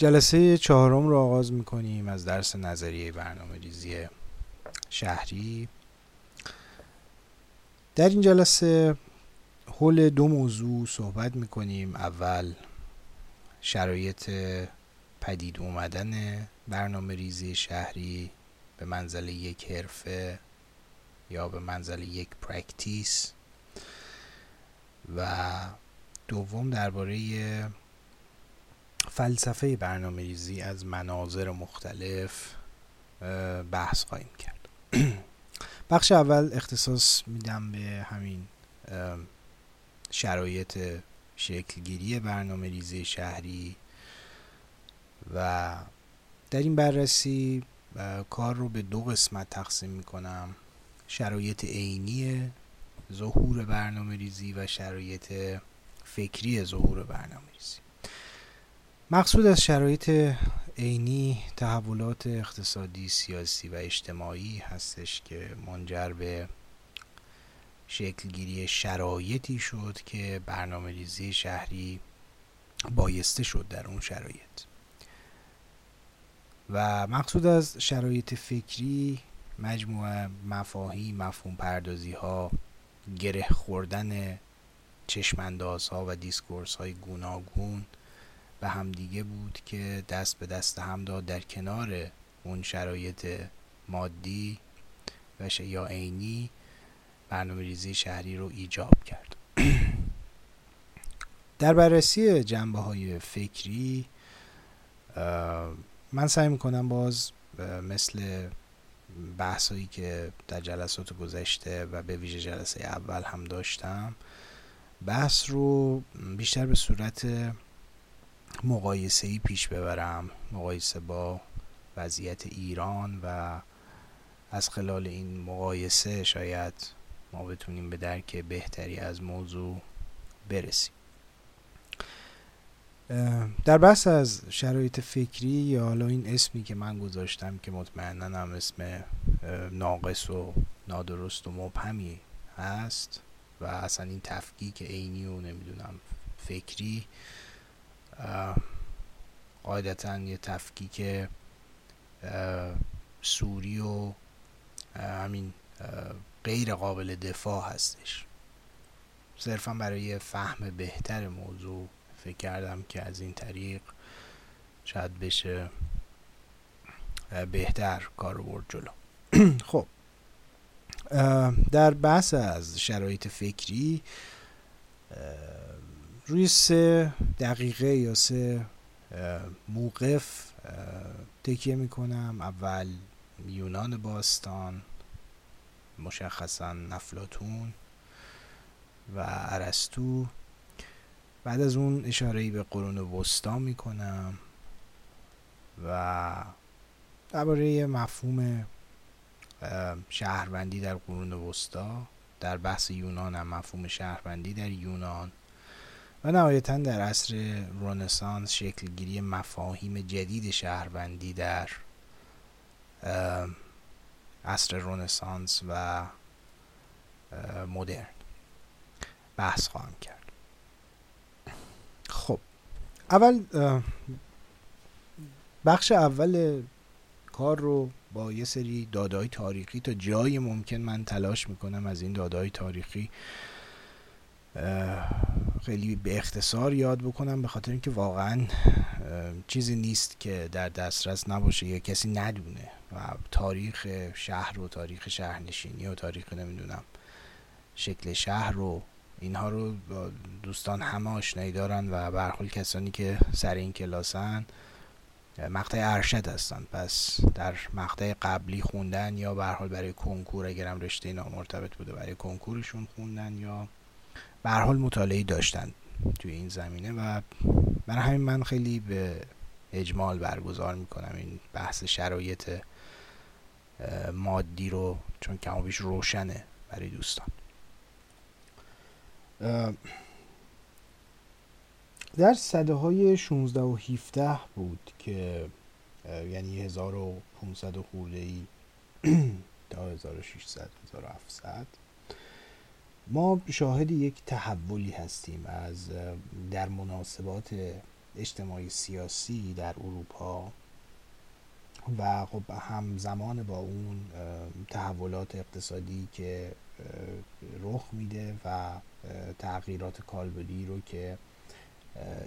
جلسه چهارم رو آغاز می‌کنیم از درس نظریه برنامه ریزی شهری. در این جلسه حول دو موضوع صحبت می‌کنیم. اول شرایط پدید اومدن برنامه ریزی شهری به منزله یک حرفه یا به منزله یک practice و دوم درباره فلسفه برنامه ریزی از مناظر مختلف بحث خواهیم کرد. بخش اول اختصاص میدم به همین شرایط شکلگیری برنامه ریزی شهری و در این بررسی کار رو به دو قسمت تقسیم می‌کنم. شرایط عینی ظهور برنامه ریزی و شرایط فکری ظهور برنامه ریزی مقصود از شرایط عینی تحولات اقتصادی سیاسی و اجتماعی هستش که منجر به شکلگیری شرایطی شد که برنامه ریزی شهری بایسته شد در اون شرایط. و مقصود از شرایط فکری مجموعه مفاهیم مفهوم پردازی ها گره خوردن چشمانداز ها و discourse های گوناگون به همدیگه بود که دست به دست هم داد در کنار اون شرایط مادی و یا عینی برنامه ریزی شهری رو ایجاب کرد. در بررسی جنبه های فکری من سعی می‌کنم باز مثل بحثایی که در جلسات گذشته و به ویژه جلسه اول هم داشتم بحث رو بیشتر به صورت مقایسه ای پیش ببرم مقایسه با وضعیت ایران و از خلال این مقایسه شاید ما بتونیم به درک بهتری از موضوع برسیم. در بحث از شرایط فکری یا حالا این اسمی که من گذاشتم که مطمئنا هم اسم ناقص و نادرست و مبهمی هست و اصلا این تفکیک عینی و نمی‌دونم فکری قاعدتا یه تفکیک سوری و همین غیر قابل دفاع هستش. صرفا برای فهم بهتر موضوع فکر کردم که از این طریق شاید بشه بهتر کار برد جلو. خب در بحث از شرایط فکری روی سه دقیقه یا سه موقف تکیه می‌کنم. اول یونان باستان مشخصا نفلاتون و ارسطو. بعد از اون اشاره به قرون وسطا می‌کنم و درباره مفهوم شهروندی در قرون وسطا. در بحث یونان هم مفهوم شهروندی در یونان. و نهایتا در عصر رونسانس شکلگیری مفاهیم جدید شهروندی در عصر رونسانس و مدرن بحث خواهم کرد. خب اول بخش اول کار رو با یه سری دادای تاریخی تا جای ممکن من تلاش می‌کنم از این دادای تاریخی خیلی به اختصار یاد بکنم به خاطر اینکه واقعا چیزی نیست که در دسترس نباشه یا کسی ندونه و تاریخ شهر و تاریخ شهرنشینی و تاریخ نمی‌دونم شکل شهر رو اینها رو دوستان همه آشنایی دارن و برخول کسانی که سر این کلاسن مقطع ارشد هستن. پس در مقطع قبلی خوندن یا برحال برای کنکور اگرم رشته نامرتبط بوده برای کنکورشون خوندن یا برحال مطالعه داشتن توی این زمینه و برای همین من خیلی به اجمال برگزار می‌کنم این بحث شرایط مادی رو چون کمابیش روشنه برای دوستان. در صده های 16 و 17 بود که یعنی 1500 خورده ای تا 1600 1700 ما شاهد یک تحولی هستیم از در مناسبات اجتماعی سیاسی در اروپا و خب همزمان با اون تحولات اقتصادی که رخ میده و تغییرات کالبدی رو که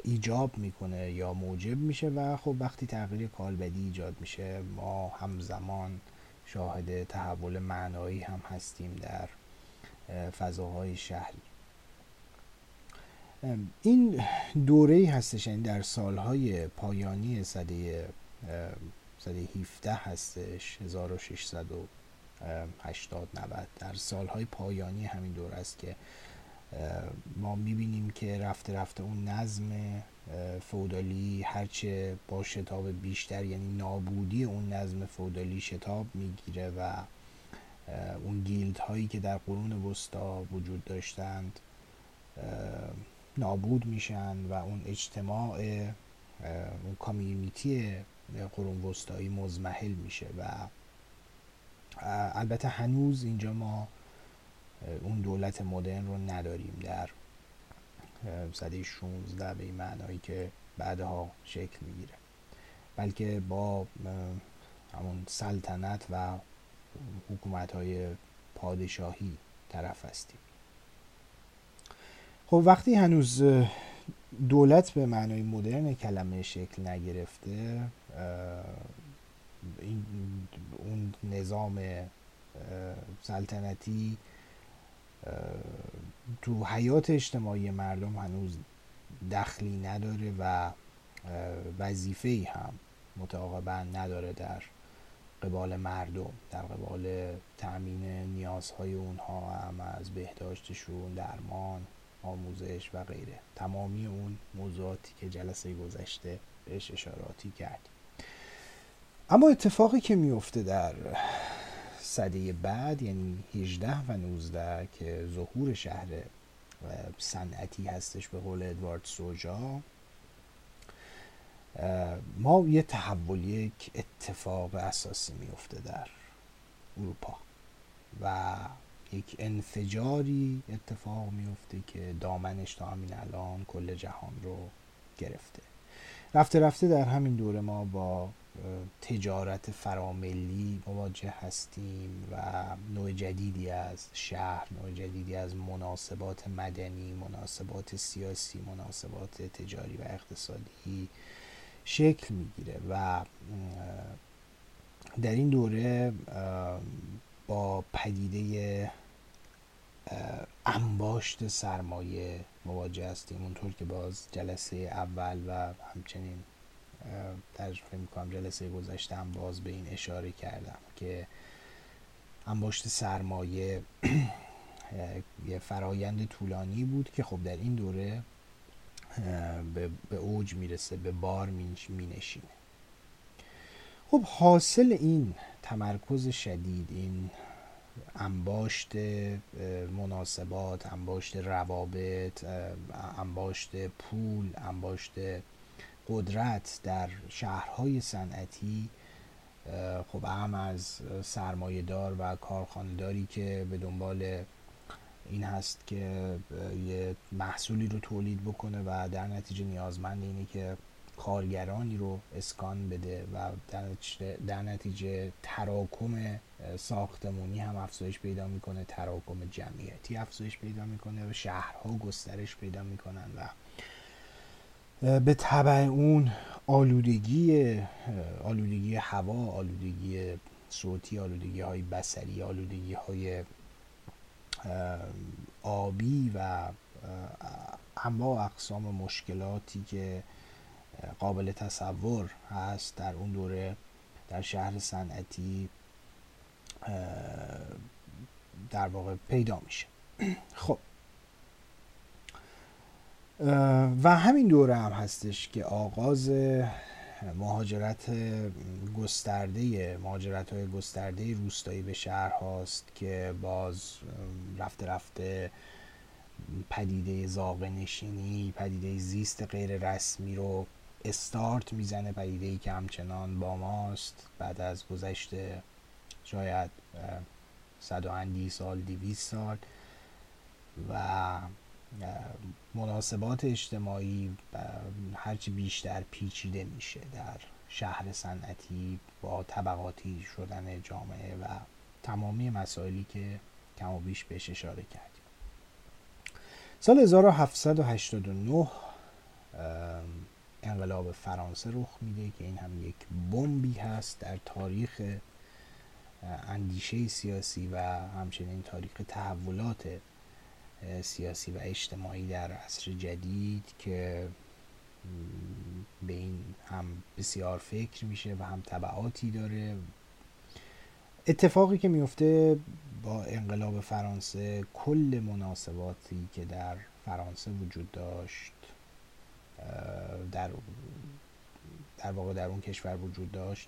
ایجاب می‌کنه یا موجب میشه و خب وقتی تغییر کالبدی ایجاد میشه ما همزمان شاهد تحول معنایی هم هستیم در فضاهای شهری. این دوره هستش یعنی در سالهای پایانی صده صده 17 هستش 1680 90 در سالهای پایانی همین دوره است که ما می‌بینیم که رفته رفته اون نظم فودالی هرچه با شتاب بیشتر یعنی نابودی اون نظم فودالی شتاب می‌گیره و اون گیلد هایی که در قرون وسطا وجود داشتند نابود میشن و اون اجتماع اون کامیونیتی قرون وسطایی مزمحل میشه و البته هنوز اینجا ما اون دولت مدرن رو نداریم در صده 16 به این معنایی که بعدها شکل می‌گیره. بلکه با همون سلطنت و حکومت های پادشاهی طرف هستیم. خب وقتی هنوز دولت به معنای مدرن کلمه شکل نگرفته این اون نظام سلطنتی تو حیات اجتماعی مردم هنوز دخلی نداره و وظیفه هم متعاقبا نداره در قبال مردم در قبال تأمین نیازهای اونها هم از بهداشتشون درمان آموزش و غیره. تمامی اون موضوعاتی که جلسه گذشته بهش اشاراتی کرد. اما اتفاقی که میفته در صده بعد یعنی 18 و 19 که ظهور شهر صنعتی هستش به قول ادوارد سوجا ما یه تحول یک اتفاق اساسی میفته در اروپا و یک انفجاری اتفاق میفته که دامنش تا همین الان کل جهان رو گرفته. رفته رفته در همین دوره ما با تجارت فراملی مواجه هستیم و نوع جدیدی از شهر نوع جدیدی از مناسبات مدنی مناسبات سیاسی مناسبات تجاری و اقتصادی شکل می‌گیره و در این دوره با پدیده انباشت سرمایه مواجه هستیم. اونطور که باز جلسه اول و همچنین در فکر کنم جلسه گذشتم باز به این اشاره کردم که انباشت سرمایه یه فرایند طولانی بود که خب در این دوره به اوج می‌رسه به بار مینشینه. خب حاصل این تمرکز شدید این انباشت مناسبات انباشت روابط انباشت پول انباشت قدرت در شهرهای صنعتی خب هم از سرمایه دار و کارخانداری که به دنبال این هست که یه محصولی رو تولید بکنه و در نتیجه نیازمند اینه که کارگرانی رو اسکان بده و در نتیجه تراکم ساختمونی هم افزایش پیدا می‌کنه تراکم جمعیتی افزایش پیدا می‌کنه و شهرها گسترش پیدا می‌کنن و به طبع اون آلودگی آلودگی هوا آلودگی صوتی آلودگی های بسری آلودگی های آبی و اما اقسام مشکلاتی که قابل تصور هست در اون دوره در شهر صنعتی در واقع پیدا میشه. خب. و همین دوره هم هستش که آغاز مهاجرت گسترده مهاجرت های گسترده روستایی به شهر هاست که باز رفته رفته پدیده زاغ نشینی پدیده زیست غیر رسمی رو استارت می‌زنه پدیده ای که همچنان با ماست. بعد از گذشت شاید صد و اندی سال دیویس سال و مناسبات اجتماعی هرچی بیشتر پیچیده میشه در شهر صنعتی با طبقاتی شدن جامعه و تمامی مسائلی که کم و بیش بهش اشاره کردیم. سال 1789 انقلاب فرانسه رخ میده که این هم یک بمبی هست در تاریخ اندیشه سیاسی و همچنین تاریخ تحولات سیاسی و اجتماعی در عصر جدید که به این هم بسیار فکر میشه و هم طبعاتی داره. اتفاقی که میفته با انقلاب فرانسه کل مناسباتی که در فرانسه وجود داشت در در واقع در اون کشور وجود داشت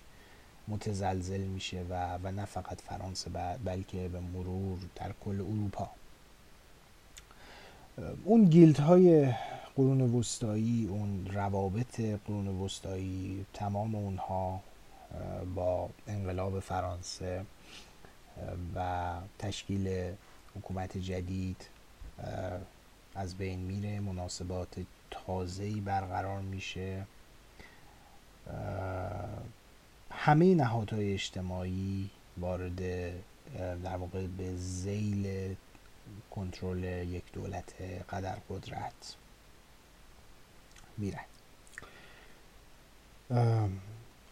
متزلزل میشه و و نه فقط فرانسه بلکه به مرور در کل اروپا. اون گیلد های قرون وسطایی اون روابط قرون وسطایی تمام اونها با انقلاب فرانسه و تشکیل حکومت جدید از بین میره مناسبات تازه‌ای برقرار میشه. همه نهادهای اجتماعی وارد در واقع به زیل کنترل یک دولت قدر قدرت میرن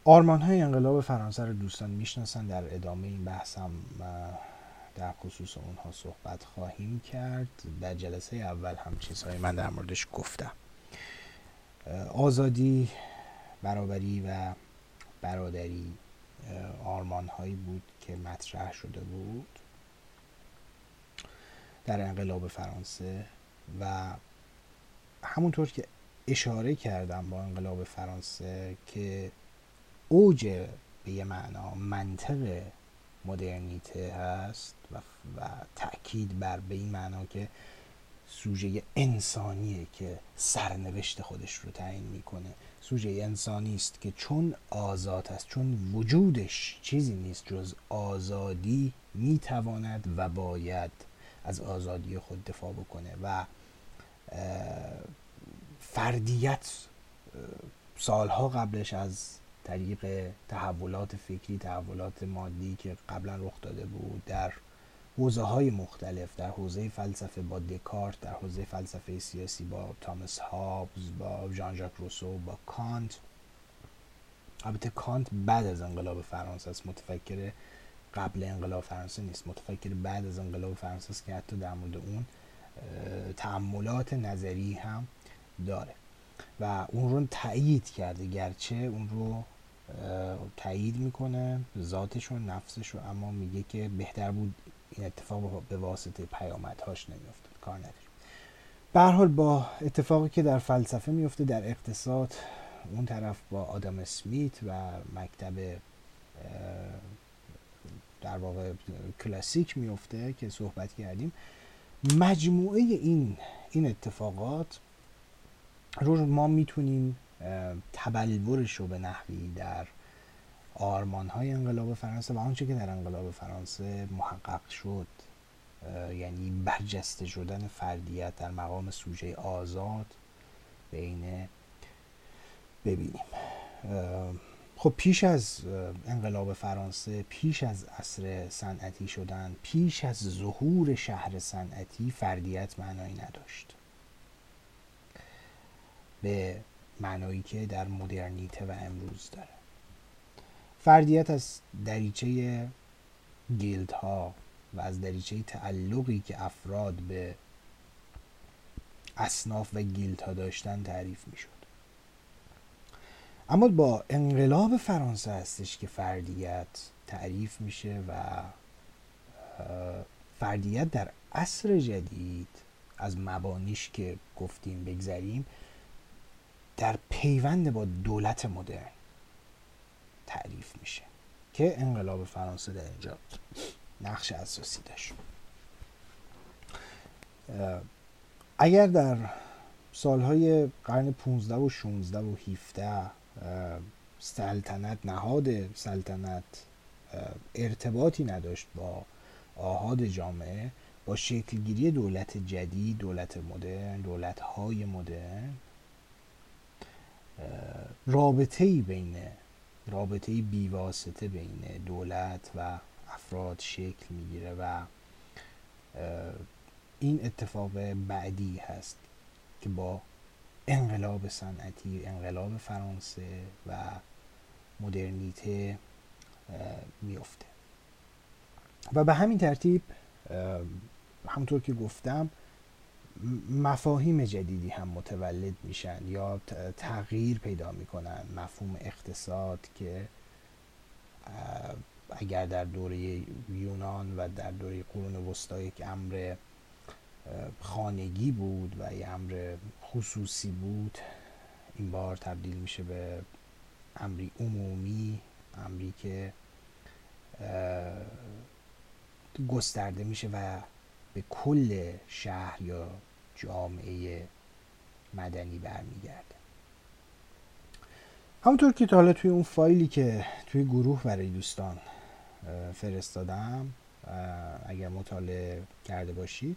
آرمان های انقلاب فرانسه رو دوستان می‌شناسن در ادامه این بحثم در خصوص اونها صحبت خواهیم کرد. در جلسه اول هم چیزهای من در موردش گفتم. آزادی برابری و برادری آرمان هایی بود که مطرح شده بود. در انقلاب فرانسه و همونطور که اشاره کردم با انقلاب فرانسه که اوج به یه معنا منطق مدرنیته هست و, و تاکید بر به این معنا که سوژه انسانیه که سرنوشت خودش رو تعیین می‌کنه. سوژه انسانی است که چون آزاد است چون وجودش چیزی نیست جز آزادی می‌تواند و باید از آزادی خود دفاع بکنه و فردیت سالها قبلش از طریق تحولات فکری تحولات مادی که قبلا رخ داده بود در حوزه های مختلف در حوزه فلسفه با دکارت در حوزه فلسفه سیاسی با تامس هابز با ژان ژاک روسو با کانت. البته کانت بعد از انقلاب فرانسه است متفکر قبل انقلاب فرانسه نیست. متفکر بعد از انقلاب فرانسه است که حتی در مورد اون تعملات نظری هم داره. و اون رو تایید کرده. گرچه اون رو تایید می‌کنه ذاتش و نفسش رو اما میگه که بهتر بود این اتفاق به واسطه پیامدهاش نمیافتاد کار نداره به حال با اتفاقی که در فلسفه میفته در اقتصاد اون طرف با آدم اسمیت و مکتب در واقع کلاسیک میفته که صحبت کردیم. مجموعه این این اتفاقات رو ما می‌تونیم تبلورش رو به نحوی در آرمان های انقلاب فرانسه و آنچه که در انقلاب فرانسه محقق شد یعنی برجسته شدن فردیت در مقام سوژه آزاد بین ببینیم. خب پیش از انقلاب فرانسه پیش از عصر صنعتی شدن پیش از ظهور شهر صنعتی فردیت معنایی نداشت. به معنایی که در مدرنیته و امروز داره. فردیت از دریچه guild ها و از دریچه تعلقی که افراد به اصناف و guild ها داشتن تعریف می شد اما با انقلاب فرانسه هستش که فردیت تعریف میشه و فردیت در عصر جدید از مبانیش که گفتیم بگذریم در پیوند با دولت مدرن تعریف میشه که انقلاب فرانسه در اینجا نقش اساسی داشت. اگر در سالهای قرن 15 و 16 و 17 سلطنت نهاد سلطنت ارتباطی نداشت با آهاد جامعه با شکلگیری دولت جدید دولت مدرن دولت های مدرن. رابطه ای بین رابطه بیواسطه بین دولت و افراد شکل می‌گیره و این اتفاق بعدی هست که با انقلاب صنعتی انقلاب فرانسه و مدرنیته میفته و به همین ترتیب همونطور که گفتم مفاهیم جدیدی هم متولد میشن یا تغییر پیدا می‌کنن. مفهوم اقتصاد که اگر در دوره یونان و در دوره قرون وسطا یک امر خانگی بود و یک امر خصوصی بود. این بار تبدیل میشه به امری عمومی امری که گسترده میشه و به کل شهر یا جامعه مدنی برمیگرده. همونطور که تا حالا توی اون فایلی که توی گروه برای دوستان فرستادم اگر مطالعه کرده باشید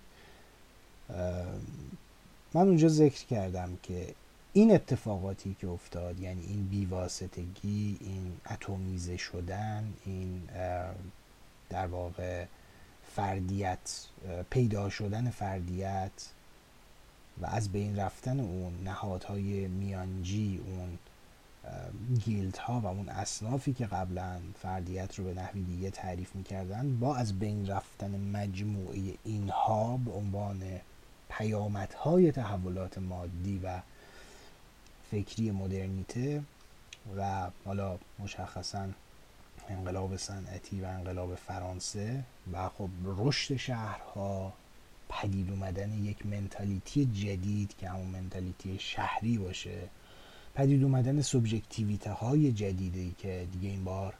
من اونجا ذکر کردم که این اتفاقاتی که افتاد یعنی این بیواسطگی این اتمیزه شدن این در واقع فردیت پیدا شدن فردیت و از بین رفتن اون نهادهای میانجی اون گیلت ها و اون اصنافی که قبلا فردیت رو به نحوی دیگه تعریف می‌کردن با از بین رفتن مجموعه اینها به عنوان پیامدهای تحولات مادی و فکری مدرنیته و حالا مشخصا انقلاب صنعتی و انقلاب فرانسه و خب رشد شهرها پدید اومدن یک منتالیتی جدید که همون منتالیتی شهری باشه پدید اومدن سوبژکتیویته های جدیدی که دیگه این بار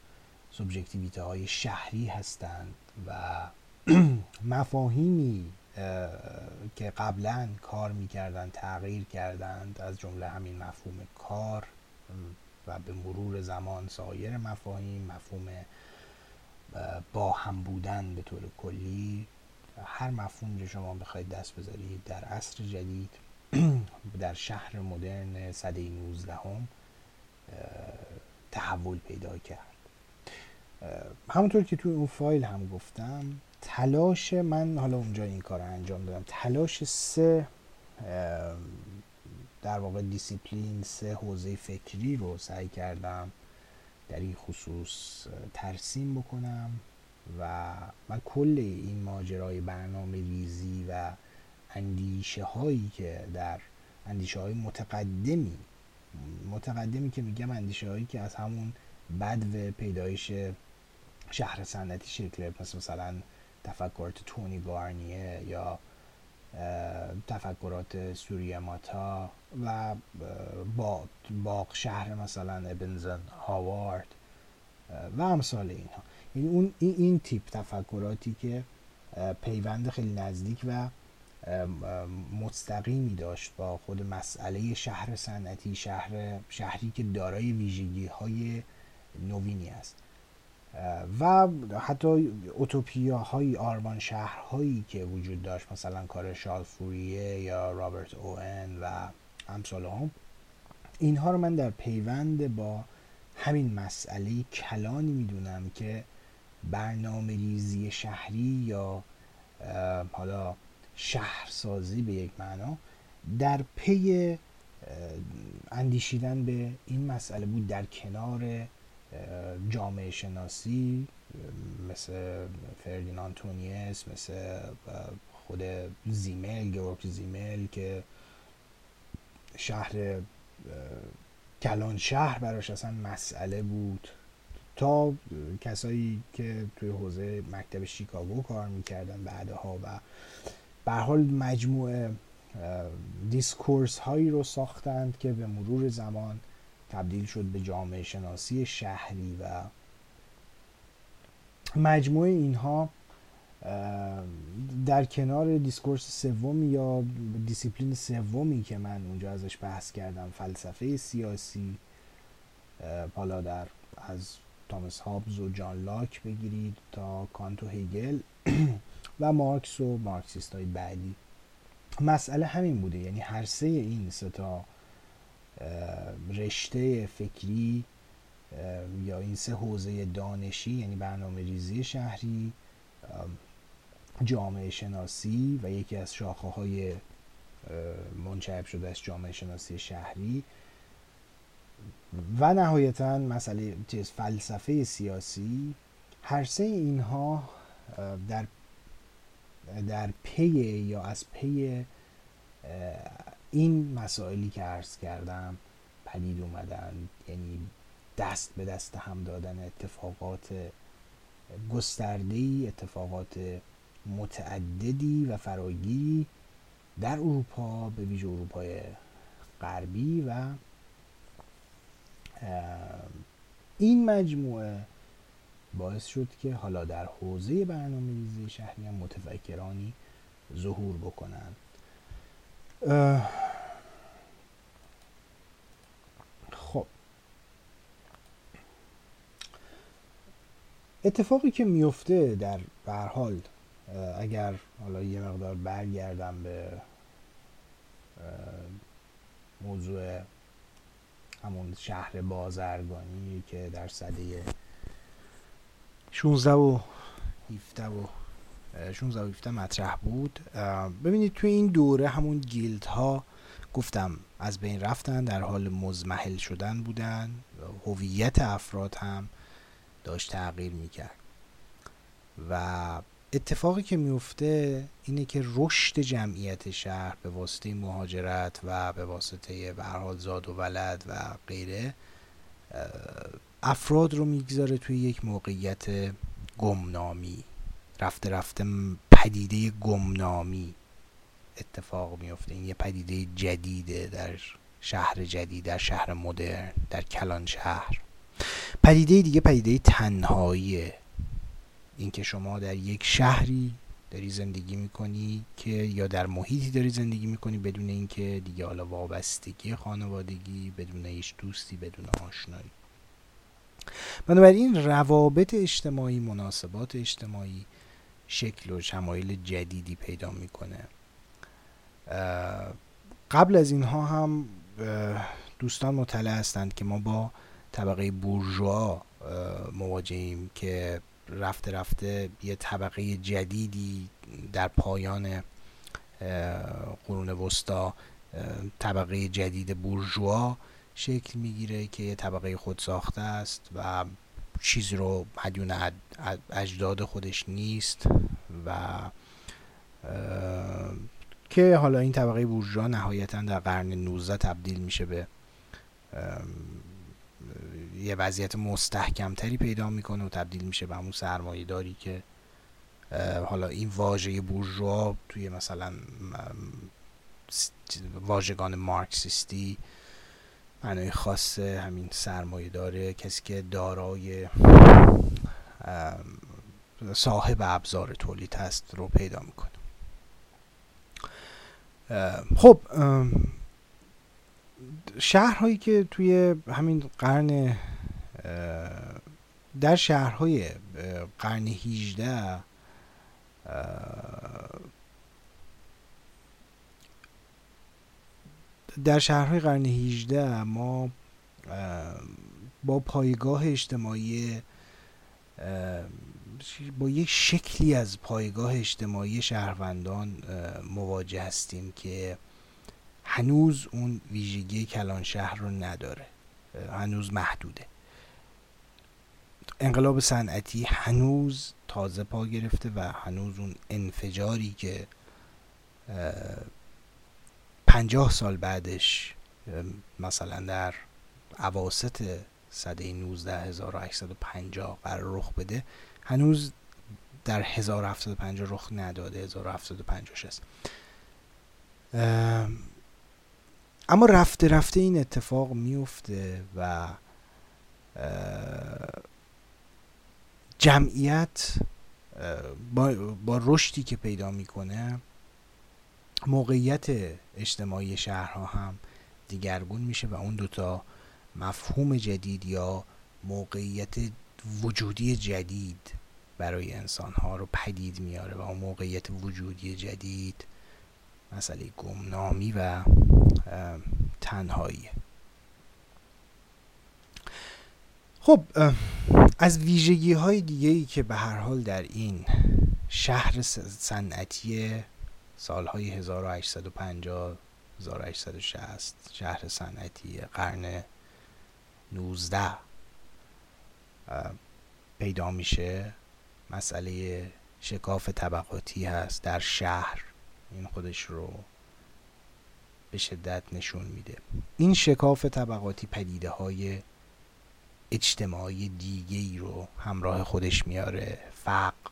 سوبژکتیویته های شهری هستند و مفاهیمی که قبلا کار می‌کردن تغییر کردند از جمله همین مفهوم کار و به مرور زمان سایر مفاهیم مفهوم با هم بودن به طور کلی. هر مفهوم که شما بخواید دست بذارید در عصر جدید در شهر مدرن صده 19 هم تحول پیدا کرد. همونطور که توی اون فایل هم گفتم تلاش من حالا اونجا این کار انجام دادم. تلاش سه در واقع دیسیپلین سه حوزه فکری رو سعی کردم در این خصوص ترسیم بکنم و من کل این ماجرای برنامه ریزی و اندیشه هایی که در اندیشه های متقدمی متقدمی که میگم اندیشه هایی که از همون بد و پیدایش شهر صنعتی شکل مثل مثلا تفکرات تونی گارنیه یا تفکرات سوریه ماتا و با باغ شهر مثلا ابنزن هاوارد و امثال اینها. یعنی اون این, این تیپ تفکراتی که پیوند خیلی نزدیک و مستقیمی داشت با خود مسئله شهر صنعتی شهر شهری که دارای ویژگی های نوینی است. و حتی های آرمان شهرهایی که وجود داشت مثلا کار شال فوریه یا رابرت اوئن و امثال هم. اینها رو من در پیوند با همین مسئله کلانی می‌دونم که برنامه ریزی شهری یا حالا شهرسازی به یک معنا در پی اندیشیدن به این مسئله بود در کنار جامعه شناسی مثل فردیناند تونیس مثل خود زیمل گورک زیمل که شهر کلان شهر براش اصلا مسئله بود. تا کسایی که توی حوزه مکتب شیکاگو کار می‌کردن بعدها و به حال مجموعه دیسکورس هایی رو ساختند که به مرور زمان تبدیل شد به جامعه شناسی شهری و مجموعه اینها در کنار discourse سومی یا دیسیپلین سومی که من اونجا ازش بحث کردم فلسفه سیاسی حالا در از تامس هابز و جان لاک بگیرید تا کانت و هیگل و مارکس و مارکسیست های بعدی. مسئله همین بوده یعنی هر سه این سه تا رشته فکری یا این سه حوزه دانشی یعنی برنامه ریزی شهری جامعه شناسی و یکی از شاخه های منچهب شده از جامعه شناسی شهری. و نهایتا مسئله چیز فلسفه سیاسی. هر سه اینها در در پی یا از پی این مسائلی که عرض کردم پدید اومدن یعنی دست به دست هم دادن اتفاقات گستردهی اتفاقات متعددی و فراگیری در اروپا به ویژه اروپای غربی و این مجموعه باعث شد که حالا در حوزه برنامه ریزی شهری هم متفکرانی ظهور بکنن خب اتفاقی که میفته در حال اگر حالا یه مقدار برگردم به موضوع همون شهر بازرگانی که در صده 16 و 17 و 16 و 17 مطرح بود. ببینید توی این دوره همون گیلد ها گفتم از بین رفتن در حال مزمحل شدن بودن هویت افراد هم داشت تغییر می‌کرد. و اتفاقی که میفته اینه که رشد جمعیت شهر به واسطه مهاجرت و به واسطه به حال زاد و ولد و غیره افراد رو می‌گذاره توی یک موقعیت گمنامی. رفته رفته پدیده گمنامی اتفاق میفته این یه پدیده جدیده در شهر جدید در شهر مدرن در کلان شهر. پدیده دیگه پدیده تنهاییه. اینکه شما در یک شهری داری زندگی می‌کنی که یا در محیطی داری زندگی می‌کنی بدون اینکه دیگه حالا وابستگی خانوادگی بدون هیچ دوستی بدون آشنایی. بنابراین روابط اجتماعی مناسبات اجتماعی شکل و شمایل جدیدی پیدا می‌کنه. قبل از اینها هم دوستان مطلع هستند که ما با طبقه بورژوا مواجهیم که رفته رفته یه طبقه جدیدی در پایان قرون وسطا طبقه جدید بورژوا شکل می‌گیره که یه طبقه خود ساخته است و چیزی رو مدیون اجداد خودش نیست و که حالا این طبقه بورژوا نهایتا در قرن 19 تبدیل میشه به یه وضعیت مستحکمتری پیدا می‌کنه و تبدیل میشه به همون سرمایه داری که حالا این واژه بورژوا توی مثلا واژگان مارکسیستی معنای خاص همین سرمایه داره کسی که دارای صاحب ابزار تولید هست رو پیدا می‌کنه. خب شهرهایی که توی همین قرن در شهرهای قرن 18 در شهرهای قرن 18 ما با پایگاه اجتماعی با یک شکلی از پایگاه اجتماعی شهروندان مواجه هستیم که هنوز اون ویژگی کلان شهر رو نداره هنوز محدوده. انقلاب صنعتی هنوز تازه پا گرفته و هنوز اون انفجاری که پنجاه سال بعدش مثلا در عواست صده 19850 قرار رخ بده هنوز در 1750 رخ نداده 1750 است اما رفته رفته این اتفاق میفته و جمعیت با, با رشدی که پیدا می‌کنه موقعیت اجتماعی شهرها هم دیگرگون میشه و اون دوتا مفهوم جدید یا موقعیت وجودی جدید برای انسان ها رو پدید میاره و اون موقعیت وجودی جدید مسئله گمنامی و تنهایی. خب از ویژگی های دیگه ای که به هر حال در این شهر صنعتی سالهای 1850 1860 شهر صنعتی قرن 19 پیدا میشه. مسئله شکاف طبقاتی هست در شهر. این خودش رو به شدت نشون میده. این شکاف طبقاتی پدیده های اجتماعی دیگه ای رو همراه خودش میاره. فقر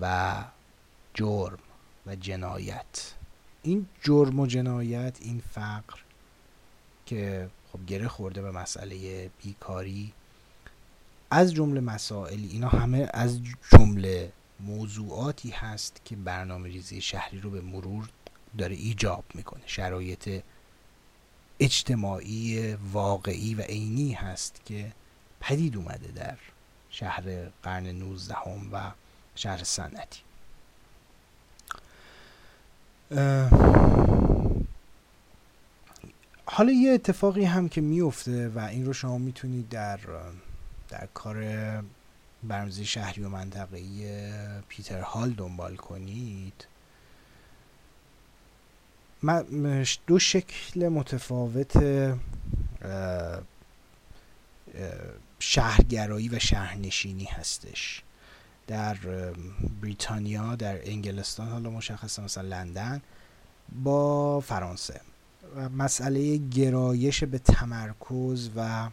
و جرم و جنایت. این جرم و جنایت این فقر که خب گره خورده به مسئله بیکاری از جمله مسائل اینا همه از جمله موضوعاتی هست که برنامه ریزی شهری رو به مرور داره ایجاب می‌کنه. شرایط اجتماعی واقعی و عینی هست که پدید اومده در شهر قرن 19 و شهر صنعتی. حالا یه اتفاقی هم که میفته و این رو شما می‌تونید در در کار برنامه‌ریزی شهری و منطقه‌ای پیتر هال دنبال کنید. دو شکل متفاوت شهرگرایی و شهرنشینی هستش. در بریتانیا در انگلستان حالا مشخصه مثلا لندن با فرانسه. مسئله گرایش به تمرکز و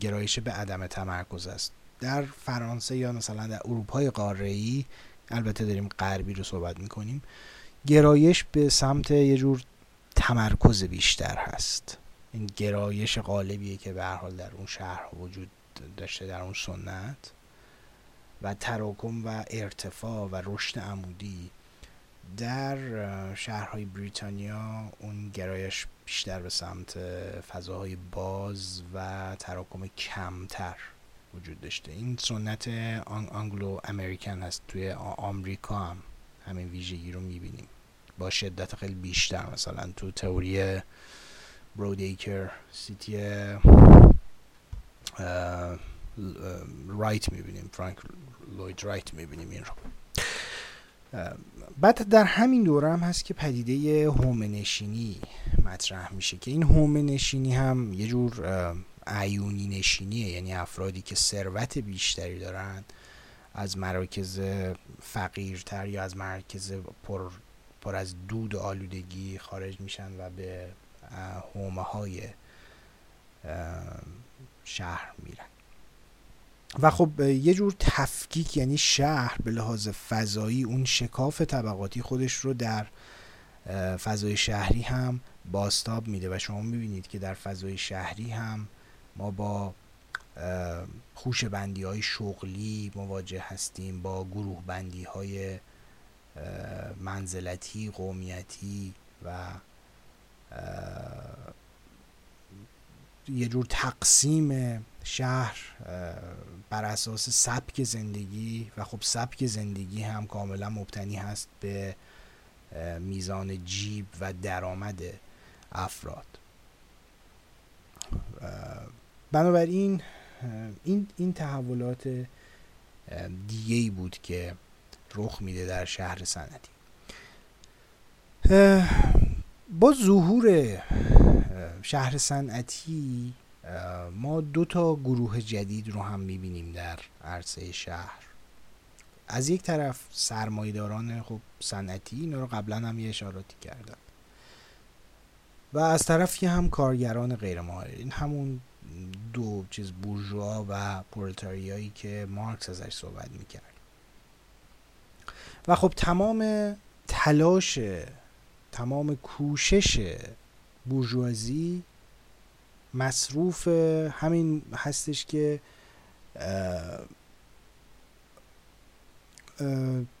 گرایش به عدم تمرکز است. در فرانسه یا مثلا در اروپای قاره البته داریم غربی رو صحبت می‌کنیم گرایش به سمت یه جور تمرکز بیشتر هست. این گرایش غالبیه که به حال در اون شهر وجود داشته در اون سنت. و تراکم و ارتفاع و رشد عمودی در شهرهای بریتانیا اون گرایش بیشتر به سمت فضاهای باز و تراکم کمتر وجود داشته. این سنت Anglo-American هست توی آمریکا هم. همین ویژگی رو می‌بینیم. با شدت خیلی بیشتر مثلا تو تئوری Broadacre City رایت می‌بینیم. فرانک لوید رایت می‌بینیم این رو. بعد در همین دوره هم هست که پدیده حومه‌نشینی مطرح میشه که این هومنشینی هم یه جور عیونی نشینیه. یعنی افرادی که ثروت بیشتری دارن از مراکز فقیرتر یا از مرکز پر, پر از دود و آلودگی خارج میشن و به هومه های شهر میرن. و خب یه جور تفکیک یعنی شهر به لحاظ فضایی اون شکاف طبقاتی خودش رو در فضای شهری هم باستاب میده. و شما می‌بینید که در فضای شهری هم ما با خوش بندی های شغلی مواجه هستیم با گروه بندی های منزلتی قومیتی و یه جور تقسیم شهر بر اساس سبک زندگی و خب سبک زندگی هم کاملا مبتنی هست به میزان جیب و درآمد افراد. بنابراین این این تحولات دیگه ای بود که رخ میده در شهر صنعتی. با ظهور شهر صنعتی ما دو تا گروه جدید رو هم می‌بینیم در عرصه شهر. از یک طرف سرمایداران خب صنعتی اینا رو قبلا هم یه اشاراتی کردم و از طرفی هم کارگران غیر این همون دو چیز بورژوا و پرولتاریایی که مارکس ازش صحبت می‌کرد. و خب تمام تلاش تمام کوشش بورژوازی مصروف همین هستش که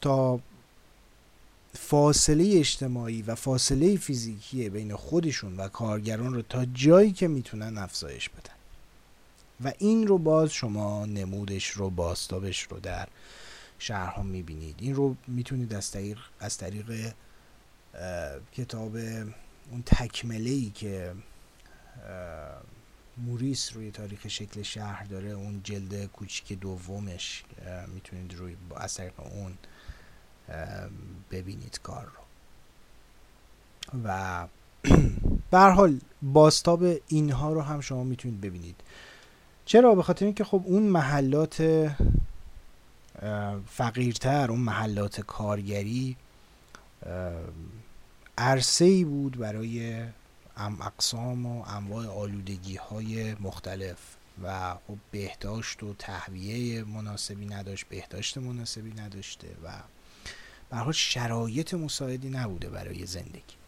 تا فاصله اجتماعی و فاصله فیزیکی بین خودشون و کارگران رو تا جایی که می‌تونن افزایش بدن. و این رو باز شما نمودش رو باستابش رو در شهرها می‌بینید. این رو می‌تونید از طریق از طریق کتاب اون تکمله ای که موریس روی تاریخ شکل شهر داره اون جلد کوچیک دومش می‌تونید روی از طریق اون ببینید کار رو. و به حال باستاب اینها رو هم شما می‌تونید ببینید. چرا؟ به خاطر اینکه خب اون محلات فقیرتر اون محلات کارگری عرصه ای بود برای اقسام و انواع آلودگی های مختلف و خب بهداشت و تهویه مناسبی نداشت بهداشت مناسبی نداشته و به شرایط مساعدی نبوده برای زندگی.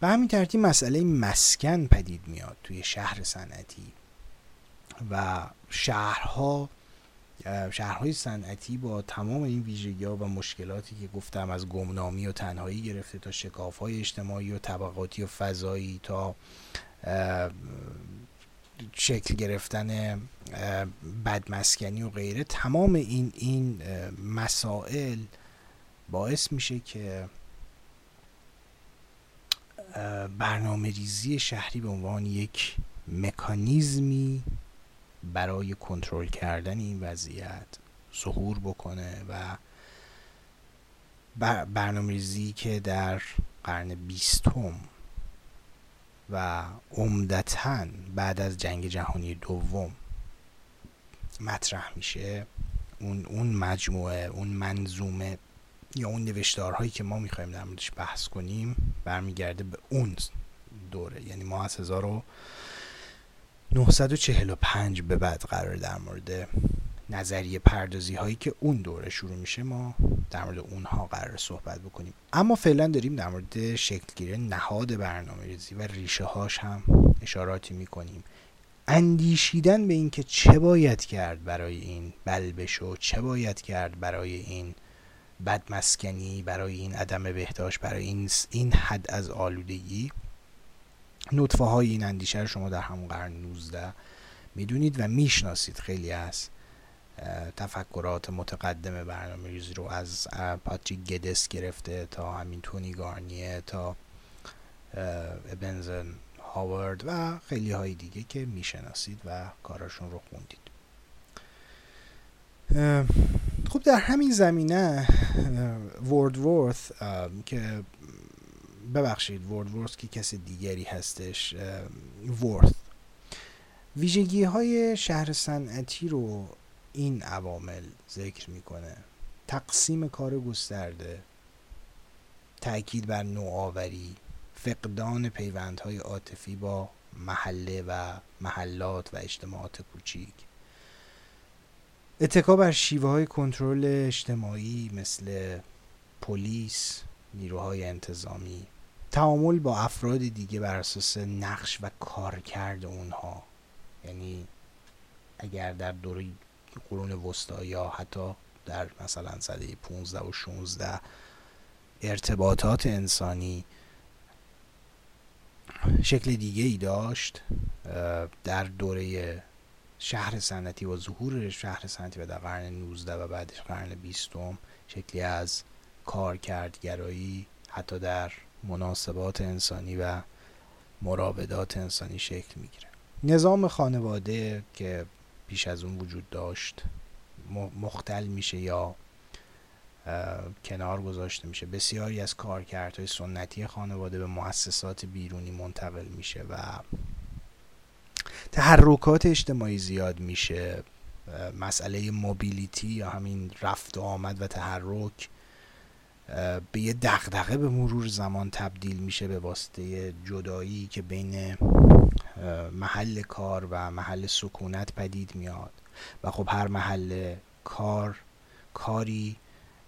به همین ترتیب مسئله مسکن پدید میاد توی شهر صنعتی. و شهرها شهرهای صنعتی با تمام این ویژگی ها و مشکلاتی که گفتم از گمنامی و تنهایی گرفته تا شکاف های اجتماعی و طبقاتی و فضایی تا شکل گرفتن بدمسکنی و غیره تمام این این مسائل باعث میشه که برنامه ریزی شهری به عنوان یک مکانیزمی برای کنترل کردن این وضعیت ظهور بکنه و برنامه ریزی که در قرن بیستم و عمدتا بعد از جنگ جهانی دوم مطرح میشه اون اون مجموعه اون منظومه یا اون نوشتارهایی که ما می‌خوایم در موردش بحث کنیم برمیگرده به اون دوره. یعنی ما از 1945 به بعد قرار در مورد نظریه پردازی هایی که اون دوره شروع میشه ما در مورد اونها قرار صحبت بکنیم. اما فعلا داریم در مورد شکلگیری نهاد برنامه ریزی و ریشه هاش هم اشاراتی می‌کنیم. اندیشیدن به اینکه چه باید کرد برای این بلبش و چه باید کرد برای این بدمسکنی برای این عدم بهداشت برای این, این حد از آلودگی نطفه های این اندیشه رو شما در همون قرن 19 می‌دونید و می‌شناسید خیلی از تفکرات متقدم برنامه ریزی رو از پاتریک گدس گرفته تا همین تونی گارنیه تا ابنزن هاورد و خیلی های دیگه که می‌شناسید و کاراشون رو خوندید. خب در همین زمینه وردورث که ببخشید وردورث که کسی دیگری هستش ورث ویژگی های شهر صنعتی رو این عوامل ذکر می‌کنه. تقسیم کار گسترده تاکید بر نوآوری فقدان پیوندهای عاطفی با محله و محلات و اجتماعات کوچیک. اتکا بر شیوه های کنترل اجتماعی مثل پلیس نیروهای انتظامی تعامل با افراد دیگه بر اساس نقش و کارکرد اونها. یعنی اگر در دوره قرون وسطا یا حتی در مثلا سده 15 و 16 ارتباطات انسانی شکل دیگه ای داشت در دوره شهر صنعتی و ظهور شهر صنعتی و در قرن 19 و بعدش قرن 20 شکلی از کارکردگرایی حتی در مناسبات انسانی و مراودات انسانی شکل می‌گیره. نظام خانواده که پیش از اون وجود داشت مختل میشه یا کنار گذاشته میشه. بسیاری از کارکردهای سنتی خانواده به مؤسسات بیرونی منتقل میشه و تحرکات اجتماعی زیاد میشه. مسئله موبیلیتی یا همین رفت و آمد و تحرک به یه دغدغه به مرور زمان تبدیل میشه به واسطه جدایی که بین محل کار و محل سکونت پدید میاد. و خب هر محل کار کاری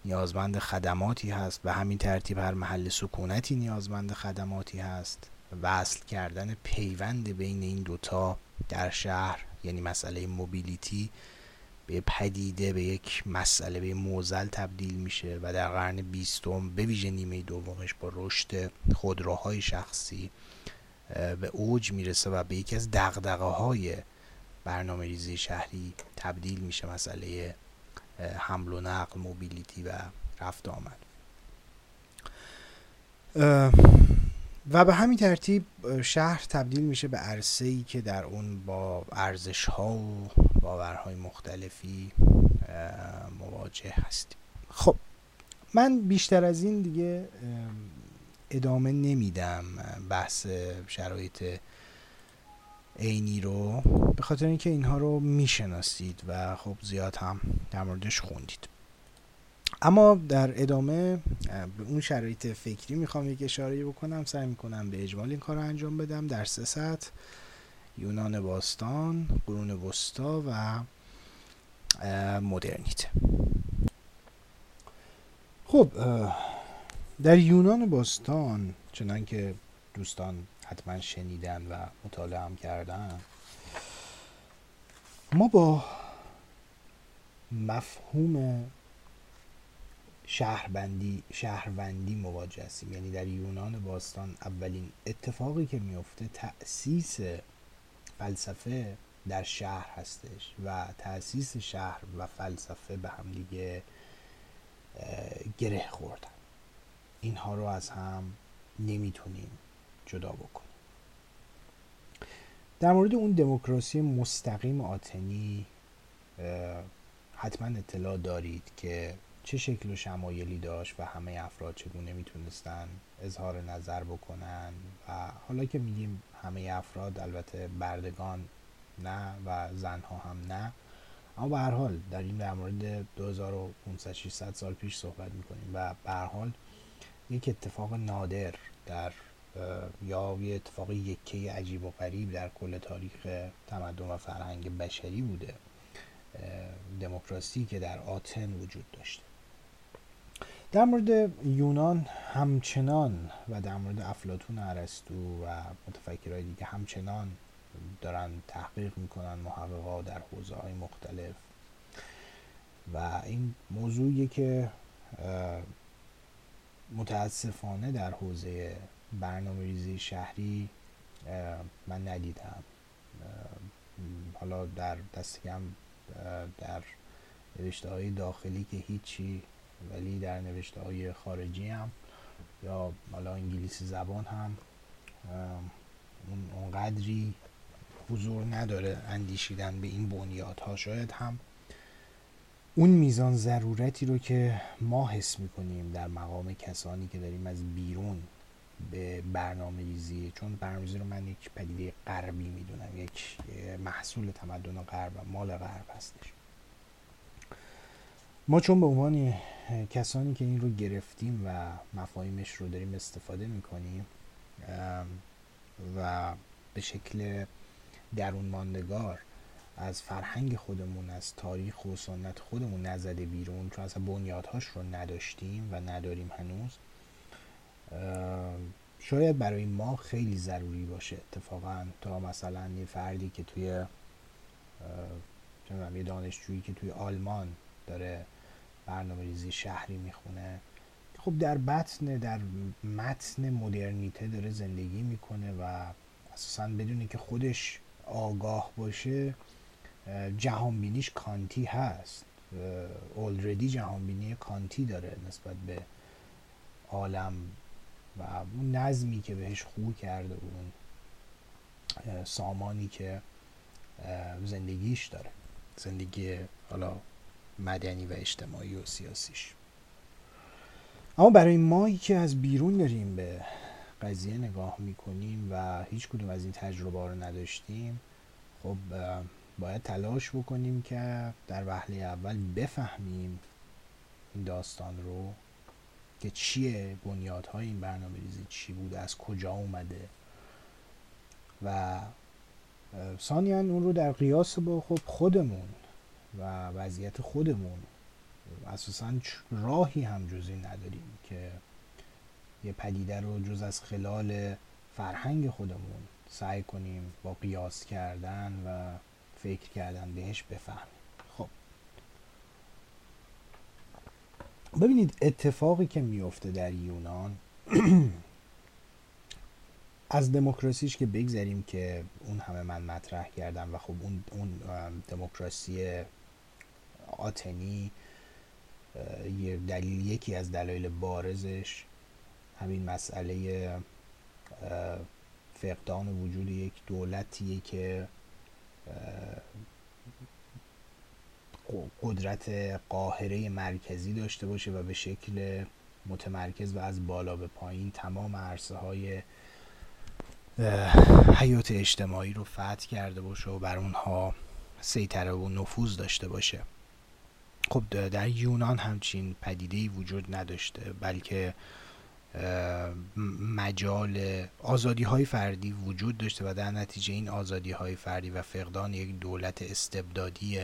نیازمند خدماتی هست و همین ترتیب هر محل سکونتی نیازمند خدماتی هست وصل کردن پیوند بین این دوتا در شهر یعنی مسئله موبیلیتی به پدیده به یک مسئله به موزل تبدیل میشه و در قرن بیستم به ویژه نیمه دومش با رشد خودروهای شخصی به اوج می‌رسه و به یکی از دقدقه های برنامه ریزی شهری تبدیل میشه مسئله حمل و نقل موبیلیتی و رفت آمد. و به همین ترتیب شهر تبدیل میشه به عرصه ای که در اون با ارزش ها و باورهای مختلفی مواجه هستیم. خب من بیشتر از این دیگه ادامه نمیدم بحث شرایط عینی رو. به خاطر اینکه اینها رو می‌شناسید و خب زیاد هم در موردش خوندید. اما در ادامه به اون شرایط فکری می‌خوام یک اشاره بکنم. سعی می‌کنم به اجمال این کار رو انجام بدم. در سه سطح یونان باستان قرون وسطا و مدرنیته خب در یونان باستان چنان که دوستان حتما شنیدن و مطالعه هم کردن ما با مفهوم شهربندی شهروندی مواجه هستیم. یعنی در یونان باستان اولین اتفاقی که میفته تأسیس فلسفه در شهر هستش و تأسیس شهر و فلسفه به هم دیگه گره خوردن. اینها رو از هم نمی‌تونیم جدا بکنیم. در مورد اون دموکراسی مستقیم آتنی حتما اطلاع دارید که چه شکل و شمایلی داشت و همه افراد چگونه می‌تونستن اظهار نظر بکنن؟ و حالا که میگیم همه افراد البته بردگان نه و زنها هم نه اما به هر حال در این در مورد 2500 600 سال پیش صحبت می‌کنیم و به هر حال یک اتفاق نادر در یا یه اتفاق یکی عجیب و غریب در کل تاریخ تمدن و فرهنگ بشری بوده دموکراسی که در آتن وجود داشته. در مورد یونان همچنان و در مورد افلاتون ارسطو و متفکرهای دیگه همچنان دارن تحقیق می‌کنن محققا در حوزه های مختلف. و این موضوعی که متاسفانه در حوزه برنامه ریزی شهری من ندیدم. حالا در دست کم در نوشته های داخلی که هیچی ولی در نوشته های خارجی هم یا حالا انگلیسی زبان هم اون اونقدری حضور نداره اندیشیدن به این بنیادها. شاید هم اون میزان ضرورتی رو که ما حس می‌کنیم در مقام کسانی که داریم از بیرون به برنامه ریزی چون برنامه رو من یک پدیده غربی می‌دونم یک محصول تمدن غرب و مال غرب هستش. ما چون به عنوان کسانی که این رو گرفتیم و مفاهیمش رو داریم استفاده می‌کنیم و به شکل درون ماندگار از فرهنگ خودمون از تاریخ و سنت خودمون نزده بیرون چون اصلا بنیادهاش رو نداشتیم و نداریم هنوز شاید برای ما خیلی ضروری باشه اتفاقا تا مثلا یه فردی که توی یه دانشجویی که توی آلمان داره برنامه ریزی شهری می‌خونه. خب در بطن در متن مدرنیته داره زندگی می‌کنه و اساسا بدونه که خودش آگاه باشه جهانبینیش کانتی هست. اولردی جهانبینی کانتی داره نسبت به عالم و اون نظمی که بهش خو کرده اون سامانی که زندگیش داره. زندگی حالا مدنی و اجتماعی و سیاسیش. اما برای مایی که از بیرون داریم به قضیه نگاه می‌کنیم و هیچ کدوم از این تجربه رو نداشتیم. خب باید تلاش بکنیم که در وهله اول بفهمیم این داستان رو که چیه بنیادهای این برنامه ریزی چی بوده از کجا اومده و ثانیا اون رو در قیاس با خب خودمون و وضعیت خودمون. اساسا راهی هم جزی نداریم که یه پدیده رو جز از خلال فرهنگ خودمون سعی کنیم با قیاس کردن و فکر کردن بهش بفهمیم. خب. ببینید اتفاقی که میفته در یونان از دموکراسیش که بگذریم که اون همه من مطرح کردم و خب اون, اون دموکراسی آتنی یه دلیل یکی از دلایل بارزش همین مسئله فقدان وجود یک دولتیه که قدرت قاهره مرکزی داشته باشه و به شکل متمرکز و از بالا به پایین تمام عرصه های حیات اجتماعی رو فتح کرده باشه و بر اونها سیطره و نفوذ داشته باشه. خب در یونان همچین پدیده وجود نداشته بلکه مجال آزادی های فردی وجود داشته و در نتیجه این آزادی های فردی و فقدان یک دولت استبدادی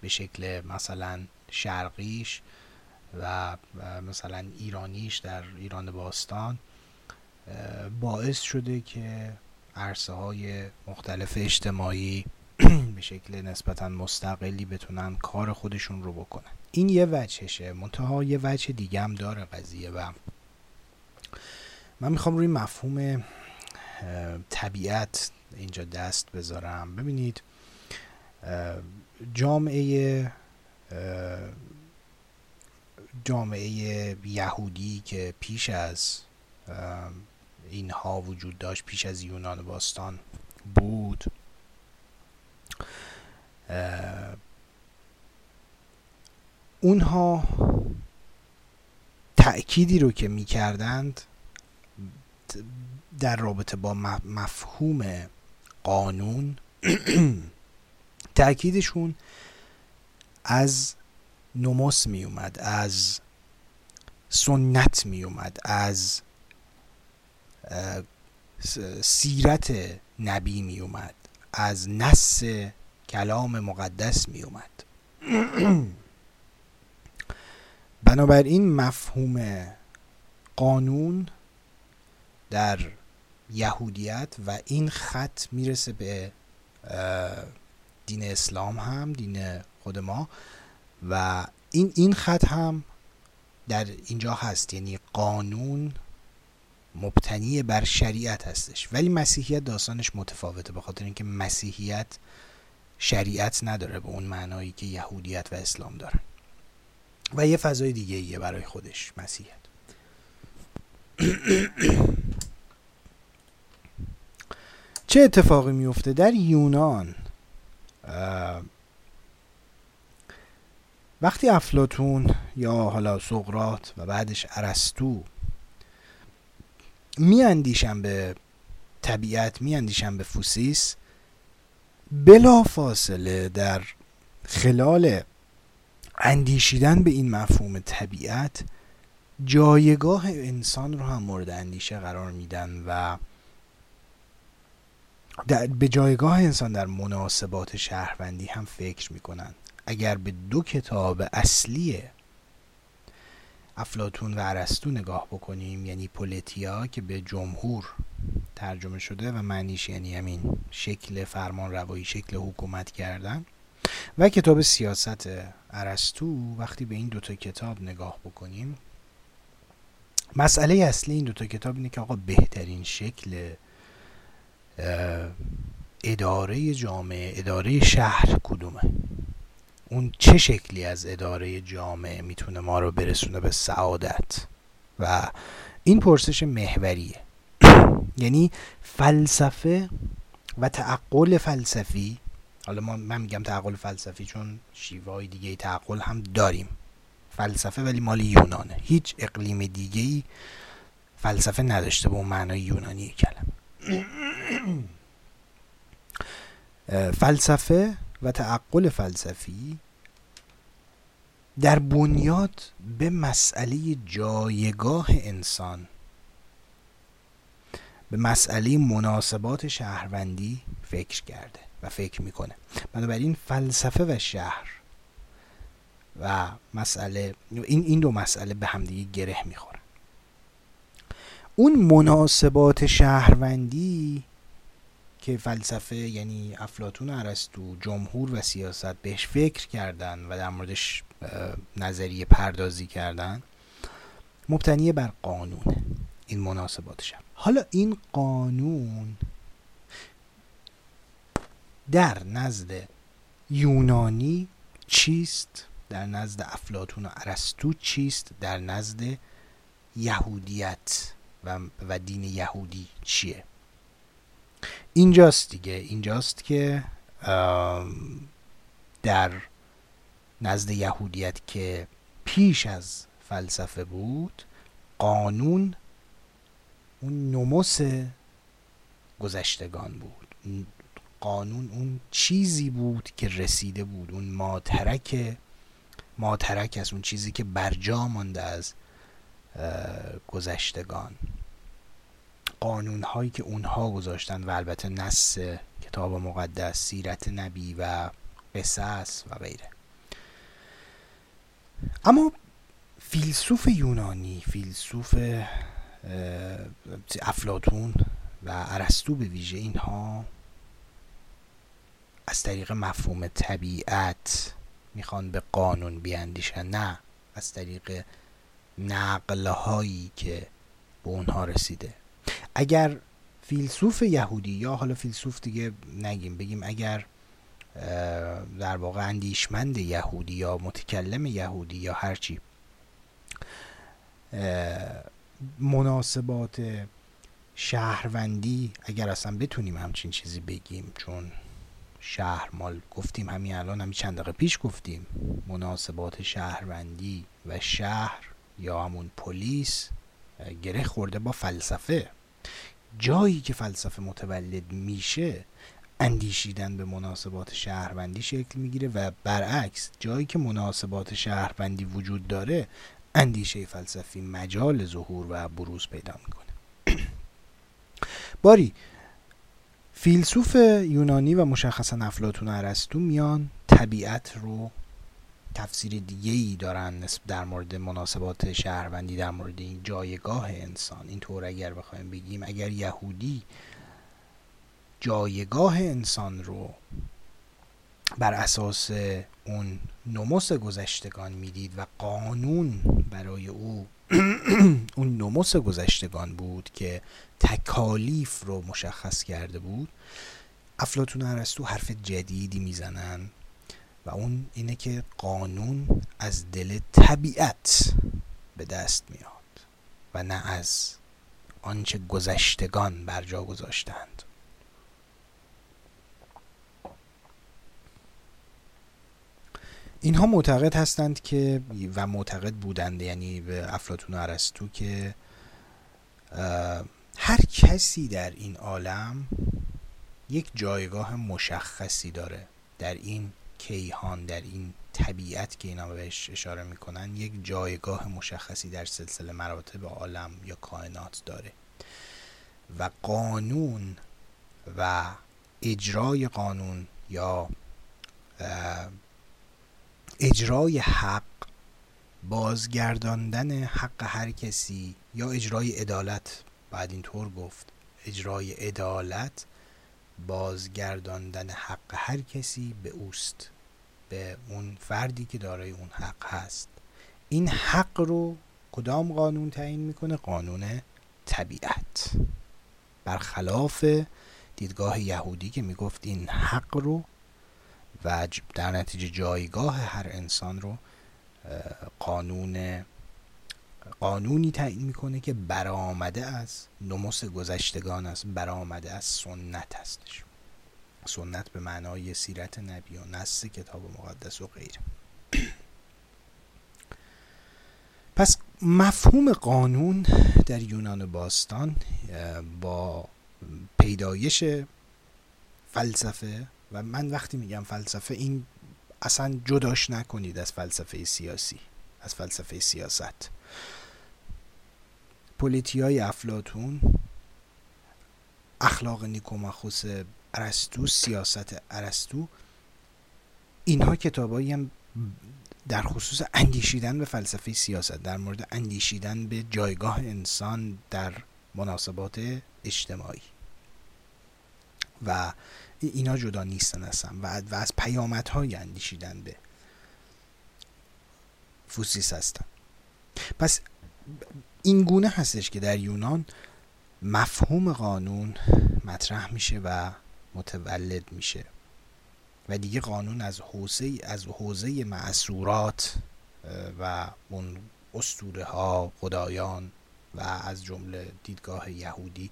به شکل مثلا شرقیش و مثلا ایرانیش در ایران باستان باعث شده که عرصه های مختلف اجتماعی به شکل نسبتا مستقلی بتونن کار خودشون رو بکنن. این یه وجهشه. منتها یه وجه دیگه هم داره قضیه و من می‌خوام روی مفهوم طبیعت اینجا دست بذارم. ببینید جامعه جامعه یهودی که پیش از اینها وجود داشت پیش از یونان باستان بود. اونها تأکیدی رو که می‌کردند در رابطه با مفهوم قانون تأکیدشون از نموس می اومد از سنت می اومد از سیرت نبی می اومد از نص کلام مقدس می اومد بنابراین مفهوم قانون در یهودیت و این خط می‌رسه به دین اسلام هم دین خود ما و این این خط هم در اینجا هست. یعنی قانون مبتنی بر شریعت هستش. ولی مسیحیت داستانش متفاوته به خاطر اینکه مسیحیت شریعت نداره به اون معنایی که یهودیت و اسلام دارن و یه فضای دیگه ایه برای خودش مسیحیت. چه اتفاقی میفته در یونان؟ وقتی افلاتون یا حالا سقرات و بعدش ارسطو میاندیشن به طبیعت میاندیشن به فوسیس. بلا فاصله در خلال اندیشیدن به این مفهوم طبیعت جایگاه انسان رو هم مورد اندیشه قرار میدن و در به جایگاه انسان در مناسبات شهروندی هم فکر می‌کنن. اگر به دو کتاب اصلی افلاتون و ارسطو نگاه بکنیم یعنی پولیتیا که به جمهور ترجمه شده و معنیش یعنی همین شکل فرمان روایی شکل حکومت کردن. و کتاب سیاست ارسطو وقتی به این دوتا کتاب نگاه بکنیم مسئله اصلی این دوتا کتاب اینه که آقا بهترین شکل اداره جامعه اداره شهر کدومه؟ اون چه شکلی از اداره جامعه می‌تونه ما رو برسونه به سعادت؟ و این پرسش محوریه. یعنی فلسفه و تعقل فلسفی حالا ما من میگم تعقل فلسفی چون شیوه های دیگه تعقل هم داریم. فلسفه ولی مال یونانه. هیچ اقلیم دیگه ای فلسفه نداشته به اون معنای یونانی کلمه. فلسفه و تعقل فلسفی در بنیاد به مسئله جایگاه انسان به مسئله مناسبات شهروندی فکر کرده و فکر می‌کنه. بنابراین فلسفه و شهر و مسئله این این دو مسئله به همدیگه گره می‌خورن اون مناسبات شهروندی که فلسفه یعنی افلاتون ارسطو جمهور و سیاست بهش فکر کردن و در موردش نظریه پردازی کردن مبتنی بر قانون این مناسبات شهر حالا این قانون در نزد یونانی چیست؟ در نزد افلاتون و ارسطو چیست؟ در نزد یهودیت و, و دین یهودی چیه؟ اینجاست دیگه. اینجاست که در نزد یهودیت که پیش از فلسفه بود قانون اون نموس گذشتگان بود. قانون اون چیزی بود که رسیده بود. اون ماترک ماترک از اون چیزی که برجا مانده از گذشتگان. قانون هایی که اونها گذاشتن و البته نص کتاب مقدس سیرت نبی و قصص و غیره. اما فیلسوف یونانی فیلسوف افلاتون و ارسطو به ویژه اینها از طریق مفهوم طبیعت می‌خوان به قانون بیاندیشن نه از طریق نقلهایی که به اونها رسیده. اگر فیلسوف یهودی یا حالا فیلسوف دیگه نگیم بگیم اگر در واقع اندیشمند یهودی یا متکلم یهودی یا هرچی مناسبات شهروندی اگر اصلا بتونیم همچین چیزی بگیم چون شهر مال گفتیم همین الان همین چند دقیقه پیش گفتیم مناسبات شهروندی و شهر یا همون پلیس گره خورده با فلسفه. جایی که فلسفه متولد میشه اندیشیدن به مناسبات شهروندی شکل می‌گیره و برعکس جایی که مناسبات شهروندی وجود داره اندیشه فلسفی مجال ظهور و بروز پیدا می‌کنه. باری فیلسوف یونانی و مشخصا افلاتون ارسطو میان طبیعت رو تفسیر دیگه ای دارن در مورد مناسبات شهروندی در مورد این جایگاه انسان. اینطور اگر بخوایم بگیم اگر یهودی جایگاه انسان رو بر اساس اون نموس گذشتگان می‌دید و قانون برای او اون نموس گذشتگان بود که تکالیف رو مشخص کرده بود افلاتون ارسطو حرف جدیدی می‌زنن. و اون اینه که قانون از دل طبیعت به دست میاد و نه از آنچه گذشتگان بر جا گذاشتند. اینها معتقد هستند که و معتقد بودند یعنی به افلاتون و ارسطو که هر کسی در این عالم یک جایگاه مشخصی داره. در این کیهان در این طبیعت که اینا بهش اشاره می‌کنن یک جایگاه مشخصی در سلسله مراتب عالم یا کائنات داره و قانون و اجرای قانون یا اجرای حق بازگرداندن حق هر کسی یا اجرای عدالت بعد اینطور گفت اجرای عدالت بازگرداندن حق هر کسی به اوست. به اون فردی که دارای اون حق هست. این حق رو کدام قانون تعیین می‌کنه؟ قانون طبیعت. برخلاف دیدگاه یهودی که می‌گفت این حق رو و در نتیجه جایگاه هر انسان رو قانون قانونی تعیین می‌کنه که برآمده از نموس گذشتگان است برآمده از سنت هستش سنت به معنای سیرت نبی و نص کتاب مقدس و غیره. پس مفهوم قانون در یونان باستان با پیدایش فلسفه و من وقتی میگم فلسفه این اصلا جداش نکنید از فلسفه سیاسی از فلسفه سیاست. های افلاتون اخلاق نیکوماخوس ارسطو سیاست ارسطو اینها کتابایی هم در خصوص اندیشیدن به فلسفه سیاست در مورد اندیشیدن به جایگاه انسان در مناسبات اجتماعی. و اینا جدا نیستن و, و از پیامدهای اندیشیدن به فوسیس هستن. پس این گونه هستش که در یونان مفهوم قانون مطرح میشه و متولد میشه. و دیگه قانون از حوزه از حوزه معصورات و اون استوره ها خدایان و از جمله دیدگاه یهودی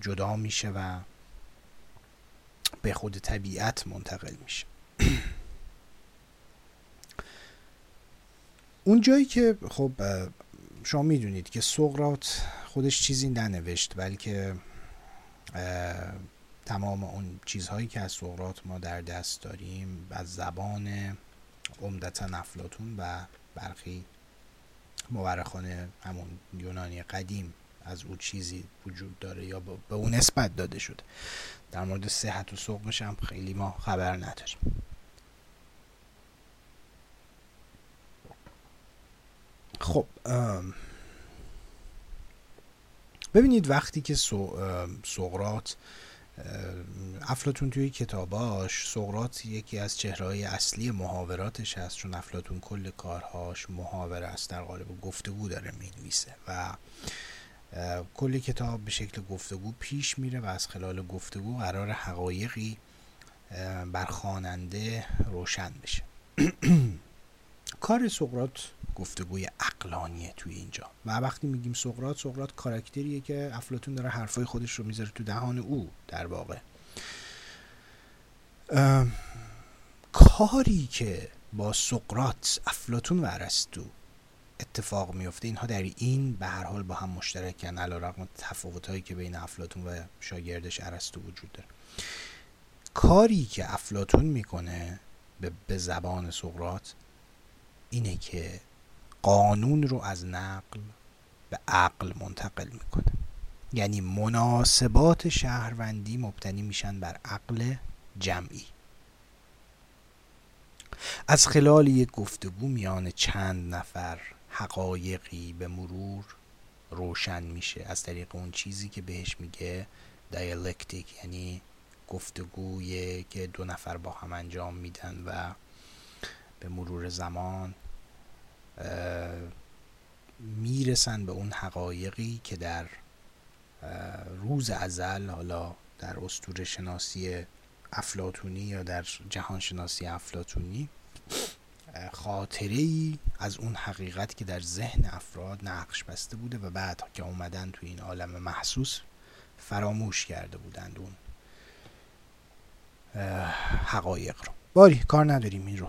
جدا میشه و به خود طبیعت منتقل میشه. اون جایی که خب شما می‌دونید که سقرات خودش چیزی ننوشت بلکه تمام اون چیزهایی که از سقرات ما در دست داریم از زبان عمدتا افلاتون و برخی مورخان همون یونانی قدیم از او چیزی وجود داره یا به اون نسبت داده شده. در مورد صحت و سقمش هم خیلی ما خبر نداریم. خب ببینید وقتی که سقرات افلاتون توی کتاباش سقرات یکی از چهرهای اصلی محاوراتش هست چون افلاتون کل کارهاش محاوره است در قالب گفتگو داره می نویسه و کل کتاب به شکل گفتگو پیش میره و از خلال گفتگو قرار حقایقی بر خواننده روشن بشه. کار سقرات گفتگوی اقلانیه توی اینجا. و وقتی میگیم سقرات سقرات کاراکتریه که افلاتون داره حرفای خودش رو می‌ذاره تو دهان او در واقع. کاری که با سقرات افلاتون و ارسطو اتفاق میفته اینها در این به هر حال با هم مشترکن علی رغم تفاوتهایی که بین افلاتون و شاگردش ارسطو وجود داره. کاری که افلاتون می‌کنه به زبان سقرات اینه که قانون رو از نقل به عقل منتقل می‌کنه. یعنی مناسبات شهروندی مبتنی میشن بر عقل جمعی. از خلال یک گفتگو میان چند نفر حقایقی به مرور روشن میشه. از طریق اون چیزی که بهش میگه دیالکتیک یعنی گفتگوی که دو نفر با هم انجام میدن و به مرور زمان می‌رسن به اون حقایقی که در روز ازل حالا در استور شناسی افلاتونی یا در جهان شناسی افلاتونی خاطره ای از اون حقیقت که در ذهن افراد نقش بسته بوده و بعد که اومدن تو این عالم محسوس فراموش کرده بودند اون حقایق رو. باری کار نداریم این رو.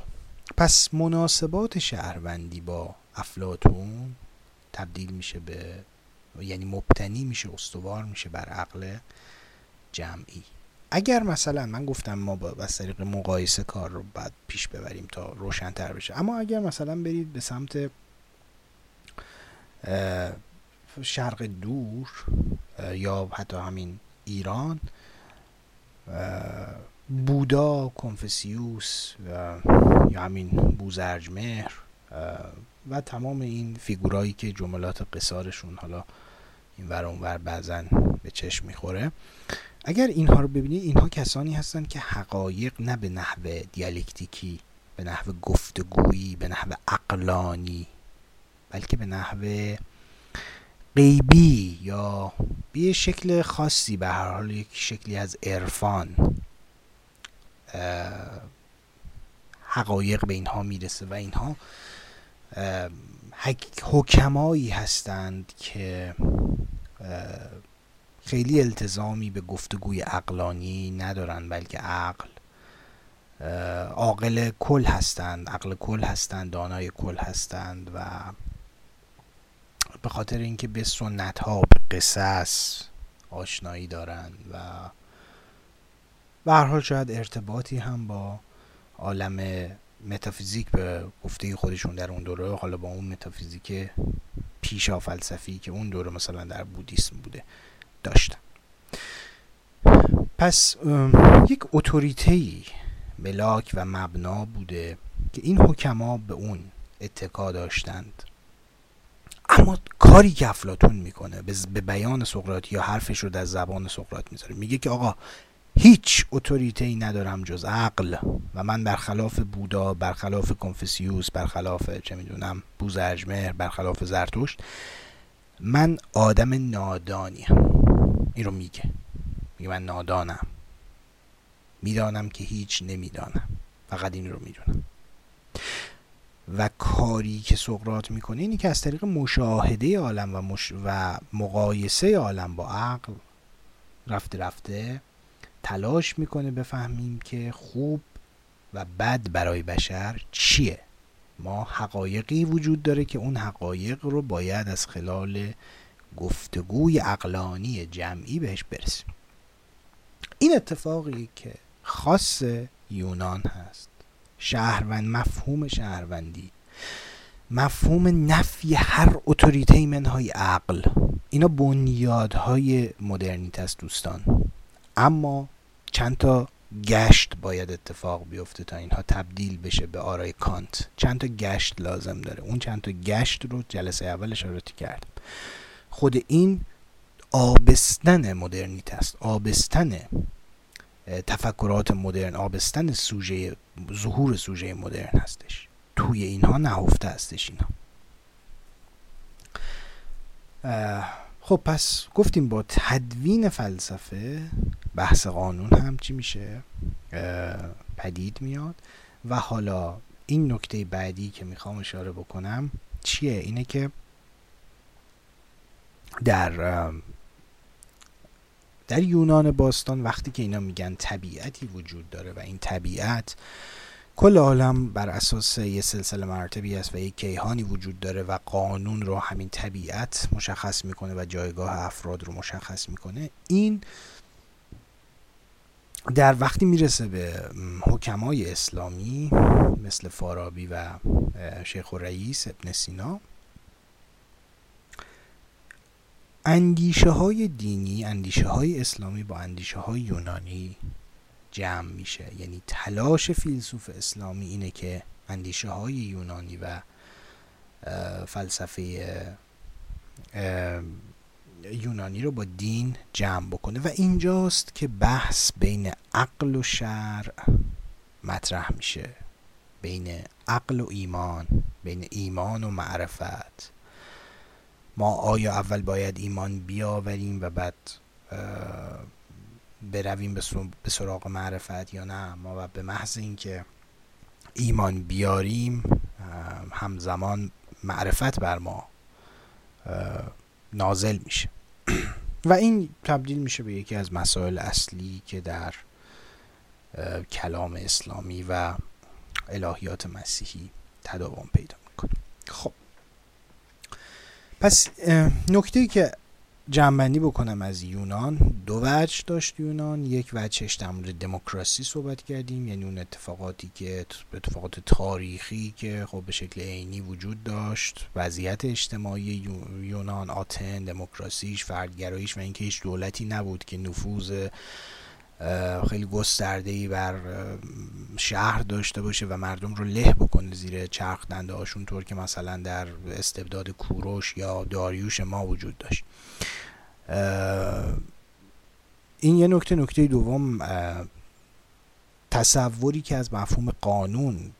پس مناسبات شهروندی با افلاتون تبدیل میشه به یعنی مبتنی میشه استوار میشه بر عقل جمعی. اگر مثلا من گفتم ما با از طریق مقایسه کار رو باید پیش ببریم تا روشنتر بشه اما اگر مثلا برید به سمت شرق دور یا حتی همین ایران بودا کنفسیوس یا همین بوزرجمهر و تمام این فیگورایی که جملات قصارشون حالا این ور ور بعضا به چشم می‌خوره. اگر اینها رو ببینید اینها کسانی هستند که حقایق نه به نحو دیالکتیکی به نحو گفتگویی به نحو عقلانی بلکه به نحو غیبی یا به شکل خاصی به هر حال یک شکلی از عرفان. حقایق به اینها می‌رسه و اینها حکمایی هستند که خیلی التزامی به گفتگوی عقلانی ندارند بلکه عقل عاقل کل هستند عقل کل هستند دانای کل هستند و به خاطر اینکه به سنت ها به قصص آشنایی دارند و به هر حال شاید ارتباطی هم با عالم متافیزیک به گفته خودشون در اون دوره حالا با اون متافیزیک پیشا فلسفی که اون دوره مثلا در بودیسم بوده داشتن. پس یک اتوریتهی ملاک و مبنا بوده که این حکما به اون اتکا داشتند. اما کاری که افلاتون می‌کنه به بیان سقراط یا حرفش رو در زبان سقراط می‌ذاره. میگه که آقا هیچ اتوریته ای ندارم جز عقل. و من برخلاف بودا برخلاف کنفسیوس برخلاف چه می‌دونم بوزرجمهر برخلاف زرتشت من آدم نادانیم این رو میگه. میگه من نادانم. می‌دانم که هیچ نمی‌دانم. فقط این رو می‌دونم. و کاری که سقرات می‌کنه اینی که از طریق مشاهده عالم و, مش... و مقایسه عالم با عقل رفته رفته تلاش می‌کنه بفهمیم که خوب و بد برای بشر چیه. ما حقایقی وجود داره که اون حقایق رو باید از خلال گفتگوی اقلانی جمعی بهش برسیم. این اتفاقی که خاص یونان هست شهروند مفهوم شهروندی مفهوم نفی هر اتوریته منهای عقل اینا بنیادهای مدرنیت است دوستان. اما چند تا گشت باید اتفاق بیفته تا اینها تبدیل بشه به آرای کانت. چند تا گشت لازم داره. اون چند تا گشت رو جلسه اول اشاره کردم. خود این آبستن مدرنیت است. آبستن تفکرات مدرن آبستن سوژه ظهور سوژه مدرن هستش. توی اینها نهفته هستش اینها. خب پس گفتیم با تدوین فلسفه بحث قانون هم چی میشه؟ پدید میاد. و حالا این نکته بعدی که می‌خوام اشاره بکنم چیه؟ اینه که در در یونان باستان وقتی که اینا میگن طبیعتی وجود داره و این طبیعت کل عالم بر اساس یه سلسله مرتبی است و یک کیهانی وجود داره و قانون رو همین طبیعت مشخص می‌کنه و جایگاه افراد رو مشخص می‌کنه. این در وقتی می‌رسه به حکمای اسلامی مثل فارابی و شیخ و رئیس ابن سینا اندیشه های دینی اندیشه های اسلامی با اندیشه های یونانی جمع میشه. یعنی تلاش فیلسوف اسلامی اینه که اندیشه های یونانی و فلسفه یونانی رو با دین جمع بکنه. و اینجاست که بحث بین عقل و شرع مطرح میشه. بین عقل و ایمان بین ایمان و معرفت. ما آیا اول باید ایمان بیاوریم و بعد برویم به سراغ معرفت یا نه؟ ما به محض اینکه ایمان بیاریم همزمان معرفت بر ما نازل میشه. و این تبدیل میشه به یکی از مسائل اصلی که در کلام اسلامی و الهیات مسیحی تداوم پیدا می‌کنه. خب. پس نکته که جنبندی بکنم از یونان. دو وجه داشت یونان. یک وجهش در مورد دموکراسی صحبت کردیم. یعنی اون اتفاقاتی که اتفاقات تاریخی که خب به شکل عینی وجود داشت. وضعیت اجتماعی یونان آتن دموکراسیش فردگراییش و اینکه هیچ دولتی نبود که نفوذ خیلی گسترده ای بر شهر داشته باشه و مردم رو له بکنه زیر چرخ دنده هاشون طور که مثلا در استبداد کوروش یا داریوش ما وجود داشت. این یه نکته نکته دوم تصوری که از مفهوم قانون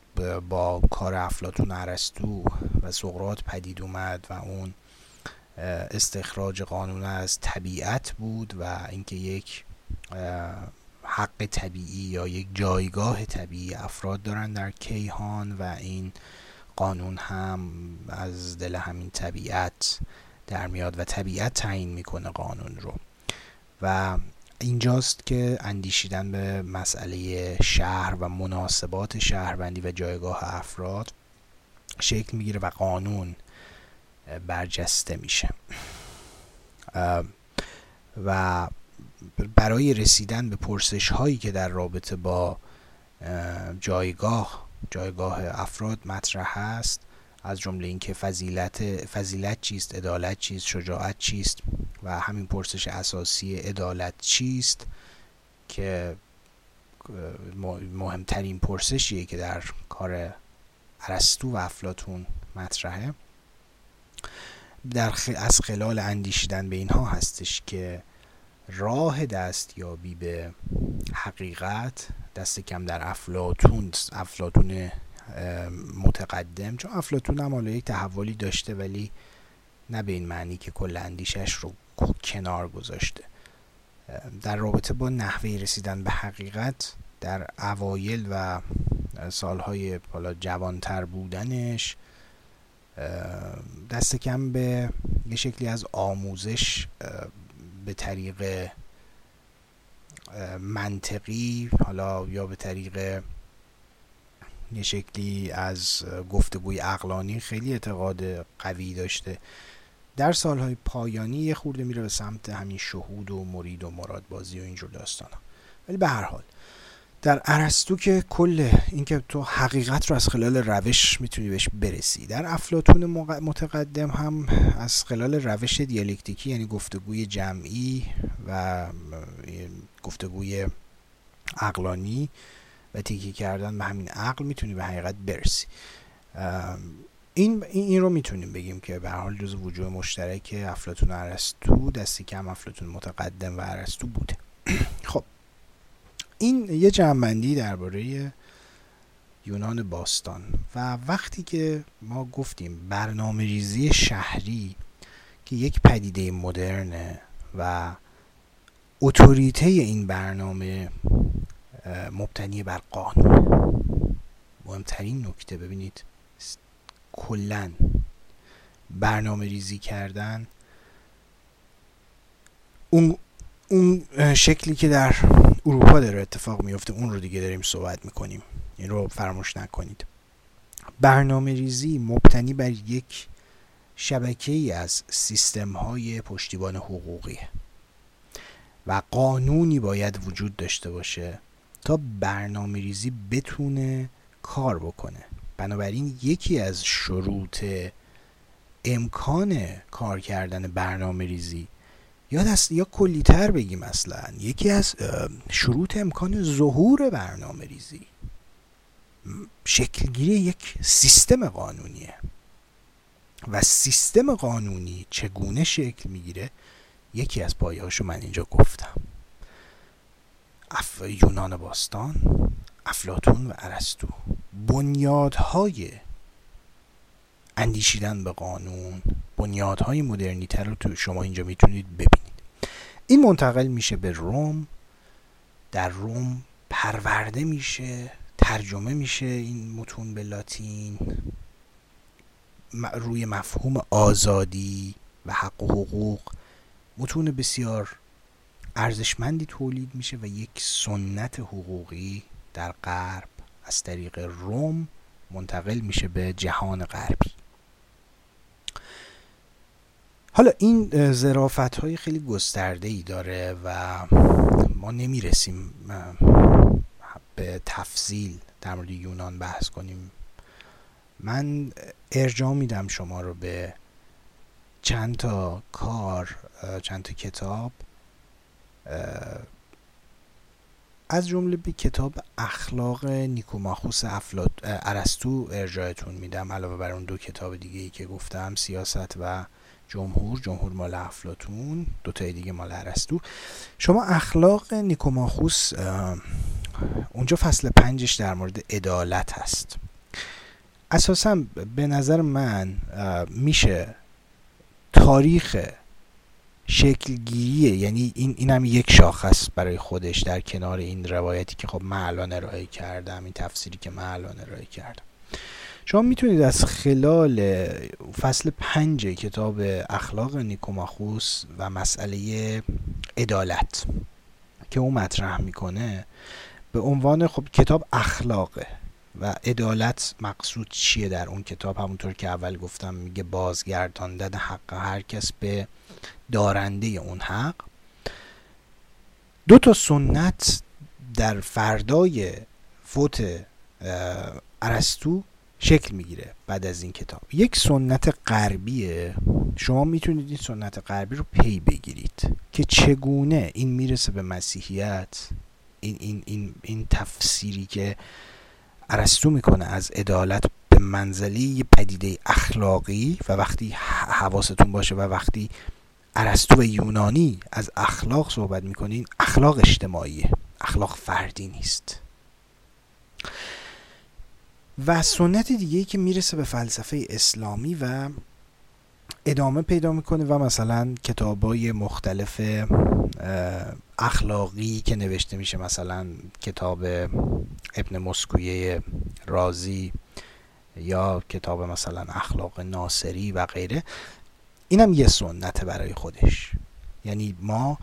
با کار افلاتون ارسطو و سقراط پدید اومد و اون استخراج قانون از طبیعت بود و اینکه یک حق طبیعی یا یک جایگاه طبیعی افراد دارن در کیهان و این قانون هم از دل همین طبیعت در میاد و طبیعت تعیین می‌کنه قانون رو. و اینجاست که اندیشیدن به مسئله شهر و مناسبات شهروندی و جایگاه افراد شکل می‌گیره و قانون برجسته میشه. و برای رسیدن به پرسش هایی که در رابطه با جایگاه جایگاه افراد مطرح هست از جمله اینکه فضیلت فضیلت چیست عدالت چیست شجاعت چیست و همین پرسش اساسی عدالت چیست که مهمترین پرسشیه که در کار ارسطو و افلاتون مطرحه. در از خلال اندیشیدن به اینها هستش که راه دستیابی به حقیقت دست کم در افلاتون افلاتون متقدم. چون افلاتون هم حالا یک تحولی داشته ولی نه به این معنی که کل اندیشش رو کنار گذاشته. در رابطه با نحوه رسیدن به حقیقت در اوایل و سالهای حالا جوانتر بودنش دست کم به یه شکلی از آموزش به طریق منطقی حالا یا به طریق یه شکلی از گفتگوی اقلانی خیلی اعتقاد قوی داشته. در سالهای پایانی یه خورده میره به سمت همین شهود و مرید و مرادبازی و اینجور داستان ولی به هر حال در ارسطو که کل اینکه تو حقیقت رو از خلال روش می‌تونی بهش برسی در افلاتون متقدم هم از خلال روش دیالکتیکی یعنی گفتگوی جمعی و گفتگوی عقلانی و تیکی کردن به همین عقل می‌تونی به حقیقت برسی. این این رو می‌تونیم بگیم که به حال جز وجود مشترک افلاتون و ارسطو دستی کم افلاتون متقدم و ارسطو بوده. خب. این یه جمعبندی درباره یونان باستان و وقتی که ما گفتیم برنامه ریزی شهری که یک پدیده مدرنه و اتوریته این برنامه مبتنی بر قانون. مهمترین نکته ببینید کلا برنامه ریزی کردن اون شکلی که در اروپا داره اتفاق میفته اون رو دیگه داریم صحبت می‌کنیم. این رو فراموش نکنید. برنامه ریزی مبتنی بر یک شبکه ای از سیستم های پشتیبان حقوقی و قانونی باید وجود داشته باشه تا برنامه ریزی بتونه کار بکنه. بنابراین یکی از شروط امکان کار کردن برنامه ریزی یا دست یا کلیتر بگیم اصلا. یکی از شروط امکان ظهور برنامه ریزی. شکلگیری یک سیستم قانونیه. و سیستم قانونی چگونه شکل می‌گیره؟ یکی از پایهاشو من اینجا گفتم. اف... یونان باستان افلاتون و ارسطو. بنیادهای اندیشیدن به قانون. بنیادهای مدرنیتر رو تو شما اینجا می‌تونید ببینید. این منتقل میشه به روم. در روم پرورده میشه ترجمه میشه این متون به لاتین. روی مفهوم آزادی و حق و حقوق. متون بسیار ارزشمندی تولید میشه و یک سنت حقوقی در غرب. از طریق روم منتقل میشه به جهان غربی. حالا این زرافت های خیلی گسترده ای داره و ما نمی‌رسیم به تفصیل در مورد یونان بحث کنیم. من ارجاع میدم شما رو به چند تا کار چند تا کتاب. از جمله به کتاب اخلاق نیکوماخوس افلات ارسطو ارجاعتون میدم علاوه بر اون دو کتاب دیگه ای که گفتم سیاست و جمهور جمهور مال افلاتون دو تای دیگه مال ارسطو. شما اخلاق نیکوماخوس اونجا فصل پنجش در مورد عدالت هست. اساسا به نظر من میشه تاریخ شکلگیریه. یعنی این این هم یک شاخص برای خودش در کنار این روایتی که خب من الان ارائه کردم این تفسیری که من الان ارائه کردم. شما می‌تونید از خلال فصل پنج کتاب اخلاق نیکوماخوس و مسئله عدالت که او مطرح می‌کنه به عنوان خب کتاب اخلاقه و عدالت مقصود چیه در اون کتاب؟ همونطور که اول گفتم میگه بازگرداندن حق هر کس به دارنده اون حق. دو تا سنت در فردای فوت ارسطو شکل می‌گیره بعد از این کتاب. یک سنت غربیه. شما می‌تونید این سنت غربی رو پی بگیرید که چگونه این می‌رسه به مسیحیت. این, این, این, این تفسیری که ارسطو می‌کنه از عدالت به منزلی پدیده اخلاقی و وقتی حواستون باشه و وقتی ارسطو و یونانی از اخلاق صحبت می‌کنین اخلاق اجتماعیه. اخلاق فردی نیست. و سنت دیگه که می‌رسه به فلسفه اسلامی و ادامه پیدا می‌کنه و مثلا کتابای مختلف اخلاقی که نوشته میشه مثلا کتاب ابن مسکویه رازی یا کتاب مثلا اخلاق ناصری و غیره اینم یه سنت برای خودش. یعنی ما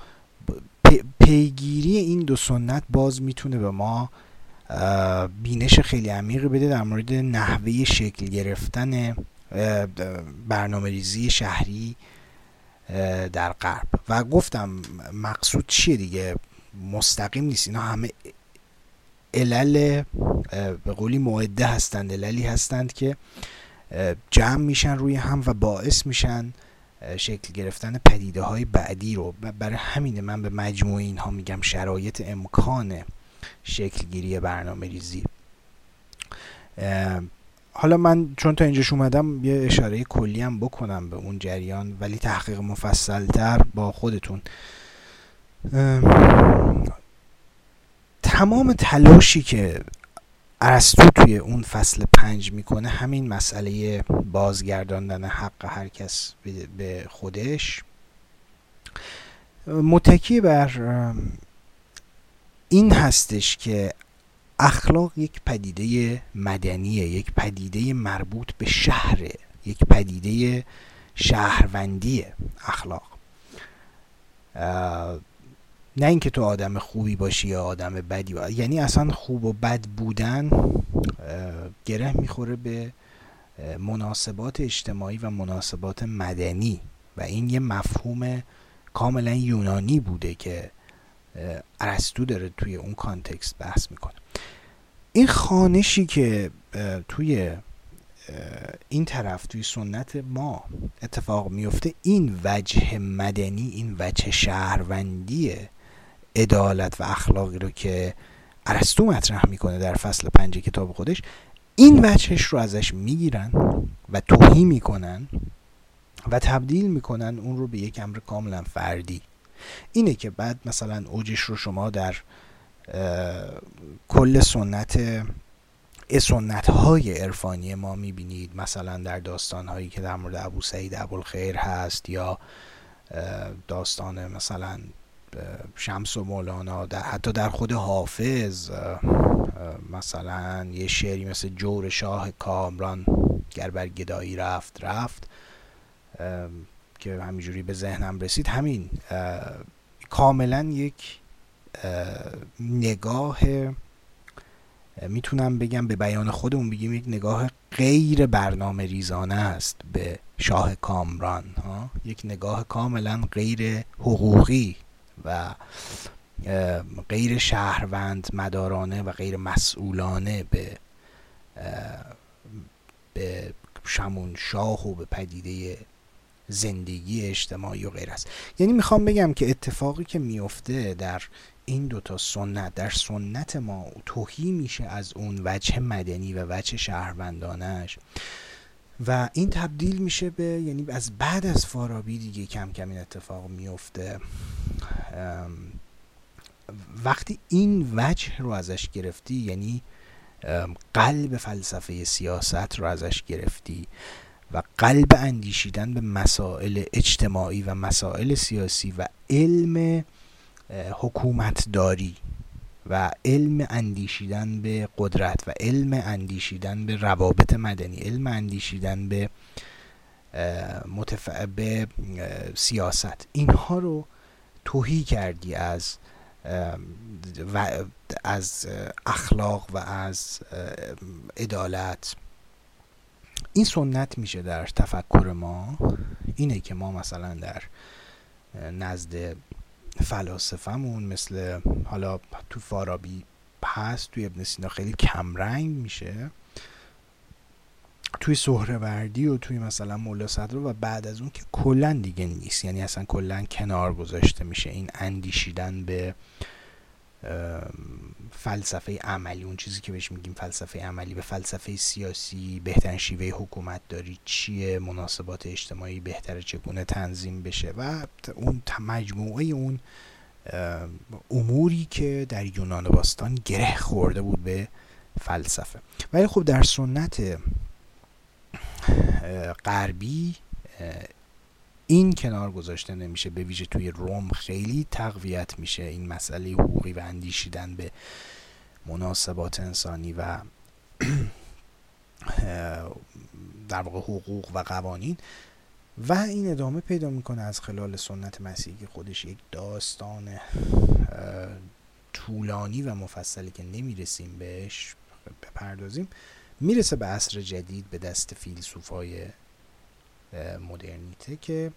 پیگیری این دو سنت باز می‌تونه به ما بینش خیلی عمیقی بده در مورد نحوه شکل گرفتن برنامه ریزی شهری در غرب. و گفتم مقصود چیه دیگه؟ مستقیم نیست. اینا همه علل به قولی معده هستند عللی هستند که جمع میشن روی هم و باعث میشن شکل گرفتن پدیده های بعدی رو. برای همینه من به مجموع اینها میگم شرایط امکان شکل گیری برنامه ریزی حالا من چون تا اینجاش اومدم یه اشاره کلی هم بکنم به اون جریان ولی تحقیق مفصلتر با خودتون. تمام تلاشی که ارسطو توی اون فصل پنج می‌کنه همین مسئله بازگرداندن حق هر کس به خودش متکی بر این هستش که اخلاق یک پدیده مدنیه یک پدیده مربوط به شهر یک پدیده شهروندی اخلاق نه اینکه تو آدم خوبی باشی یا آدم بدی باشی. یعنی اصلا خوب و بد بودن گره می‌خوره به مناسبات اجتماعی و مناسبات مدنی و این یه مفهوم کاملا یونانی بوده که ارسطو داره توی اون کانتکست بحث می‌کنه. این خانشی که توی این طرف توی سنت ما اتفاق میفته این وجه مدنی این وجه شهروندی عدالت و اخلاقی رو که ارسطو مطرح می‌کنه در فصل پنج کتاب خودش این وجهش رو ازش می‌گیرن و توهی می‌کنن و تبدیل می‌کنن اون رو به یک امر کاملا فردی. اینه که بعد مثلا اوجش رو شما در کل سنت سنت های عرفانی ما می‌بینید. مثلا در داستان هایی که در مورد ابو سعید ابوالخیر هست یا داستان مثلا شمس و مولانا در حتی در خود حافظ مثلا یه شعری مثل جور شاه کامران گر بر گدایی رفت رفت. که همینجوری به ذهنم رسید همین کاملا یک نگاه می‌تونم بگم به بیان خودمون بگیم یک نگاه غیر برنامه ریزانه است به شاه کامران ها؟ یک نگاه کاملا غیر حقوقی و غیر شهروند مدارانه و غیر مسئولانه به به شمون شاه و به پدیده زندگی اجتماعی و غیر است یعنی می‌خوام بگم که اتفاقی که میفته در این دوتا سنت در سنت ما توهی میشه از اون وجه مدنی و وجه شهروندانش و این تبدیل میشه به یعنی از بعد از فارابی دیگه کم کم این اتفاق میفته. وقتی این وجه رو ازش گرفتی یعنی قلب فلسفه سیاست رو ازش گرفتی و قلب اندیشیدن به مسائل اجتماعی و مسائل سیاسی و علم حکومت داری و علم اندیشیدن به قدرت و علم اندیشیدن به روابط مدنی علم اندیشیدن به متف... به سیاست. اینها رو توهی کردی از و از اخلاق و از عدالت این سنت میشه در تفکر ما اینه که ما مثلا در نزد فلاسفهمون مثل حالا تو فارابی هست توی ابن سینا خیلی کمرنگ میشه توی سهروردی و توی مثلا مولا صدر و بعد از اون که کلا دیگه نیست. یعنی اصلا کلا کنار گذاشته میشه. این اندیشیدن به فلسفه عملی اون چیزی که بهش میگیم فلسفه عملی به فلسفه سیاسی بهترین شیوه حکومت داری چیه؟ مناسبات اجتماعی بهتره چگونه تنظیم بشه؟ و اون مجموعه اون اموری که در یونان باستان گره خورده بود به فلسفه. ولی خب در سنت غربی این کنار گذاشته نمیشه به ویژه توی روم خیلی تقویت میشه این مسئله حقوقی و اندیشیدن به مناسبات انسانی و در واقع حقوق و قوانین. و این ادامه پیدا می‌کنه از خلال سنت مسیحی که خودش یک داستان طولانی و مفصلی که نمی‌رسیم بهش بپردازیم. می‌رسه به عصر جدید به دست فیلسوفای مدرنیته که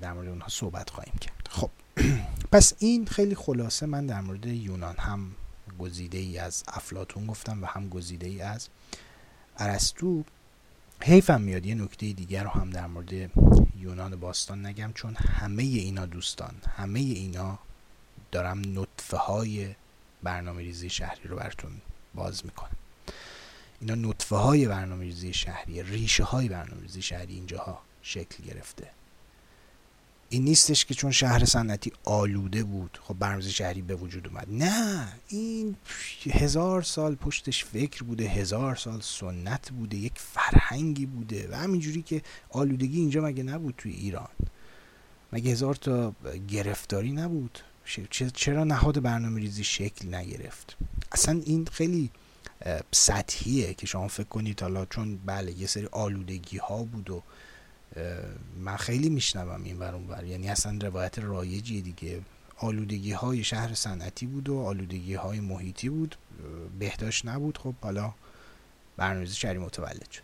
در مورد اونها صحبت خواهیم کرد. خب پس این خیلی خلاصه من در مورد یونان هم گزیده ای از افلاتون گفتم و هم گزیده ای از ارسطو. حیفم میاد یه نکته دیگر رو هم در مورد یونان باستان نگم چون همه اینا دوستان همه اینا دارم نطفه های برنامه ریزی شهری رو براتون باز می‌کنم. اینا نطفه های برنامه شهری ریشه های برنامه شهری اینجاها شکل گرفته. این نیستش که چون شهر صنعتی آلوده بود خب برنامه شهری به وجود اومد. نه این هزار سال پشتش فکر بوده هزار سال سنت بوده یک فرهنگی بوده و همینجوری که آلودگی اینجا مگه نبود توی ایران؟ مگه هزار تا گرفتاری نبود؟ چرا نهاد برنامه ریزی شکل نگرفت؟ اصلا این خیلی سطحیه که شما فکر کنید حالا چون بله یه سری آلودگی ها بود و من خیلی میشنوم این ور بر یعنی اصلا روایت رایجی دیگه. آلودگی های شهر صنعتی بود و آلودگی های محیطی بود. بهداشت نبود. خب حالا برنامه‌ریزی شهری متولد شد.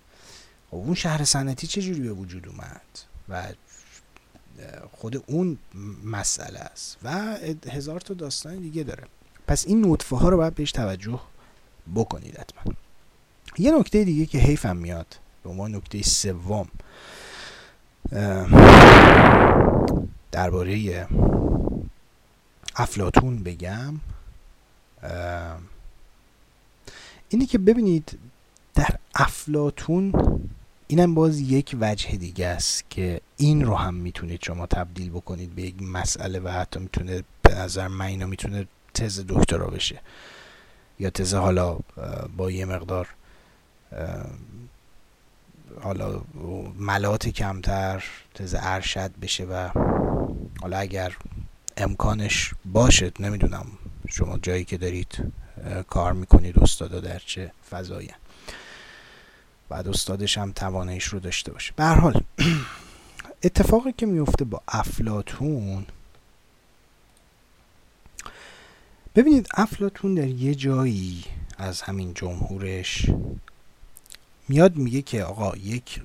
خب اون شهر صنعتی چجوری به وجود اومد؟ و خود اون مسئله است. و هزار تا داستان دیگه داره. پس این نطفه ها رو باید بهش توجه بکنید حتما. یه نکته دیگه که حیفم میاد به عنوان نکته سوم درباره افلاتون بگم اینی که ببینید در افلاتون اینم باز یک وجه دیگه است که این رو هم می‌تونید شما تبدیل بکنید به یک مسئله و حتی می‌تونه به نظر من اینو می‌تونه تز دکترا بشه. یا تز حالا با یه مقدار حالا ملات کمتر تز ارشد بشه و حالا اگر امکانش باشه نمی‌دونم شما جایی که دارید کار می‌کنید استادا در چه فضایی بعد استادش هم تواناییش رو داشته باشه. به حال اتفاقی که میفته با افلاتون ببینید افلاتون در یه جایی از همین جمهورش میاد میگه که آقا یک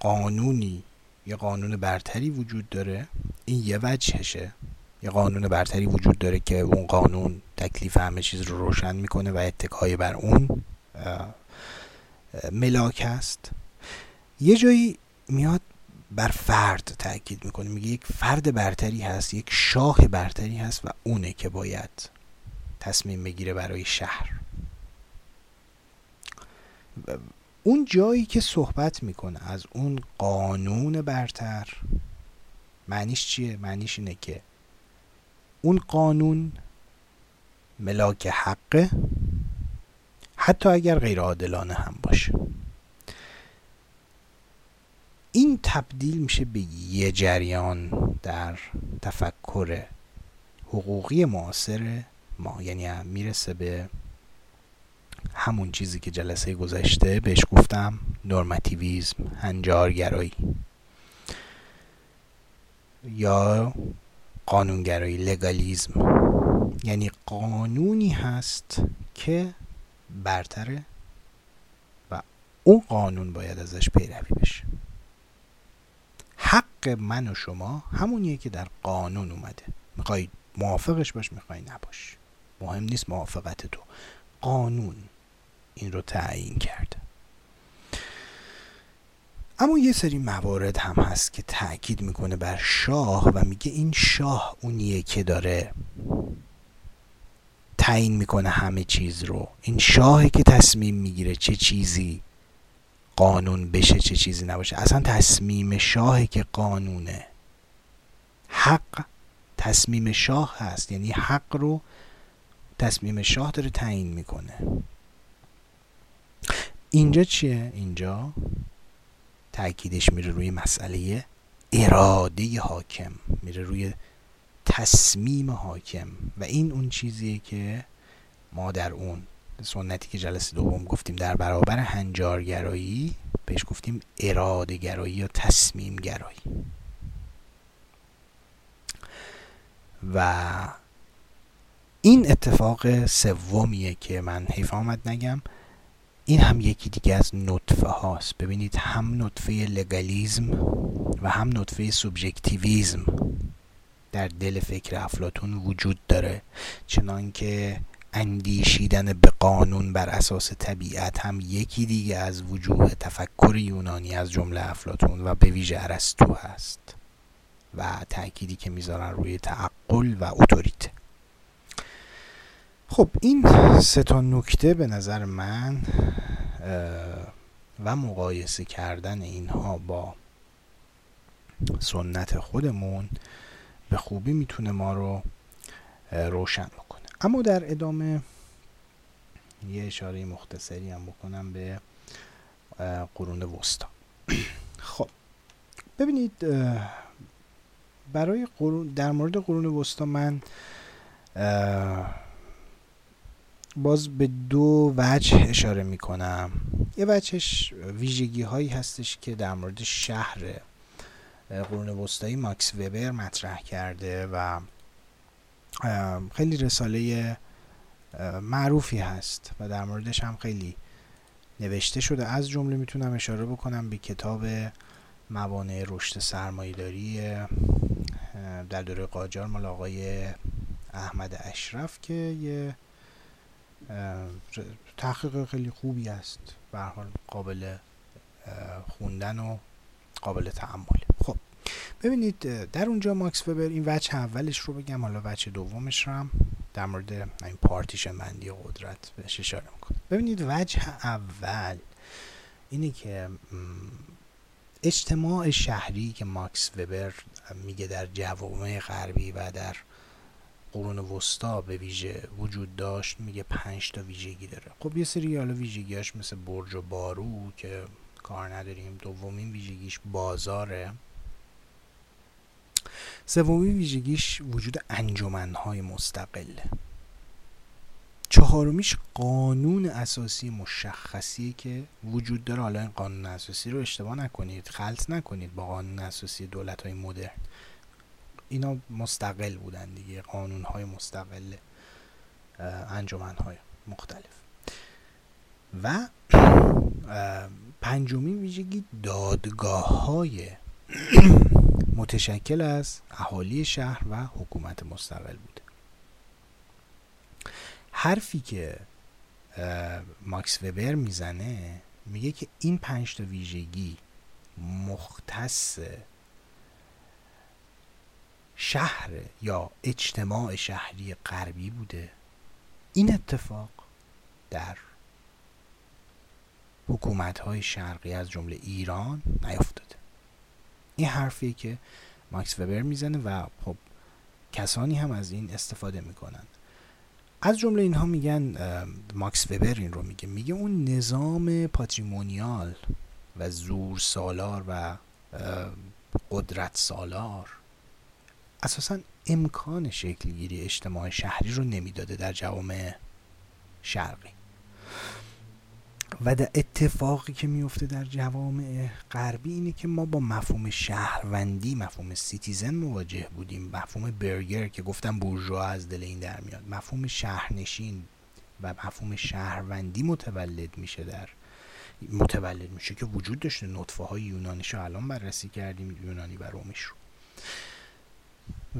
قانونی یه قانون برتری وجود داره. این یه وجهشه. یه قانون برتری وجود داره که اون قانون تکلیف همه چیز رو روشن می‌کنه و اتکای بر اون ملاک است یه جایی میاد بر فرد تاکید می‌کنه. میگه یک فرد برتری هست یک شاه برتری هست و اونه که باید تصمیم بگیره برای شهر. اون جایی که صحبت می‌کنه از اون قانون برتر معنیش چیه؟ معنیش اینه که اون قانون ملاک حقه حتی اگر غیر عادلانه هم باشه. این تبدیل میشه به یه جریان در تفکر حقوقی معاصر ما. یعنی می‌رسه به همون چیزی که جلسه گذشته بهش گفتم نورماتیویزم هنجارگرایی. یا قانونگرایی لگالیزم. یعنی قانونی هست که برتره و اون قانون باید ازش پیروی بشه. حق من و شما همونیه که در قانون اومده. می‌خوای موافقش باش می‌خوای نباش. مهم نیست موافقت تو. قانون این رو تعیین کرده. اما یه سری موارد هم هست که تاکید می‌کنه بر شاه و میگه این شاه اونیه که داره تعیین می‌کنه همه چیز رو. این شاهی که تصمیم می‌گیره چه چیزی قانون بشه چه چیزی نباشه. اصلا تصمیم شاهی که قانونه. حق تصمیم شاه هست. یعنی حق رو تصمیم شاه داره تعیین می‌کنه. اینجا چیه؟ اینجا تاکیدش میره روی مسئله اراده حاکم. میره روی تصمیم حاکم. و این اون چیزیه که ما در اون سنتی که جلسه دوم گفتیم در برابر هنجارگرایی بهش گفتیم اراده گرایی یا تصمیم گرایی و این اتفاق سومیه که من حیف آمد نگم. این هم یکی دیگه از نطفه هاست. ببینید هم نطفه لگالیزم و هم نطفه سوبژکتیویزم در دل فکر افلاتون وجود داره. چنانکه اندیشیدن به قانون بر اساس طبیعت هم یکی دیگه از وجوه تفکر یونانی از جمله افلاتون و به ویژه ارسطو هست و تأکیدی که می‌ذارن روی تعقل و اتوریته. خب این سه تا نکته به نظر من و مقایسه کردن اینها با سنت خودمون به خوبی می‌تونه ما رو روشن اما در ادامه یه اشاره مختصری هم بکنم به قرون وسطا. خب ببینید برای قرون در مورد قرون وسطا من باز به دو وجه اشاره می کنم یه وجهش ویژگی هایی هستش که در مورد شهر قرون وسطایی ماکس وبر مطرح کرده و خیلی رساله معروفی هست و در موردش هم خیلی نوشته شده. از جمله می‌تونم اشاره بکنم به کتاب موانع رشد سرمایهداری در دوره قاجار مال آقای احمد اشرف که یه تحقیق خیلی خوبی است به حال قابل خوندن و قابل تعمل خب. ببینید در اونجا ماکس وبر این وجه اولش رو بگم حالا وجه دومش رو هم در مورد این پارتیشن بندی قدرت بهش اشاره می‌کنم. ببینید وجه اول اینه که اجتماع شهری که ماکس وبر میگه در جوامع غربی و در قرون وسطا به ویژه وجود داشت میگه پنج تا ویژگی داره. خب یه سری حالا ویژگیاش مثل برج و بارو که کار نداریم دومین ویژگیش بازاره. سومین ویژگیش وجود انجمنهای مستقله چهارمیش قانون اساسی مشخصی که وجود داره. حالا این قانون اساسی رو اشتباه نکنید خلط نکنید با قانون اساسی دولت های مدرن. اینا مستقل بودن دیگه قانون های مستقل انجمن های مختلف. و پنجمین ویژگی دادگاه های متشکل از اهالی شهر و حکومت مستقل بوده حرفی که ماکس وبر می‌زنه میگه که این پنج تا ویژگی مختص شهر یا اجتماع شهری غربی بوده. این اتفاق در حکومت های شرقی از جمله ایران نیفتاده این حرفی که ماکس وبر می‌زنه و خب کسانی هم از این استفاده می‌کنن. از جمله اینها میگن ماکس وبر این رو میگه. میگه اون نظام پاتریمونیال و زور سالار و قدرت سالار اساسا امکان شکلگیری اجتماع شهری رو نمی‌داده در جوامع شرقی. و در اتفاقی که میفته در جوامع غربی اینه که ما با مفهوم شهروندی مفهوم citizen مواجه بودیم. مفهوم burgher که گفتم بورژوا از دل این در میاد. مفهوم شهرنشین و مفهوم شهروندی متولد میشه در متولد میشه که وجود داشته. نطفه های یونانیش رو الان بررسی کردیم. یونانی و رومیش رو.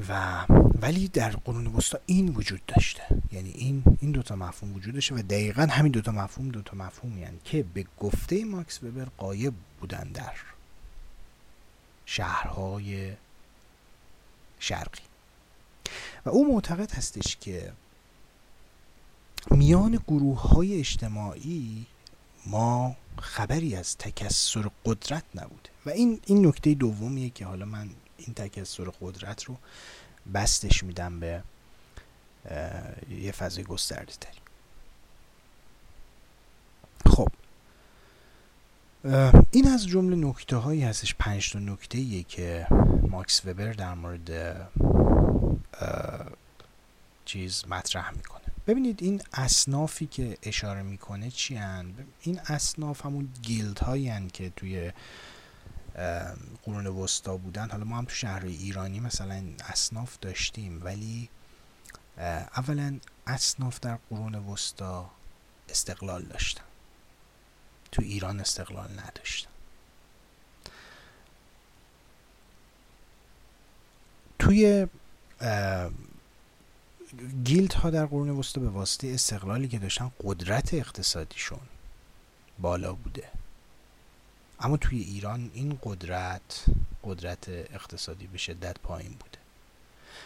و ولی در قرون وسطا این وجود داشته. یعنی این این دوتا مفهوم وجود داشته و دقیقا همین دوتا مفهوم دوتا مفهوم یعنی که به گفته ماکس وبر قایب بودن در شهرهای شرقی. و او معتقد هستش که میان گروه های اجتماعی ما خبری از تکسر قدرت نبوده. و این این نکته دومیه که حالا من این تکسر قدرت رو بستش میدم به یه فضای گسترده تری خب این از جمله نکته هایی هستش پنج تا نکته که ماکس وبر در مورد چیز مطرح می‌کنه. ببینید این اصنافی که اشاره می‌کنه چی هن؟ این اصناف همون گیلد هایی که توی قرون وسطا بودن. حالا ما هم تو شهر ایرانی مثلا اصناف داشتیم ولی اولا اصناف در قرون وسطا استقلال داشتن. تو ایران استقلال نداشتن. توی گیلد ها در قرون وسطا به واسطه استقلالی که داشتن قدرت اقتصادیشون بالا بوده. اما توی ایران این قدرت قدرت اقتصادی به شدت پایین بوده.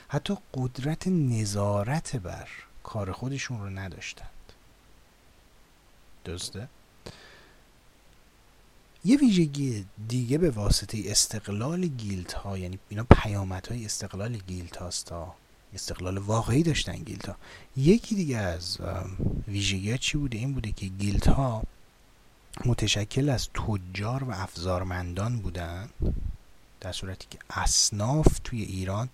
حتی قدرت نظارت بر کار خودشون رو نداشتند. درسته؟ یه ویژگی دیگه به واسطه استقلال گیلت ها یعنی اینا پیامت های استقلال گیلت هاست تا استقلال واقعی داشتن گیلت ها یکی دیگه از ویژگی چی بوده؟ این بوده که گیلت ها متشکل از تجار و افزارمندان بودن در صورتی که اصناف توی ایران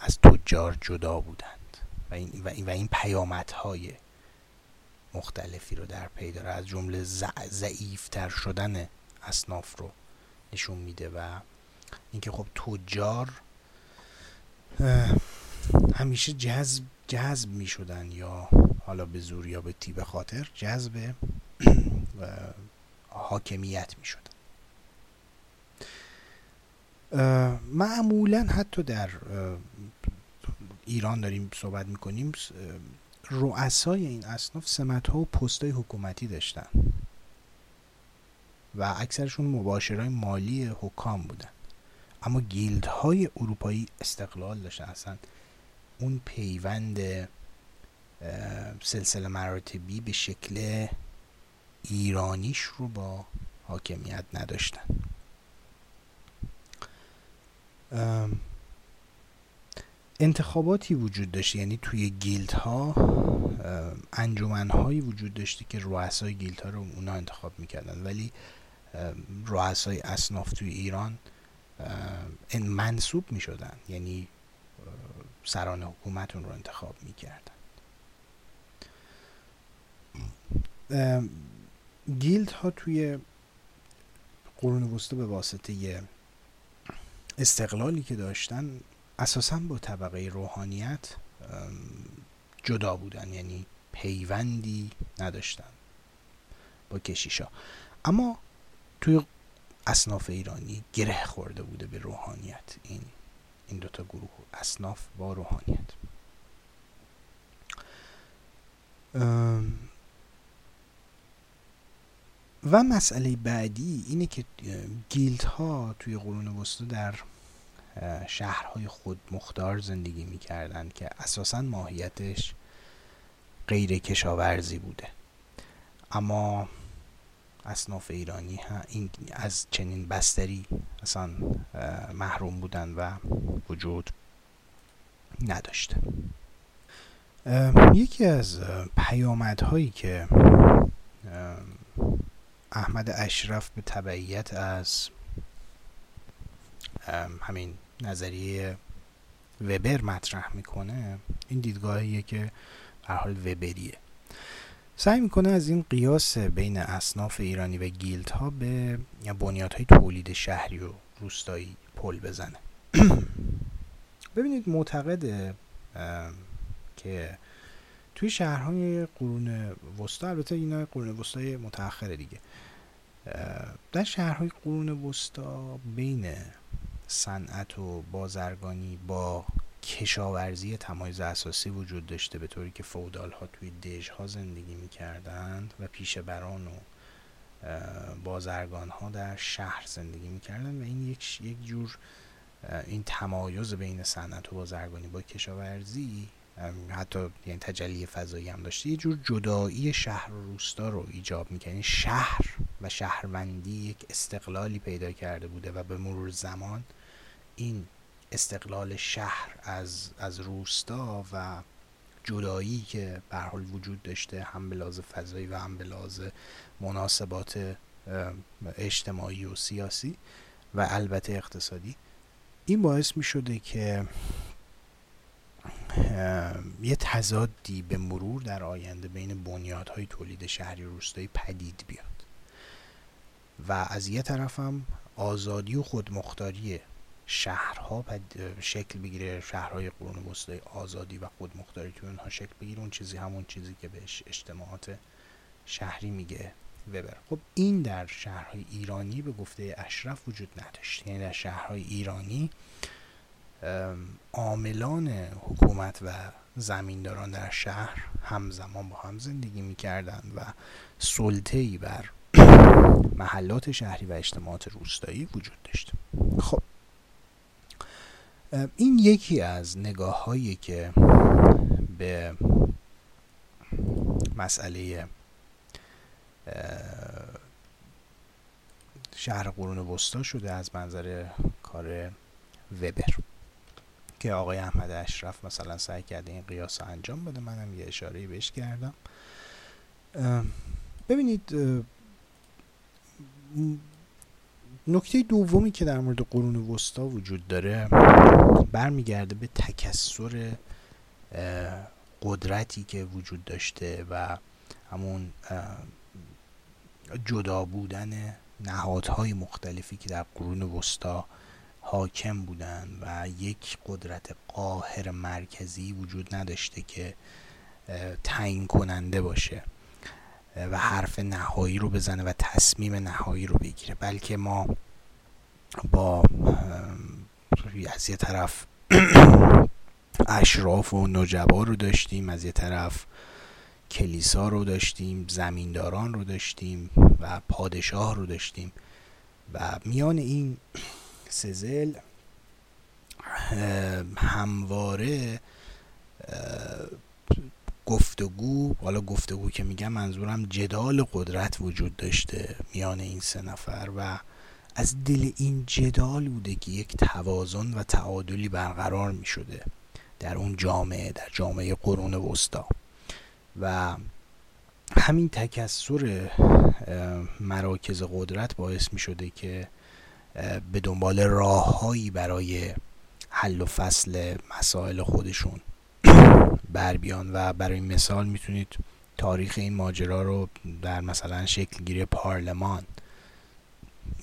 از تجار جدا بودند. و این, و این, و این پیامدهای مختلفی رو در پی داره. از جمله ضعیفتر شدن اصناف رو نشون میده و اینکه خب تجار همیشه جذب جذب می شدن یا حالا به زور یا به تیب خاطر جذب حاکمیت می شدن معمولا حتی در ایران داریم صحبت می‌کنیم رؤسای این اصناف سمت ها و پست های حکومتی داشتن. و اکثرشون مباشرهای مالی حکام بودن. اما guild های اروپایی استقلال داشتن. اصلا اون پیوند سلسله مراتبی به شکل ایرانیش رو با حاکمیت نداشتن. انتخاباتی وجود داشته یعنی توی guild ها انجمن وجود داشته که رؤسای guild ها رو اونا انتخاب می‌کردن. ولی رؤسای اصناف توی ایران منصوب می‌شدن. یعنی سران حکومت اون رو انتخاب می‌کردن. گیلد ها توی قرون وسطا به واسطه استقلالی که داشتن اساسا با طبقه روحانیت جدا بودن یعنی پیوندی نداشتن با کشیشا. اما توی اصناف ایرانی گره خورده بوده به روحانیت. این این دوتا گروه اصناف با روحانیت. و مسئله بعدی اینه که گیلت ها توی قرون وسطا در شهرهای خود مختار زندگی می‌کردند که اساسا ماهیتش غیر کشاورزی بوده. اما اصناف ایرانی این از چنین بستری اصلا محروم بودن و وجود نداشته یکی از پیامدهایی که احمد اشرف به تبعیت از همین نظریه وبر مطرح می‌کنه. این دیدگاهیه که به حال وبریه. سعی می‌کنه از این قیاس بین اصناف ایرانی و گیلت ها به بنیادهای تولید شهری و روستایی پل بزنه. ببینید معتقده که توی شهرهای قرون وسطا البته اینا قرون وسطای متأخره دیگه. در شهرهای قرون وسطا بین صنعت و بازرگانی با کشاورزی تمایز اساسی وجود داشته به طوری که فودال ها توی دژ ها زندگی می‌کردند و پیشبران و بازرگان ها در شهر زندگی می‌کردند و این یک یک جور این تمایز بین صنعت و بازرگانی با کشاورزی حتی یعنی تجلی فضایی هم داشته. یه جور جدایی شهر و روستا رو ایجاب می‌کنه یعنی شهر و شهروندی یک استقلالی پیدا کرده بوده و به مرور زمان این استقلال شهر از, از روستا و جدایی که به حال وجود داشته هم به لحاظ فضایی و هم به لحاظ مناسبات اجتماعی و سیاسی و البته اقتصادی. این باعث می شده که یه تضادی به مرور در آینده بین بنیادهای تولید شهری روستایی پدید بیاد. و از یه طرف هم آزادی و خودمختاری شهرها شکل بگیره شهرهای قرون وسطایی آزادی و خودمختاری تو اونها شکل بگیره اون چیزی همون چیزی که بهش اجتماعات شهری میگه وبر. خب این در شهرهای ایرانی به گفته اشرف وجود نداشت. یعنی در شهرهای ایرانی عاملان حکومت و زمینداران در شهر همزمان با هم زندگی می‌کردند و سلطه ای بر محلات شهری و اجتماعات روستایی وجود داشت. خب این یکی از نگاه هایی که به مسئله شهر قرون وسطا شده از منظر کار وبر. که آقای احمد اشرف مثلا سعی کرده این قیاس انجام بده منم یه اشاره بهش کردم. ببینید نکته دومی که در مورد قرون وسطا وجود داره برمیگرده به تکسر قدرتی که وجود داشته و همون جدا بودن نهادهای مختلفی که در قرون وسطا حاکم بودن و یک قدرت قاهر مرکزی وجود نداشته که تعیین کننده باشه و حرف نهایی رو بزنه و تصمیم نهایی رو بگیره. بلکه ما با از یه طرف اشراف و نجبا رو داشتیم از یه طرف کلیسا رو داشتیم زمینداران رو داشتیم و پادشاه رو داشتیم و میان این سزل همواره گفتگو حالا گفتگو که میگم منظورم جدال قدرت وجود داشته میان این سه نفر و از دل این جدال بوده که یک توازن و تعادلی برقرار می شده در اون جامعه در جامعه قرون وسطا. و همین تکسر مراکز قدرت باعث می شده که به دنبال راههایی برای حل و فصل مسائل خودشون بر بیان و برای مثال می‌تونید تاریخ این ماجرا رو در مثلا شکلگیری پارلمان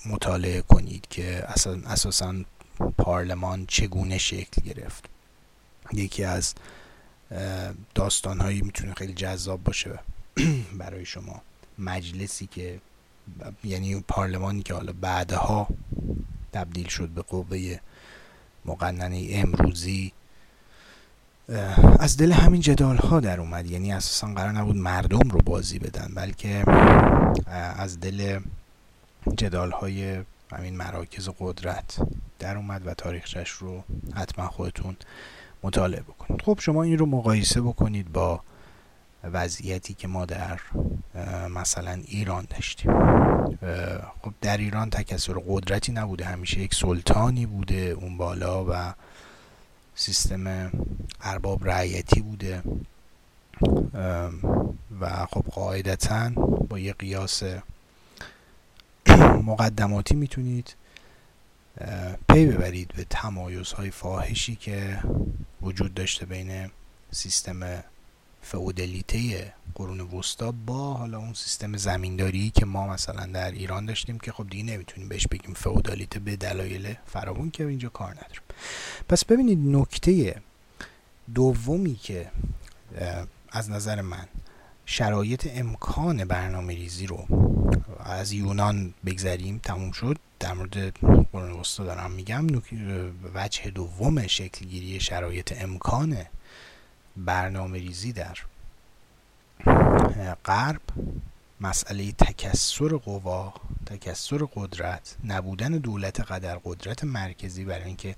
مطالعه کنید که اساسا پارلمان چگونه شکل گرفت. یکی از داستان هایی می‌تونه خیلی جذاب باشه برای شما. مجلسی که یعنی پارلمانی که حالا بعدها تبدیل شد به قوه مقننه امروزی از دل همین جدال ها در اومد. یعنی اساسا قرار نبود مردم رو بازی بدن بلکه از دل جدال های همین مراکز قدرت در اومد و تاریخش رو حتما خودتون مطالعه بکنید. خب شما این رو مقایسه بکنید با وضعیتی که ما در مثلا ایران داشتیم. خب در ایران تکسر قدرتی نبوده. همیشه یک سلطانی بوده اون بالا و سیستم ارباب رعیتی بوده. و خب قاعدتا با یه قیاس مقدماتی می‌تونید پی ببرید به تمایزهای فاحشی که وجود داشته بین سیستم فئودالیته قرون وسطا با حالا اون سیستم زمینداری که ما مثلا در ایران داشتیم که خب دیگه نمی‌تونیم بهش بگیم فئودالیته به دلایل فراوون که اینجا کار نداریم. پس ببینید نکته دومی که از نظر من شرایط امکان برنامه ریزی رو از یونان بگذریم تموم شد. در مورد قرون وسطا دارم میگم وجه دوم شکلگیری شرایط امکان برنامه ریزی در غرب مسئله تکسر قوا تکسر قدرت نبودن دولت قدر قدرت مرکزی برای اینکه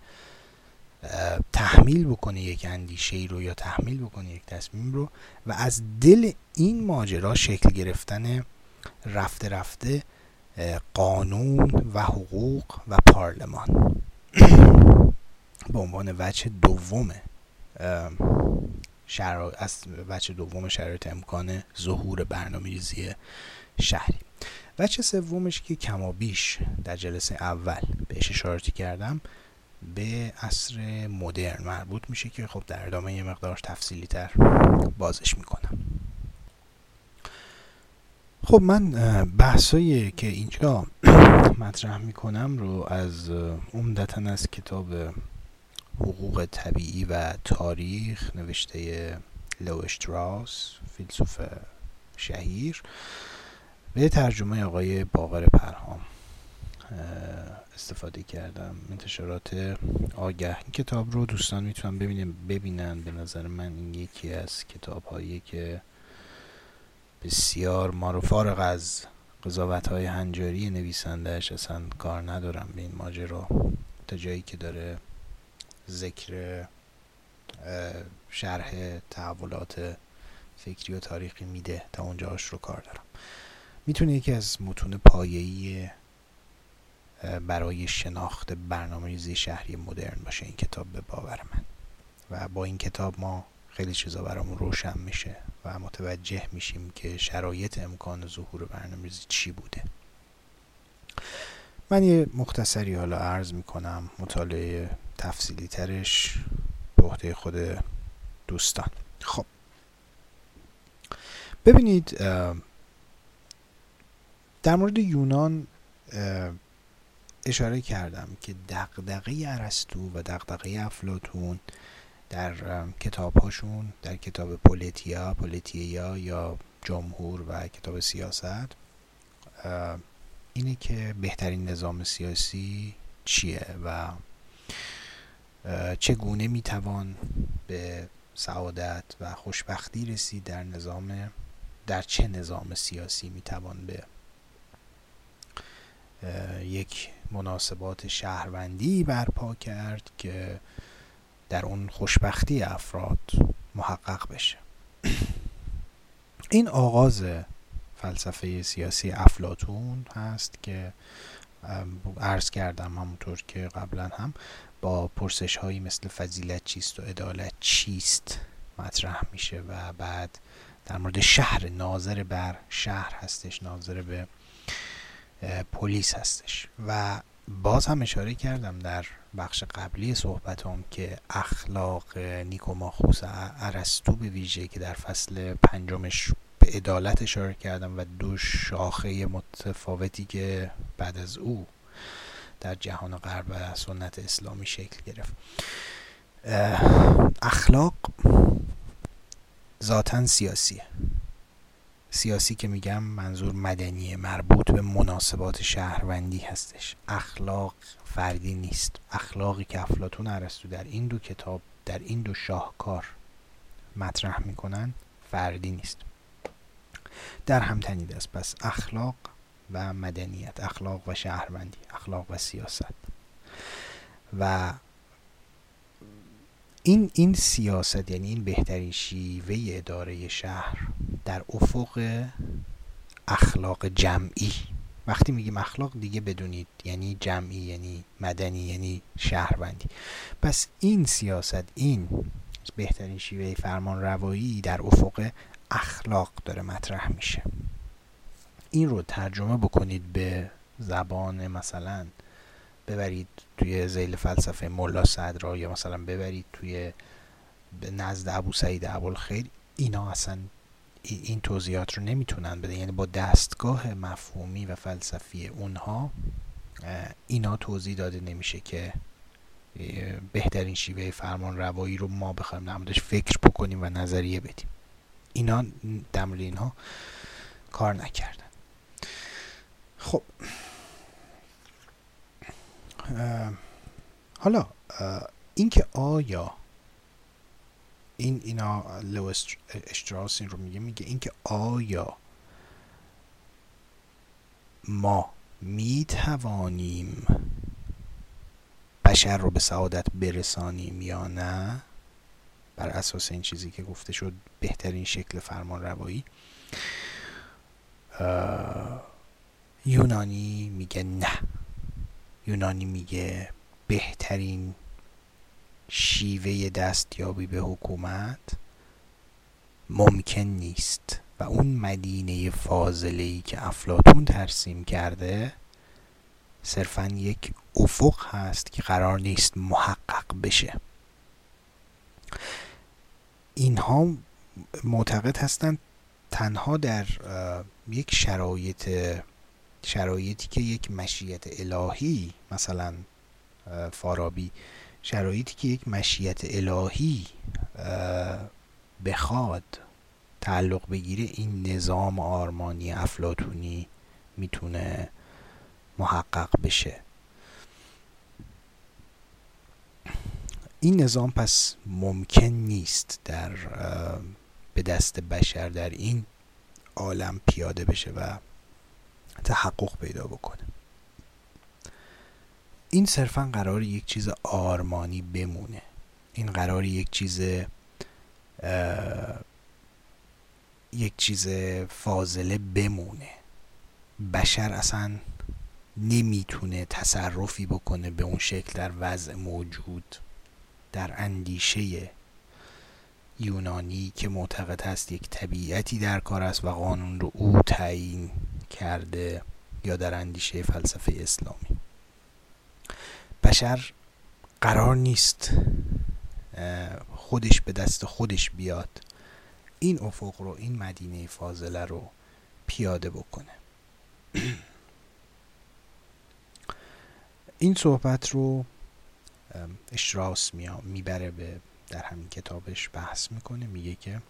تحمیل بکنه یک اندیشه ای رو یا تحمیل بکنه یک تصمیم رو و از دل این ماجرا شکل گرفتن رفته رفته قانون و حقوق و پارلمان به عنوان وجه دوم شرا... از وجه دوم شرایط امکان ظهور برنامه شهری. چه سومش که کمابیش در جلسه اول بهش اشارتی کردم به عصر مدرن مربوط میشه که خب در ادامه یه مقدار تفصیلی تر بازش می‌کنم. خب من بحثایی که اینجا مطرح می‌کنم رو از عمدتا از کتاب حقوق طبیعی و تاریخ نوشته لوشتراس فیلسوف شهیر به ترجمه آقای باقر پرهام استفاده کردم. انتشارات آگه. این کتاب رو دوستان می‌تونن ببینن ببینن. به نظر من این یکی از کتاب هایی که بسیار ما رو فارغ از قضاوت های هنجاری نویسندهش اصلا کار ندارم. به این ماجرا تا جایی که داره ذکر شرح تحولات فکری و تاریخی میده تا اونجاش رو کار دارم. می‌تونه یکی از متون پایه‌ای برای شناخت برنامه ریزی شهری مدرن باشه این کتاب به باور من. و با این کتاب ما خیلی چیزا برامون روشن میشه و متوجه میشیم که شرایط امکان ظهور برنامه ریزی چی بوده. من یه مختصری حالا عرض می‌کنم مطالعه تفصیلی ترش به عهده خود دوستان. خب. ببینید در مورد یونان اشاره کردم که دقدقه ارسطو و دقدقه افلاتون در کتاب هاشون در کتاب پولیتیا پولیتیا یا جمهور و کتاب سیاست اینه که بهترین نظام سیاسی چیه و چگونه می‌توان به سعادت و خوشبختی رسید؟ در نظام در چه نظام سیاسی می‌توان به یک مناسبات شهروندی برپا کرد که در اون خوشبختی افراد محقق بشه؟ این آغاز فلسفه سیاسی افلاتون هست که عرض کردم همونطور که قبلا هم با پرسش هایی مثل فضیلت چیست و عدالت چیست مطرح میشه و بعد در مورد شهر ناظر بر شهر هستش ناظر به پلیس هستش. و باز هم اشاره کردم در بخش قبلی صحبتم که اخلاق نیکوماخوس ارسطو به ویژه که در فصل پنجمش به عدالت اشاره کردم و دو شاخه متفاوتی که بعد از او در جهان غرب و سنت اسلامی شکل گرفت. اخلاق ذاتا سیاسیه. سیاسی که میگم منظور مدنی مربوط به مناسبات شهروندی هستش. اخلاق فردی نیست. اخلاقی که افلاتون ارسطو در این دو کتاب در این دو شاهکار مطرح می‌کنن فردی نیست. در هم تنید است پس اخلاق و مدنیت اخلاق و شهروندی اخلاق و سیاست. و این این سیاست یعنی این بهترین شیوه اداره شهر در افق اخلاق جمعی. وقتی میگیم اخلاق دیگه بدونید یعنی جمعی یعنی مدنی یعنی شهروندی. پس این سیاست این بهترین شیوه فرمان روایی در افق اخلاق داره مطرح میشه. این رو ترجمه بکنید به زبان مثلا ببرید توی زیل فلسفه ملا صدرا یا مثلا ببرید توی نزد ابو سعید خیر اینا اصلا این توضیحات رو نمی‌تونن بده یعنی با دستگاه مفهومی و فلسفی اونها اینا توضیح داده نمیشه که بهترین شیوه فرمان روایی رو ما بخوایم نمودش فکر بکنیم و نظریه بدیم. اینا در اینها کار نکردن. خب. حالا اینکه آیا این اینا لو اشتراس این رو میگه میگه اینکه آیا ما می توانیم بشر رو به سعادت برسانیم یا نه؟ بر اساس این چیزی که گفته شد بهترین شکل فرمان روایی یونانی میگه نه. یونانی میگه بهترین شیوه دستیابی به حکومت ممکن نیست و اون مدینه فاضله ای که افلاتون ترسیم کرده صرفا یک افق هست که قرار نیست محقق بشه. اینها معتقد هستند تنها در یک شرایط شرایطی که یک مشیت الهی مثلا فارابی شرایطی که یک مشیت الهی بخواد تعلق بگیره این نظام آرمانی افلاتونی می‌تونه محقق بشه. این نظام پس ممکن نیست در به دست بشر در این عالم پیاده بشه و تحقق پیدا بکنه. این صرفا قرار یک چیز آرمانی بمونه. این قرار یک چیز یک چیز فاضله بمونه. بشر اصلا نمی‌تونه تصرفی بکنه به اون شکل در وضع موجود در اندیشه یونانی که معتقد هست یک طبیعتی در کار است و قانون رو او تعیین کرده یا در اندیشه فلسفه اسلامی. بشر قرار نیست خودش به دست خودش بیاد این افق رو این مدینه فاضله رو پیاده بکنه. این صحبت رو اشراس می‌بره به در همین کتابش بحث می‌کنه میگه که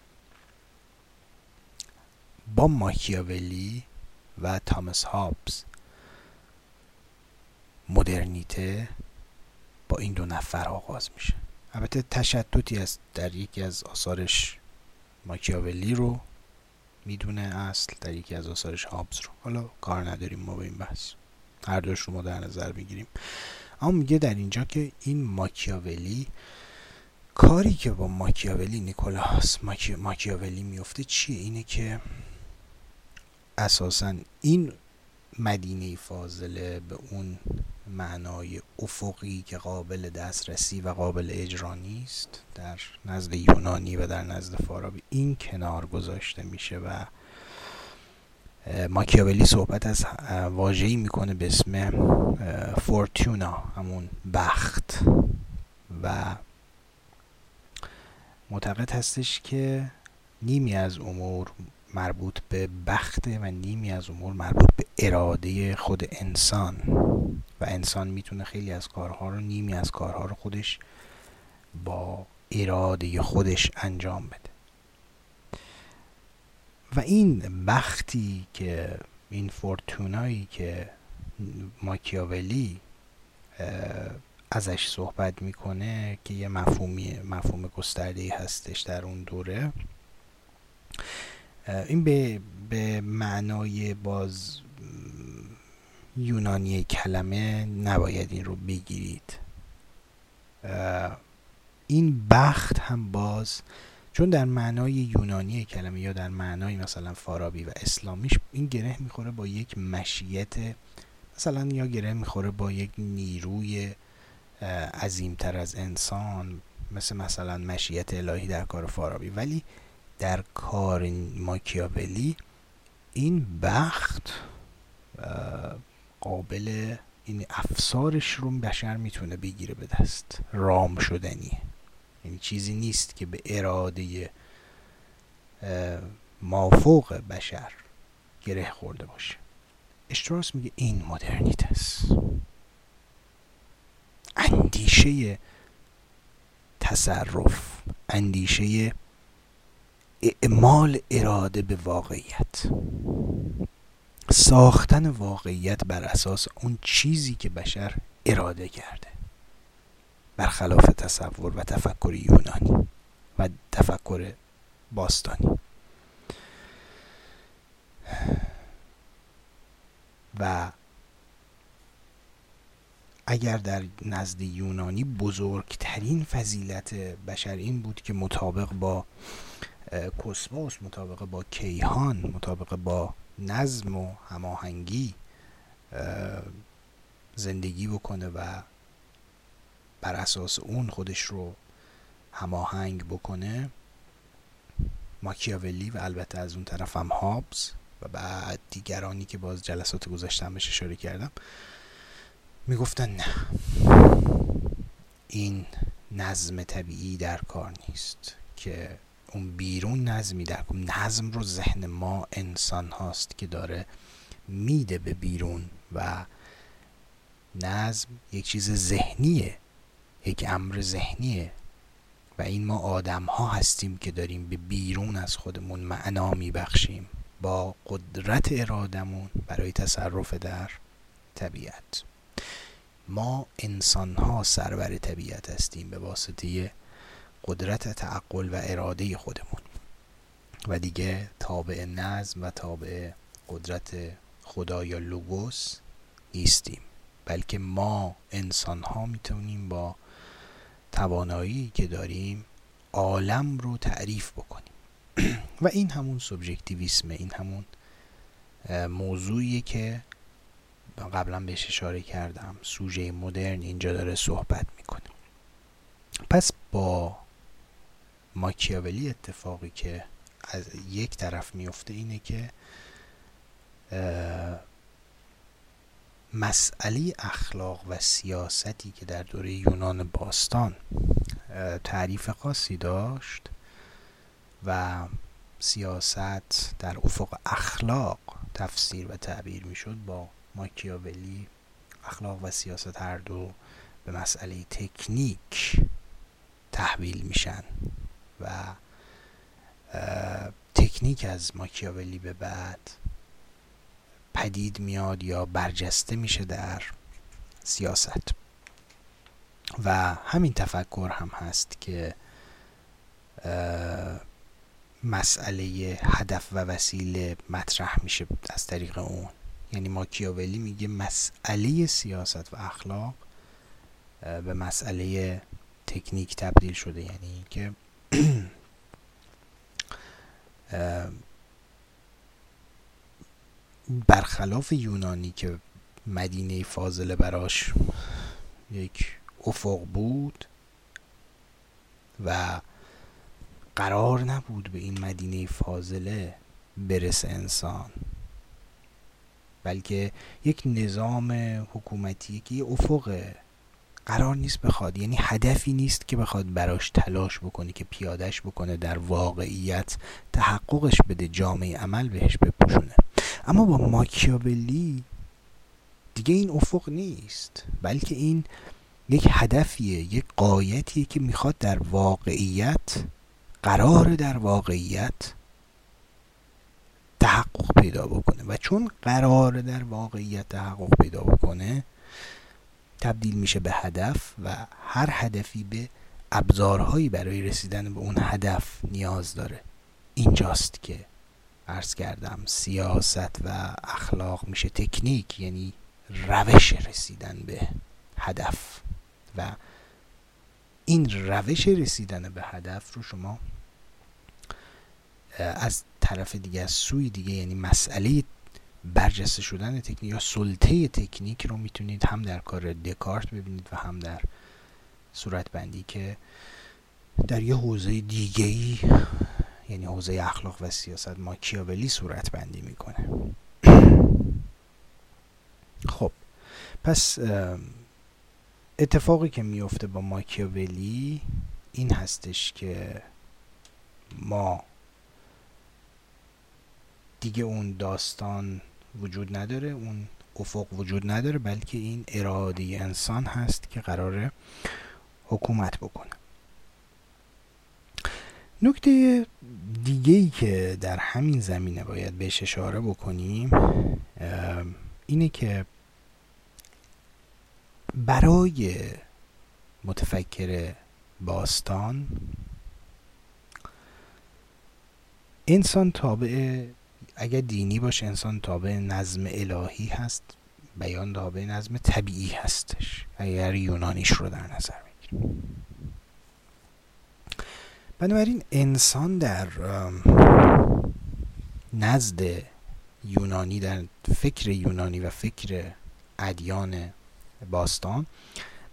با ماکیاولی و تامس هابز. مدرنیته با این دو نفر آغاز میشه. البته تشتتی است در یکی از آثارش ماکیاولی رو می‌دونه اصل در یکی از آثارش هابز رو. حالا کار نداریم ما به این بحث. هر دوش رو ما در نظر بگیریم. اما میگه در اینجا که این ماکیاولی کاری که با ماکیاولی نیکولاس ماکی... ماکیاولی میفته چیه؟ اینه که اساسا این مدینه فاضله به اون معنای افقی که قابل دسترسی و قابل اجرا نیست در نزد یونانی و در نزد فارابی این کنار گذاشته میشه و ماکیاولی صحبت از واژه‌ای می‌کنه به اسم فورتونا همون بخت. و معتقد هستش که نیمی از امور مربوط به بخته و نیمی از امور مربوط به اراده خود انسان. و انسان می‌تونه خیلی از کارها رو نیمی از کارها رو خودش با اراده خودش انجام بده. و این بختی که این فورتونایی که ماکیاولی ازش صحبت می‌کنه که یه مفهومی مفهوم گسترده هستش در اون دوره این به, به معنای باز یونانی کلمه نباید این رو بگیرید. این بخت هم باز چون در معنای یونانی کلمه یا در معنای مثلا فارابی و اسلامیش این گره می‌خوره با یک مشیت مثلا یا گره می‌خوره با یک نیروی عظیمتر از انسان مثل مثلا مشیت الهی در کار فارابی. ولی در کار ماکیاولی این بخت قابل این افسارش رو بشر می‌تونه بگیره به دست. رام شدنیه یعنی چیزی نیست که به اراده مافوق بشر گره خورده باشه. اشتراس میگه این مدرنیت است. اندیشه تصرف اندیشه اعمال اراده به واقعیت. ساختن واقعیت بر اساس اون چیزی که بشر اراده کرده. برخلاف تصور و تفکر یونانی و تفکر باستانی. و اگر در نزد یونانی بزرگترین فضیلت بشر این بود که مطابق با کسموس مطابق با کیهان مطابق با نظم و هماهنگی زندگی بکنه و بر اساس اون خودش رو هماهنگ بکنه. ماکیاولی و البته از اون طرف هم هابز و بعد دیگرانی که باز جلسات گذاشتم بهش اشاره کردم می‌گفتن نه این نظم طبیعی در کار نیست که اون بیرون نظمی در نظم رو ذهن ما انسان هاست که داره میده به بیرون و نظم یک چیز ذهنیه یک امر ذهنیه و این ما آدم ها هستیم که داریم به بیرون از خودمون معنا میبخشیم با قدرت ارادمون برای تصرف در طبیعت. ما انسان ها سرور طبیعت هستیم به واسطه قدرت تعقل و اراده خودمون. و دیگه تابع نظم و تابع قدرت خدا یا لوگوس نیستیم. بلکه ما انسان ها می‌تونیم با توانایی که داریم عالم رو تعریف بکنیم. و این همون سوبژکتیویسمه این همون موضوعیه که قبلا بهش اشاره کردم. سوژه مدرن اینجا داره صحبت می‌کنه. پس با ماکیاولی اتفاقی که از یک طرف میفته اینه که مسئله اخلاق و سیاستی که در دوره یونان باستان تعریف خاصی داشت و سیاست در افق اخلاق تفسیر و تعبیر می‌شد با ماکیاولی اخلاق و سیاست هر دو به مسئله تکنیک تحویل میشن. و تکنیک از ماکیاولی به بعد پدید میاد یا برجسته میشه در سیاست. و همین تفکر هم هست که مسئله هدف و وسیله مطرح میشه از طریق اون. یعنی ماکیاولی میگه مسئله سیاست و اخلاق به مسئله تکنیک تبدیل شده. یعنی که برخلاف یونانی که مدینه فاضله براش یک افق بود و قرار نبود به این مدینه فاضله برسه انسان بلکه یک نظام حکومتی که یه افق قرار نیست بخواد. یعنی هدفی نیست که بخواد براش تلاش بکنه که پیادش بکنه در واقعیت تحققش بده جامعه عمل بهش بپوشونه. اما با ماکیاولی دیگه این افق نیست بلکه این یک هدفیه یک قایتیه که می‌خواد در واقعیت قرار در واقعیت تحقق پیدا بکنه. و چون قرار در واقعیت تحقق پیدا بکنه تبدیل میشه به هدف و هر هدفی به ابزارهایی برای رسیدن به اون هدف نیاز داره. اینجاست که عرض کردم سیاست و اخلاق میشه تکنیک یعنی روش رسیدن به هدف. و این روش رسیدن به هدف رو شما از طرف دیگه از سوی دیگه یعنی مسئله برجسته شدن تکنیک یا سلطه تکنیک رو می‌تونید هم در کار دکارت ببینید و هم در صورت بندی که در یه حوزه دیگه ای یعنی حوزه اخلاق و سیاست ماکیاولی صورت بندی می‌کنه. خب پس اتفاقی که میفته با ماکیاولی این هستش که ما دیگه اون داستان وجود نداره اون افق وجود نداره بلکه این اراده انسان هست که قراره حکومت بکنه. نکته دیگه ای که در همین زمینه باید بهش اشاره بکنیم اینه که برای متفکر باستان انسان تابع اگر دینی باشه انسان تابع نظم الهی هست بیان تابع نظم طبیعی هستش. اگر یونانیش رو در نظر بگیریم. بنابراین انسان در نزد یونانی در فکر یونانی و فکر ادیان باستان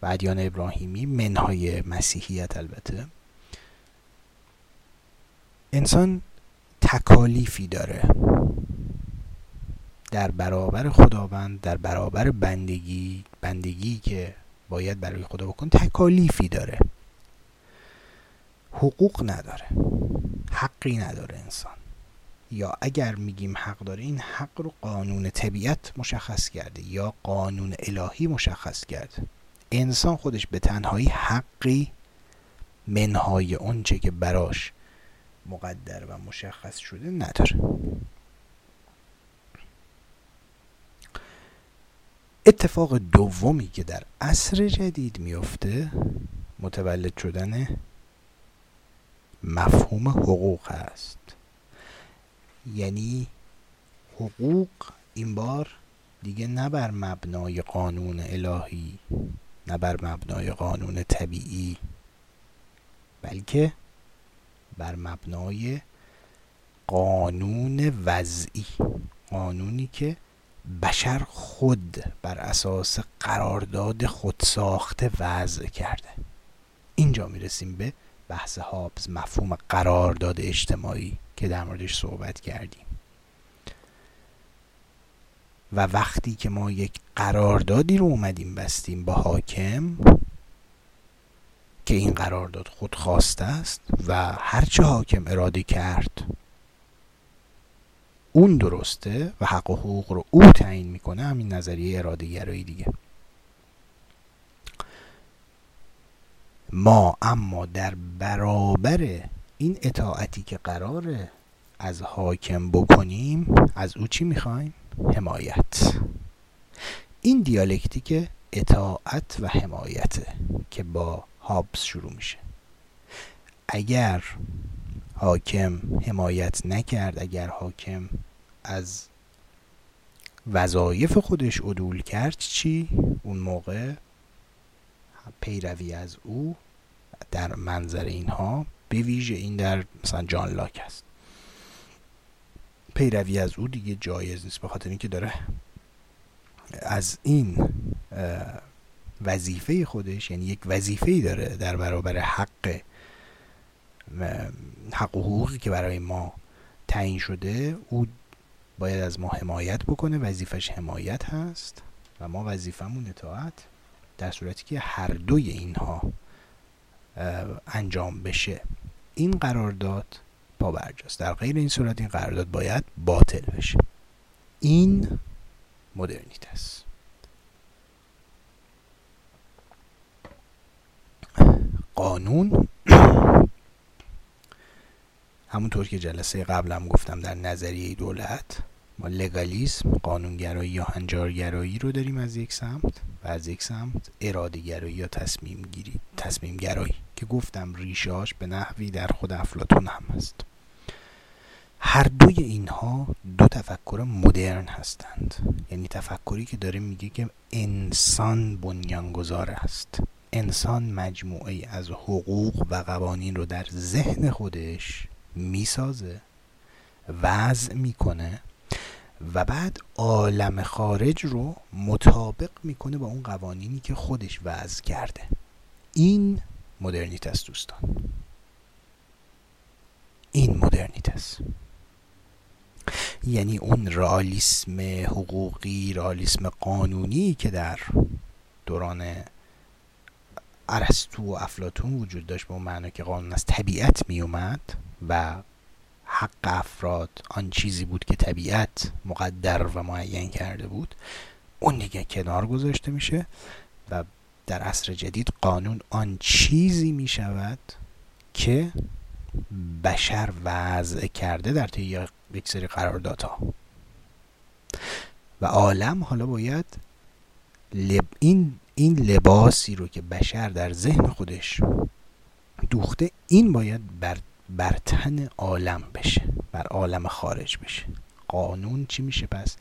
و ادیان ابراهیمی منهای مسیحیت البته انسان تکالیفی داره. در برابر خداوند در برابر بندگی بندگی که باید برای خدا بکن تکالیفی داره. حقوق نداره. حقی نداره انسان. یا اگر میگیم حق داره این حق رو قانون طبیعت مشخص کرده یا قانون الهی مشخص کرده. انسان خودش به تنهایی حقی منهای اونچه که براش مقدر و مشخص شده نداره. اتفاق دومی که در عصر جدید میفته متولد شدن مفهوم حقوق است. یعنی حقوق این بار دیگه نه بر مبنای قانون الهی نه بر مبنای قانون طبیعی بلکه بر مبنای قانون وضعی. قانونی که بشر خود بر اساس قرارداد خود ساخته وضع کرده. اینجا می‌رسیم به بحث هابز مفهوم قرارداد اجتماعی که در موردش صحبت کردیم. و وقتی که ما یک قراردادی رو اومدیم بستیم با حاکم که این قرارداد خود خواسته است و هرچه حاکم اراده کرد اون درسته و حق و حقوق رو او تعیین می‌کنه همین نظریه اراده گرایی دیگه. ما اما در برابر این اطاعتی که قراره از حاکم بکنیم از او چی می‌خوایم؟ حمایت. این دیالکتیک اطاعت و حمایته که با هابس شروع میشه. اگر حاکم حمایت نکرد اگر حاکم از وظایف خودش عدول کرد چی؟ اون موقع پیروی از او در منظر اینها به ویژه این در مثلا جان لاک است پیروی از او دیگه جایز نیست به خاطر اینکه داره از این وظیفه خودش یعنی یک وظیفه داره در برابر حق حق و حقوقی که برای ما تعیین شده او باید از ما حمایت بکنه. وظیفش حمایت هست و ما وظیفمون اطاعت در صورتی که هر دوی اینها انجام بشه. این قرارداد پابرجاست در غیر این صورت این قرارداد باید باطل بشه. این مدرنیت است. قانون همونطور که جلسه قبلم گفتم در نظریه دولت ما لگالیسم قانونگرایی یا هنجارگرایی رو داریم از یک سمت و از یک سمت اراده گرایی یا تصمیم گیری تصمیم گرایی که گفتم ریشاش به نحوی در خود افلاتون هم هست. هر دوی اینها دو تفکر مدرن هستند. یعنی تفکری که داره میگه که انسان بنیانگذار است. انسان مجموعه از حقوق و قوانین رو در ذهن خودش می‌سازه وضع می‌کنه و بعد عالم خارج رو مطابق می‌کنه با اون قوانینی که خودش وضع کرده. این مدرنیت است دوستان. این مدرنیت است یعنی اون رئالیسم حقوقی رئالیسم قانونی که در دوران ارسطو و افلاتون وجود داشت به اون معنا که قانون از طبیعت می اومد و حق افراد آن چیزی بود که طبیعت مقدر و معین کرده بود اون دیگه کنار گذاشته میشه و در عصر جدید قانون آن چیزی می شود که بشر وضع کرده در طی یک سری قراردادها. و عالم حالا باید لب این این لباسی رو که بشر در ذهن خودش دوخته این باید بر, بر تن عالم بشه بر عالم خارج بشه. قانون چی میشه پس؟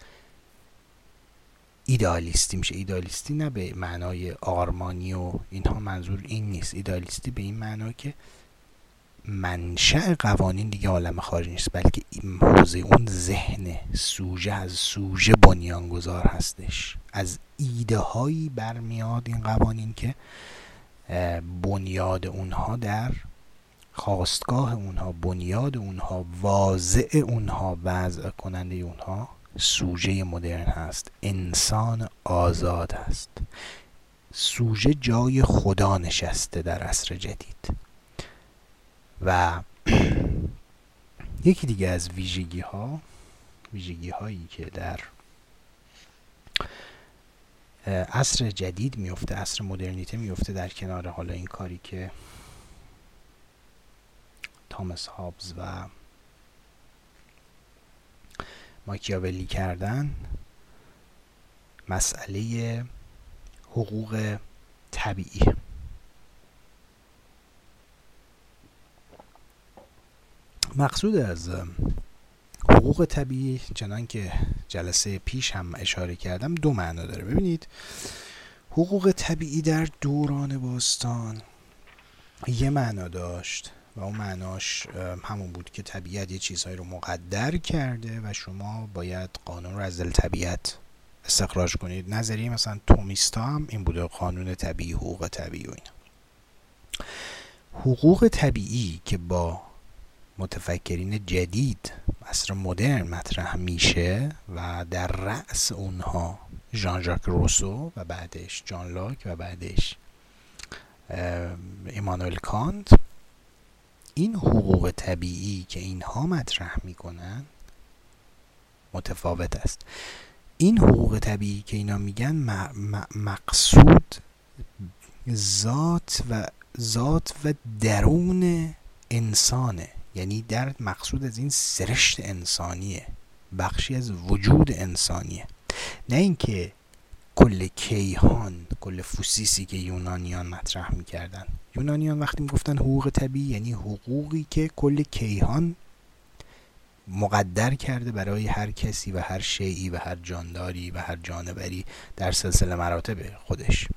ایدالیستی میشه. ایدالیستی نه به معنای آرمانی و اینها منظور این نیست. ایدالیستی به این معنا که منشأ قوانین دیگه عالم خارج نیست بلکه حوزه اون ذهن سوژه از سوژه بنیانگذار هستش. از ایده هایی برمیاد این قوانین که بنیاد اونها در خواستگاه اونها بنیاد اونها واضع اونها وضع کننده اونها سوژه مدرن هست. انسان آزاد هست. سوژه جای خدا نشسته در عصر جدید. و یکی دیگه از ویژگی ها ویژگی هایی که در عصر جدید میفته عصر مدرنیته میفته در کنار حالا این کاری که تامس هابز و ماکیاولی کردن مسئله حقوق طبیعی. مقصود از حقوق طبیعی چنان که جلسه پیش هم اشاره کردم دو معنا داره. ببینید حقوق طبیعی در دوران باستان یه معنا داشت. و اون معناش همون بود که طبیعت یه چیزهایی رو مقدر کرده و شما باید قانون رو از دل طبیعت استخراج کنید. نظریه مثلا تومیستا هم این بوده قانون طبیعی حقوق طبیعی و اینا. حقوق طبیعی که با متفکرین جدید عصر مدرن مطرح میشه و در رأس اونها ژان ژاک روسو و بعدش جان لاک و بعدش ایمانوئل کانت این حقوق طبیعی که اینها مطرح می‌کنن متفاوت است. این حقوق طبیعی که اینا میگن مقصود ذات و ذات و درون انسانه. یعنی در مقصود از این سرشت انسانیه. بخشی از وجود انسانیه. نه اینکه کل کیهان کل فوسیسی که یونانیان مطرح می‌کردن. یونانیان وقتی می‌گفتن حقوق طبیعی یعنی حقوقی که کل کیهان مقدر کرده برای هر کسی و هر شیعی و هر جانداری و هر جانوری در سلسله مراتب خودش.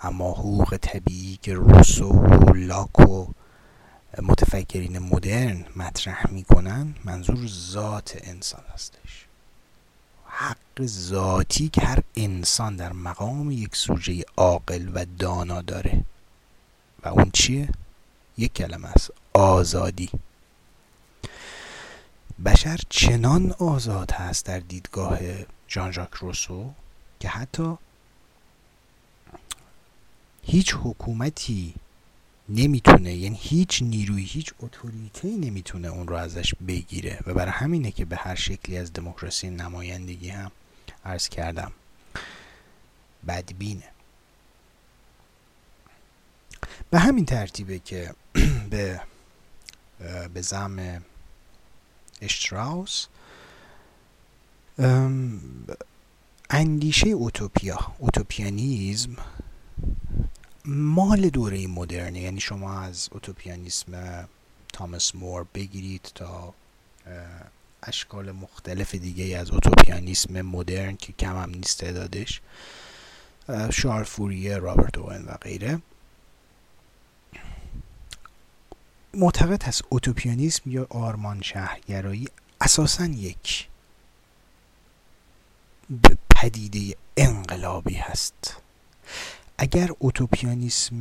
اما حقوق طبیعی که روسو و لاک و متفکرین مدرن مطرح می‌کنن منظور ذات انسان هستش. حق ذاتی که هر انسان در مقام یک سوژه عاقل و دانا داره. و اون چیه؟ یک کلمه است. آزادی. بشر چنان آزاد هست در دیدگاه جان ژاک روسو که حتی هیچ حکومتی نمی‌تونه یعنی هیچ نیروی هیچ اتوریتی نمی‌تونه اون رو ازش بگیره. و برای همینه که به هر شکلی از دموکراسی نمایندگی هم عرض کردم. بدبینه. به همین ترتیبه که به به زم اشتراوس اندیشه اوتوپیا اوتوپیانیزم مال دوره مدرنه. یعنی شما از اوتوپیانیسم تامس مور بگیرید تا اشکال مختلف دیگه از اوتوپیانیسم مدرن که کم هم نیست تعدادش شارل فوریه رابرت اوون و غیره. معتقد هست اوتوپیانیسم یا آرمان شهرگرایی اساسا یک پدیده انقلابی هست. اگر اوتوپیانیسم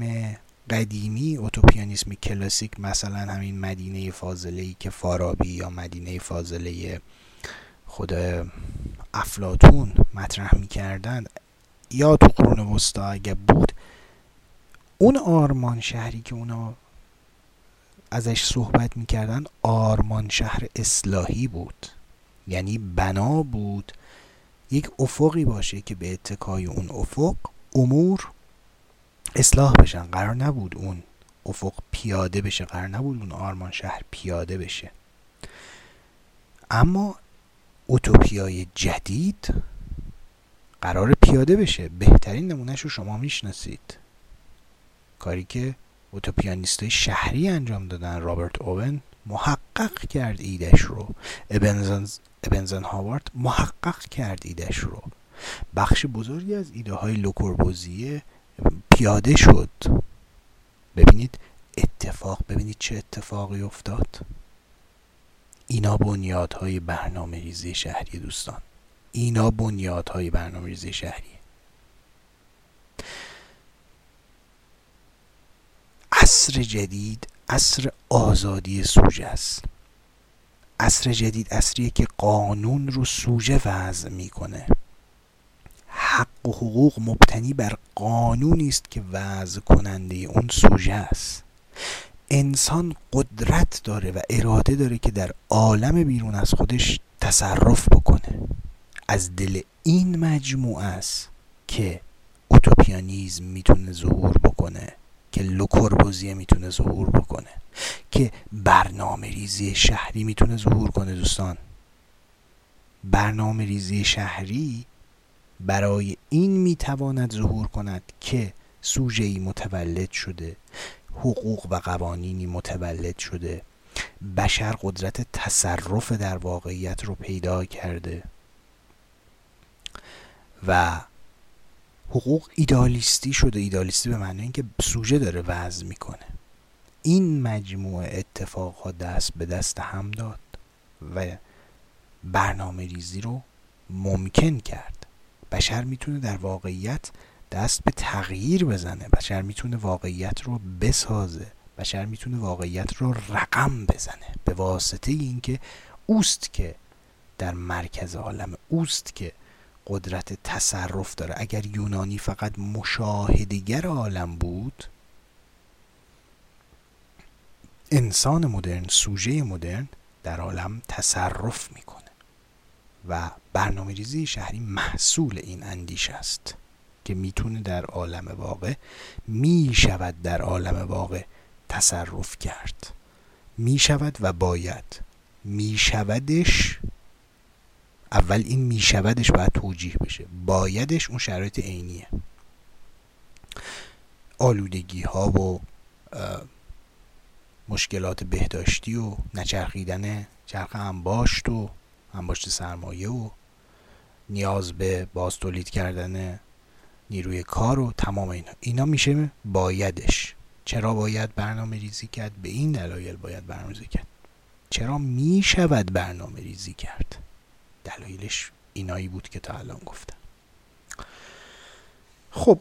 قدیمی اوتوپیانیسم کلاسیک مثلا همین مدینه فاضله ای که فارابی یا مدینه فاضله خود افلاتون مطرح می‌کردن یا تو قرون وسطا اگه بود اون آرمان شهری که اونا ازش صحبت می‌کردن آرمان شهر اصلاحی بود. یعنی بنا بود یک افقی باشه که به اتکای اون افق امور اصلاح بشن. قرار نبود اون افق پیاده بشه. قرار نبود اون آرمان شهر پیاده بشه. اما اوتوپیای جدید قرار پیاده بشه. بهترین نمونهش رو شما می‌شناسید. کاری که اوتوپیانیست شهری انجام دادن. رابرت اوون محقق کرد ایدش رو. ابنزن, ابنزن هاوارد محقق کرد ایدش رو. بخش بزرگی از ایده های لوکوربوزیه پیاده شد. ببینید اتفاق ببینید چه اتفاقی افتاد. اینا بنیادهای برنامه ریزی شهری دوستان. اینا بنیادهای برنامه ریزی شهری. عصر جدید عصر آزادی سوژه است. عصر جدید عصریه که قانون رو سوژه وضع می‌کنه. حق و حقوق مبتنی بر قانونی است که وضع کننده اون سوژه است. انسان قدرت داره و اراده داره که در عالم بیرون از خودش تصرف بکنه. از دل این مجموعه است که اوتوپیانیزم می‌تونه ظهور بکنه. که لوکوربوزیه می‌تونه ظهور بکنه که برنامه ریزی شهری می‌تونه ظهور کنه دوستان. برنامه ریزی شهری برای این می‌تواند ظهور کند که سوژه متولد شده حقوق و قوانینی متولد شده بشر قدرت تصرف در واقعیت رو پیدا کرده و حقوق ایدالیستی شده. ایدالیستی به معنی اینکه سوژه داره وضع می‌کنه. این مجموعه اتفاقها دست به دست هم داد و برنامه ریزی رو ممکن کرد. بشر می‌تونه در واقعیت دست به تغییر بزنه. بشر می‌تونه واقعیت رو بسازه. بشر می‌تونه واقعیت رو رقم بزنه. به واسطه اینکه اوست که در مرکز عالم اوست که قدرت تصرف داره. اگر یونانی فقط مشاهدگر عالم بود انسان مدرن سوژه مدرن در عالم تصرف می‌کنه و برنامه ریزی شهری محصول این اندیش است که می‌تونه در عالم واقع می‌شود در عالم واقع تصرف کرد. می‌شود و باید میشودش اول این میشودش باید توجیه بشه. بایدش اون شرایط عینیه. آلودگی ها و مشکلات بهداشتی و نچرخیدن چرخ انباشت و انباشت سرمایه و نیاز به باز تولید کردن نیروی کار و تمام اینا. اینا میشه بایدش. چرا باید برنامه ریزی کرد؟ به این دلایل باید برنامه ریزی کرد. چرا می‌شود برنامه ریزی کرد؟ دلایلش اینایی بود که تا الان گفتم. خب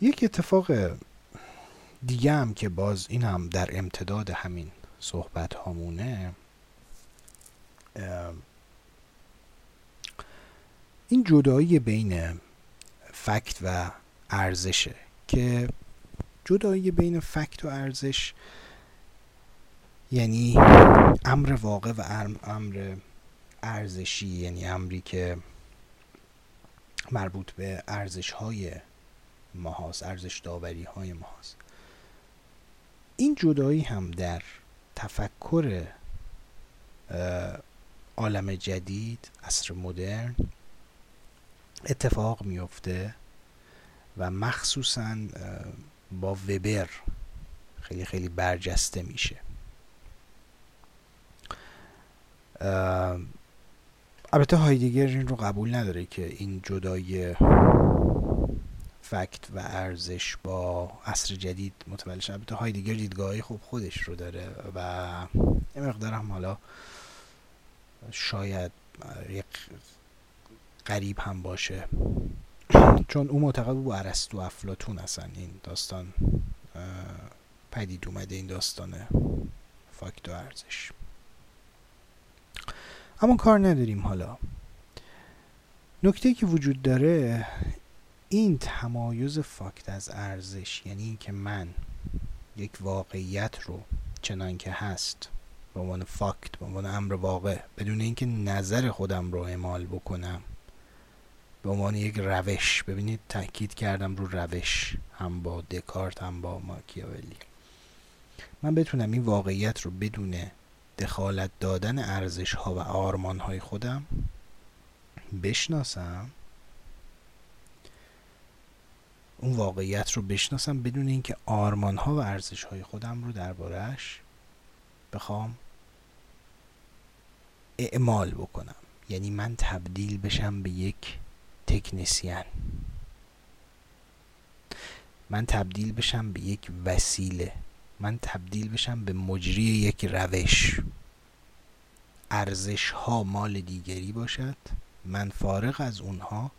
یک اتفاق دیگه هم که باز این هم در امتداد همین صحبت هامونه این جدایی بین فکت و ارزشه که جدایی بین فکت و ارزش یعنی امر واقع و امر ارزشی یعنی امری که مربوط به ارزش های ماهاست ارزش داوری های ماهاست. این جدایی هم در تفکر عالم جدید عصر مدرن اتفاق میفته و مخصوصا با وبر خیلی خیلی برجسته میشه. البته هایدگر این رو قبول نداره که این جدای فکت و ارزش با عصر جدید متولد شد البته هایدگر دیدگاهی خوب خودش رو داره و یه مقدار هم حالا شاید یک قریب هم باشه. چون او معتقد بود ارسطو افلاتون اصلا این داستان پدید اومده این داستان فاکت و ارزش. اما کار نداریم حالا. نکته که وجود داره این تمایز فاکت از ارزش یعنی اینکه من یک واقعیت رو چنان که هست به عنوان فاکت به عنوان امر واقع بدون اینکه نظر خودم رو اعمال بکنم به عنوان یک روش ببینید تاکید کردم رو روش هم با دکارت هم با ماکیاولی. من بتونم این واقعیت رو بدون دخالت دادن ارزش ها و آرمان های خودم بشناسم. اون واقعیت رو بشناسم بدون اینکه آرمان ها و ارزش های خودم رو دربارهش بخوام اعمال بکنم. یعنی من تبدیل بشم به یک تکنسیان من تبدیل بشم به یک وسیله. من تبدیل بشم به مجری یک روش. ارزش ها مال دیگری باشد. من فارغ از اونها.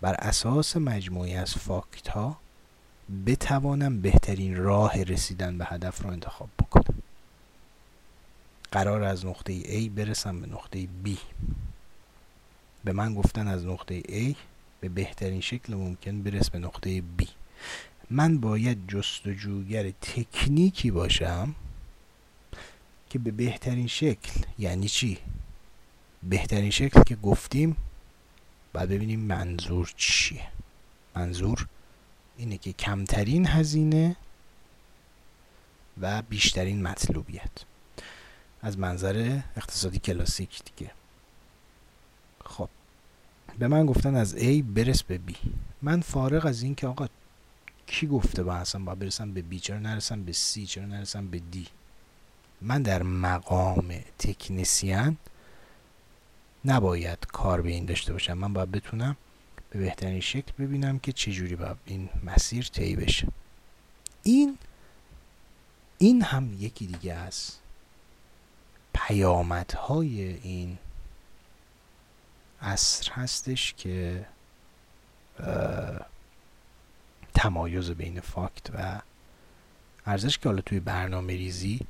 بر اساس مجموعی از فاکت ها بتوانم بهترین راه رسیدن به هدف رو انتخاب بکنم. قرار از نقطه A برسم به نقطه B. به من گفتن از نقطه A به بهترین شکل ممکن برس به نقطه B. من باید جستجوگر تکنیکی باشم که به بهترین شکل یعنی چی؟ بهترین شکل که گفتیم بعد ببینیم منظور چیه. منظور اینه که کمترین هزینه و بیشترین مطلوبیت. از منظر اقتصادی کلاسیک دیگه. خب به من گفتن از A برس به B. من فارغ از این که آقا کی گفته با اصلا با برسم به B چرا نرسم به C چرا نرسم به D من در مقام تکنسیان نباید کار به این داشته باشم. من باید بتونم به بهترین شکل ببینم که چجوری باید این مسیر طی بشه. این این هم یکی دیگه از پیامدهای این اصر هستش که تمایز بین فاکت و ارزش که حالا توی برنامه ریزی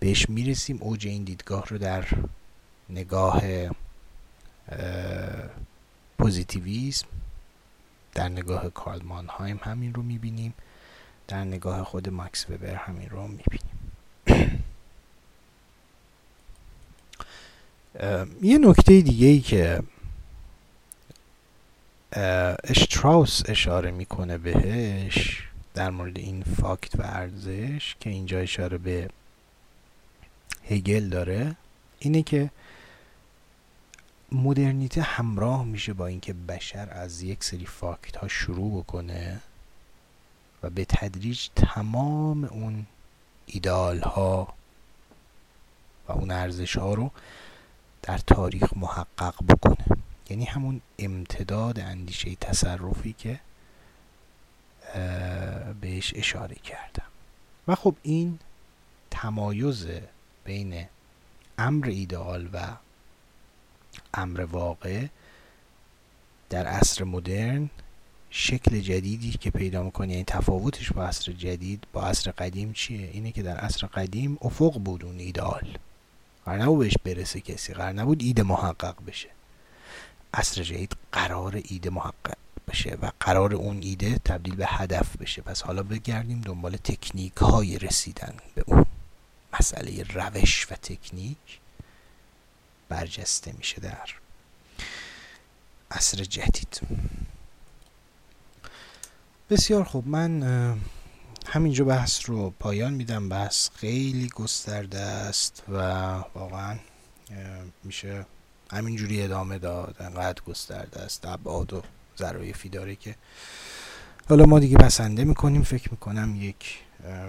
بهش می‌رسیم اوج این دیدگاه رو در نگاه پوزیتیویسم در نگاه کارل مانهایم همین رو می‌بینیم در نگاه خود ماکس وبر همین رو می‌بینیم. یه نکته دیگه ای که اشتراوس اشاره می‌کنه بهش در مورد این فاکت و ارزش که اینجا اشاره به هگل داره. اینه که مدرنیته همراه میشه با اینکه بشر از یک سری فاکت ها شروع بکنه و به تدریج تمام اون ایدال ها و اون ارزش ها رو در تاریخ محقق بکنه. یعنی همون امتداد اندیشه تصرفی که بهش اشاره کردم. و خب این تمایز بین امر ایدئال و امر واقع در عصر مدرن شکل جدیدی که پیدا می‌کنه یعنی تفاوتش با عصر جدید با عصر قدیم چیه؟ اینه که در عصر قدیم افق بود اون ایدئال. قرار نبود بهش برسه کسی. قرار نبود ایده محقق بشه. عصر جدید قرار ایده محقق بشه و قرار اون ایده تبدیل به هدف بشه. پس حالا بگردیم دنبال تکنیک های رسیدن به اون مسئله روش و تکنیک. برجسته میشه در عصر جدید. بسیار خوب. من همینجا بحث رو پایان میدم. بحث خیلی گسترده است و واقعا میشه همینجوری ادامه داد. انقدر گسترده است. ابعاد و ظرایفی داره که حالا ما دیگه بسنده می‌کنیم. فکر می‌کنم یک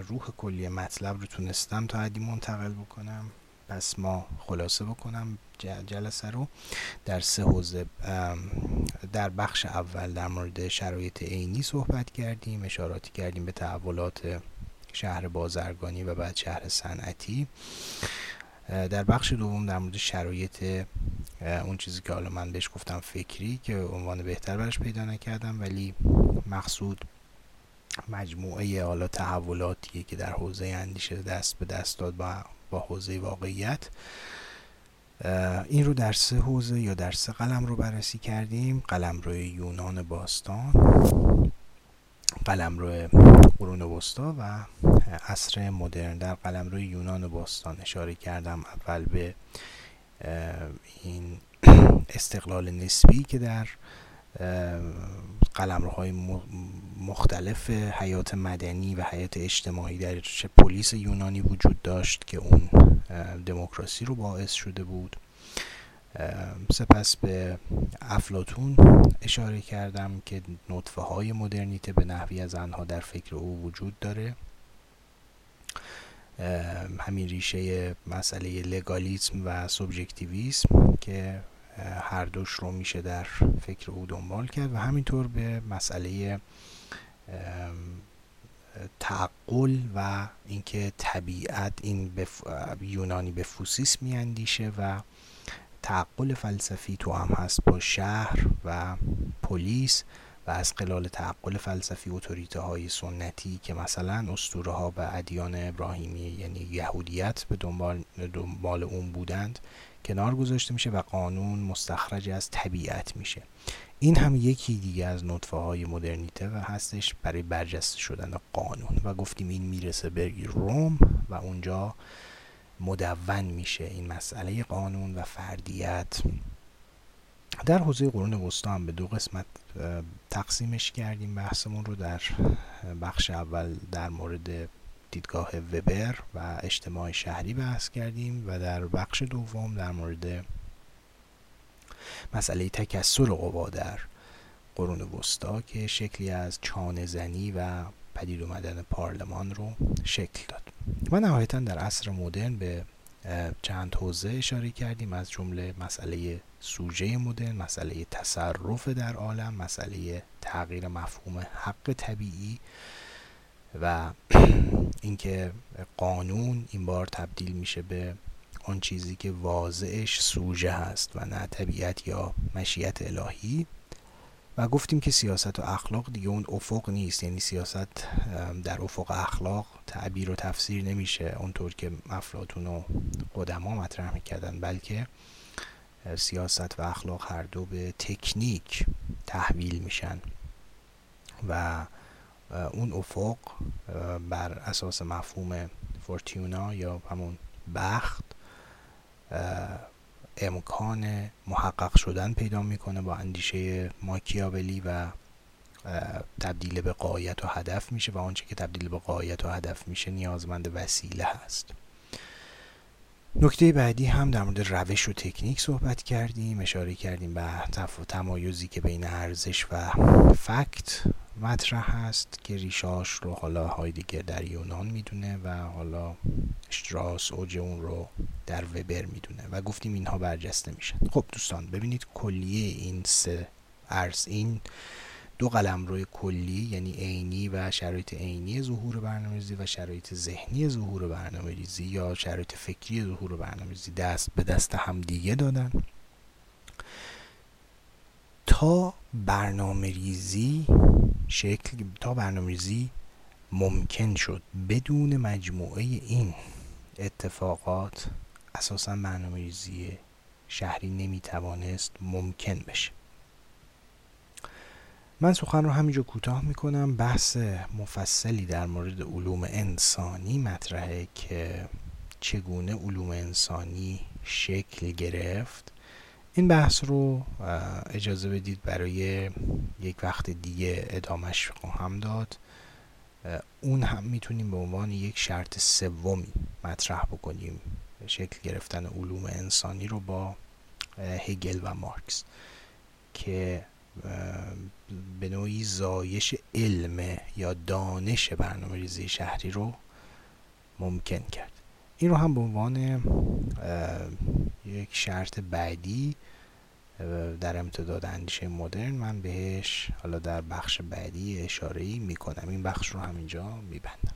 روح کلی مطلب رو تونستم تا حدی منتقل بکنم. پس ما خلاصه بکنم. جلسه رو در سه حوزه در بخش اول در مورد شرایط عینی صحبت کردیم. اشاراتی کردیم به تحولات شهر بازرگانی و بعد شهر صنعتی. در بخش دوم در مورد شرایط اون چیزی که حالا من بهش گفتم فکری که عنوان بهتر برش پیدا نکردم ولی مقصود مجموعه حالا تحولاتیه که در حوزه اندیشه دست به دست داد با, با حوزه واقعیت این رو در سه حوزه یا در سه قلم رو بررسی کردیم. قلم روی یونان باستان قلم روی قرون وسطا و عصر مدرن در قلم روی یونان باستان اشاره کردم اول به این استقلال نسبی که در قلمروهای مختلف حیات مدنی و حیات اجتماعی در پلیس یونانی وجود داشت که اون دموکراسی رو باعث شده بود. سپس به افلاتون اشاره کردم که نطفه های مدرنیته به نحوی از آنها در فکر او وجود داره. همین ریشه مسئله لگالیسم و سوبژکتیویسم که هر دوش رو میشه در فکر او دنبال کرد و همینطور به مسئله تعقل و اینکه طبیعت این یونانی به فوسیس میاندیشه و تعقل فلسفی تو هم هست با شهر و پلیس و از خلال تعقل فلسفی اتوریته های سنتی که مثلا اسطوره ها و ادیان ابراهیمی یعنی یهودیت به دنبال, دنبال اون بودند کنار گذاشته میشه و قانون مستخرج از طبیعت میشه. این هم یکی دیگه از نطفه های مدرنیته و هستش برای برجسته شدن قانون. و گفتیم این می‌رسه به روم و اونجا مدون میشه این مسئله قانون و فردیت. در حوزه قرون وسطا هم به دو قسمت تقسیمش کردیم. بحثمون رو در بخش اول در مورد دیدگاه وبر و اجتماع شهری بحث کردیم و در بخش دوم در مورد مسئله تکسر قوا در قرون وسطا که شکلی از چانه زنی و پدید اومدن پارلمان رو شکل داد. و نهایتا در عصر مدرن به چند حوزه اشاره کردیم. از جمله مسئله سوژه مدرن مسئله تصرف در عالم مسئله تغییر مفهوم حق طبیعی و اینکه قانون این بار تبدیل میشه به آن چیزی که واضعش سوژه هست و نه طبیعت یا مشیت الهی. و گفتیم که سیاست و اخلاق دیگه اون افق نیست. یعنی سیاست در افق اخلاق تعبیر و تفسیر نمیشه اونطور که افلاتون و قدما مطرح می‌کردن بلکه سیاست و اخلاق هر دو به تکنیک تحویل میشن و اون افق بر اساس مفهوم فورتیونا یا همون بخت امکان محقق شدن پیدا می‌کنه با اندیشه ماکیاولی و تبدیل به قایت و هدف میشه و آنچه که تبدیل به قایت و هدف میشه نیازمند وسیله هست. نکته بعدی هم در مورد روش و تکنیک صحبت کردیم اشاره کردیم به تمایزی که بین ارزش و فکت مطرح هست که ریشاش رو حالا هایدگر در یونان می‌دونه و حالا اشتراس اوج اون رو در وبر می‌دونه و گفتیم اینها برجسته میشن. خب دوستان ببینید کلیه این سه ارز این دو قلم روی کلی یعنی عینی و شرایط عینی ظهور برنامه‌ریزی و شرایط ذهنی ظهور برنامه‌ریزی یا شرایط فکری ظهور برنامه‌ریزی دست به دست هم دیگه دادن. تا برنامه‌ریزی شکل تا برنامه‌ریزی ممکن شد بدون مجموعه این اتفاقات اساسا برنامه‌ریزی شهری نمی‌توانست ممکن بشه. من سخن رو همینجا کوتاه می‌کنم. بحث مفصلی در مورد علوم انسانی مطرحه که چگونه علوم انسانی شکل گرفت. این بحث رو اجازه بدید برای یک وقت دیگه ادامش خواهم داد. اون هم می‌تونیم به عنوان یک شرط سومی مطرح بکنیم. شکل گرفتن علوم انسانی رو با هگل و مارکس که به نوعی زایش علم یا دانش برنامه ریزی شهری رو ممکن کرد. این رو هم به عنوان یک شرط بعدی در امتداد اندیشه مدرن من بهش حالا در بخش بعدی اشاره می‌کنم. این بخش رو همینجا میبندم.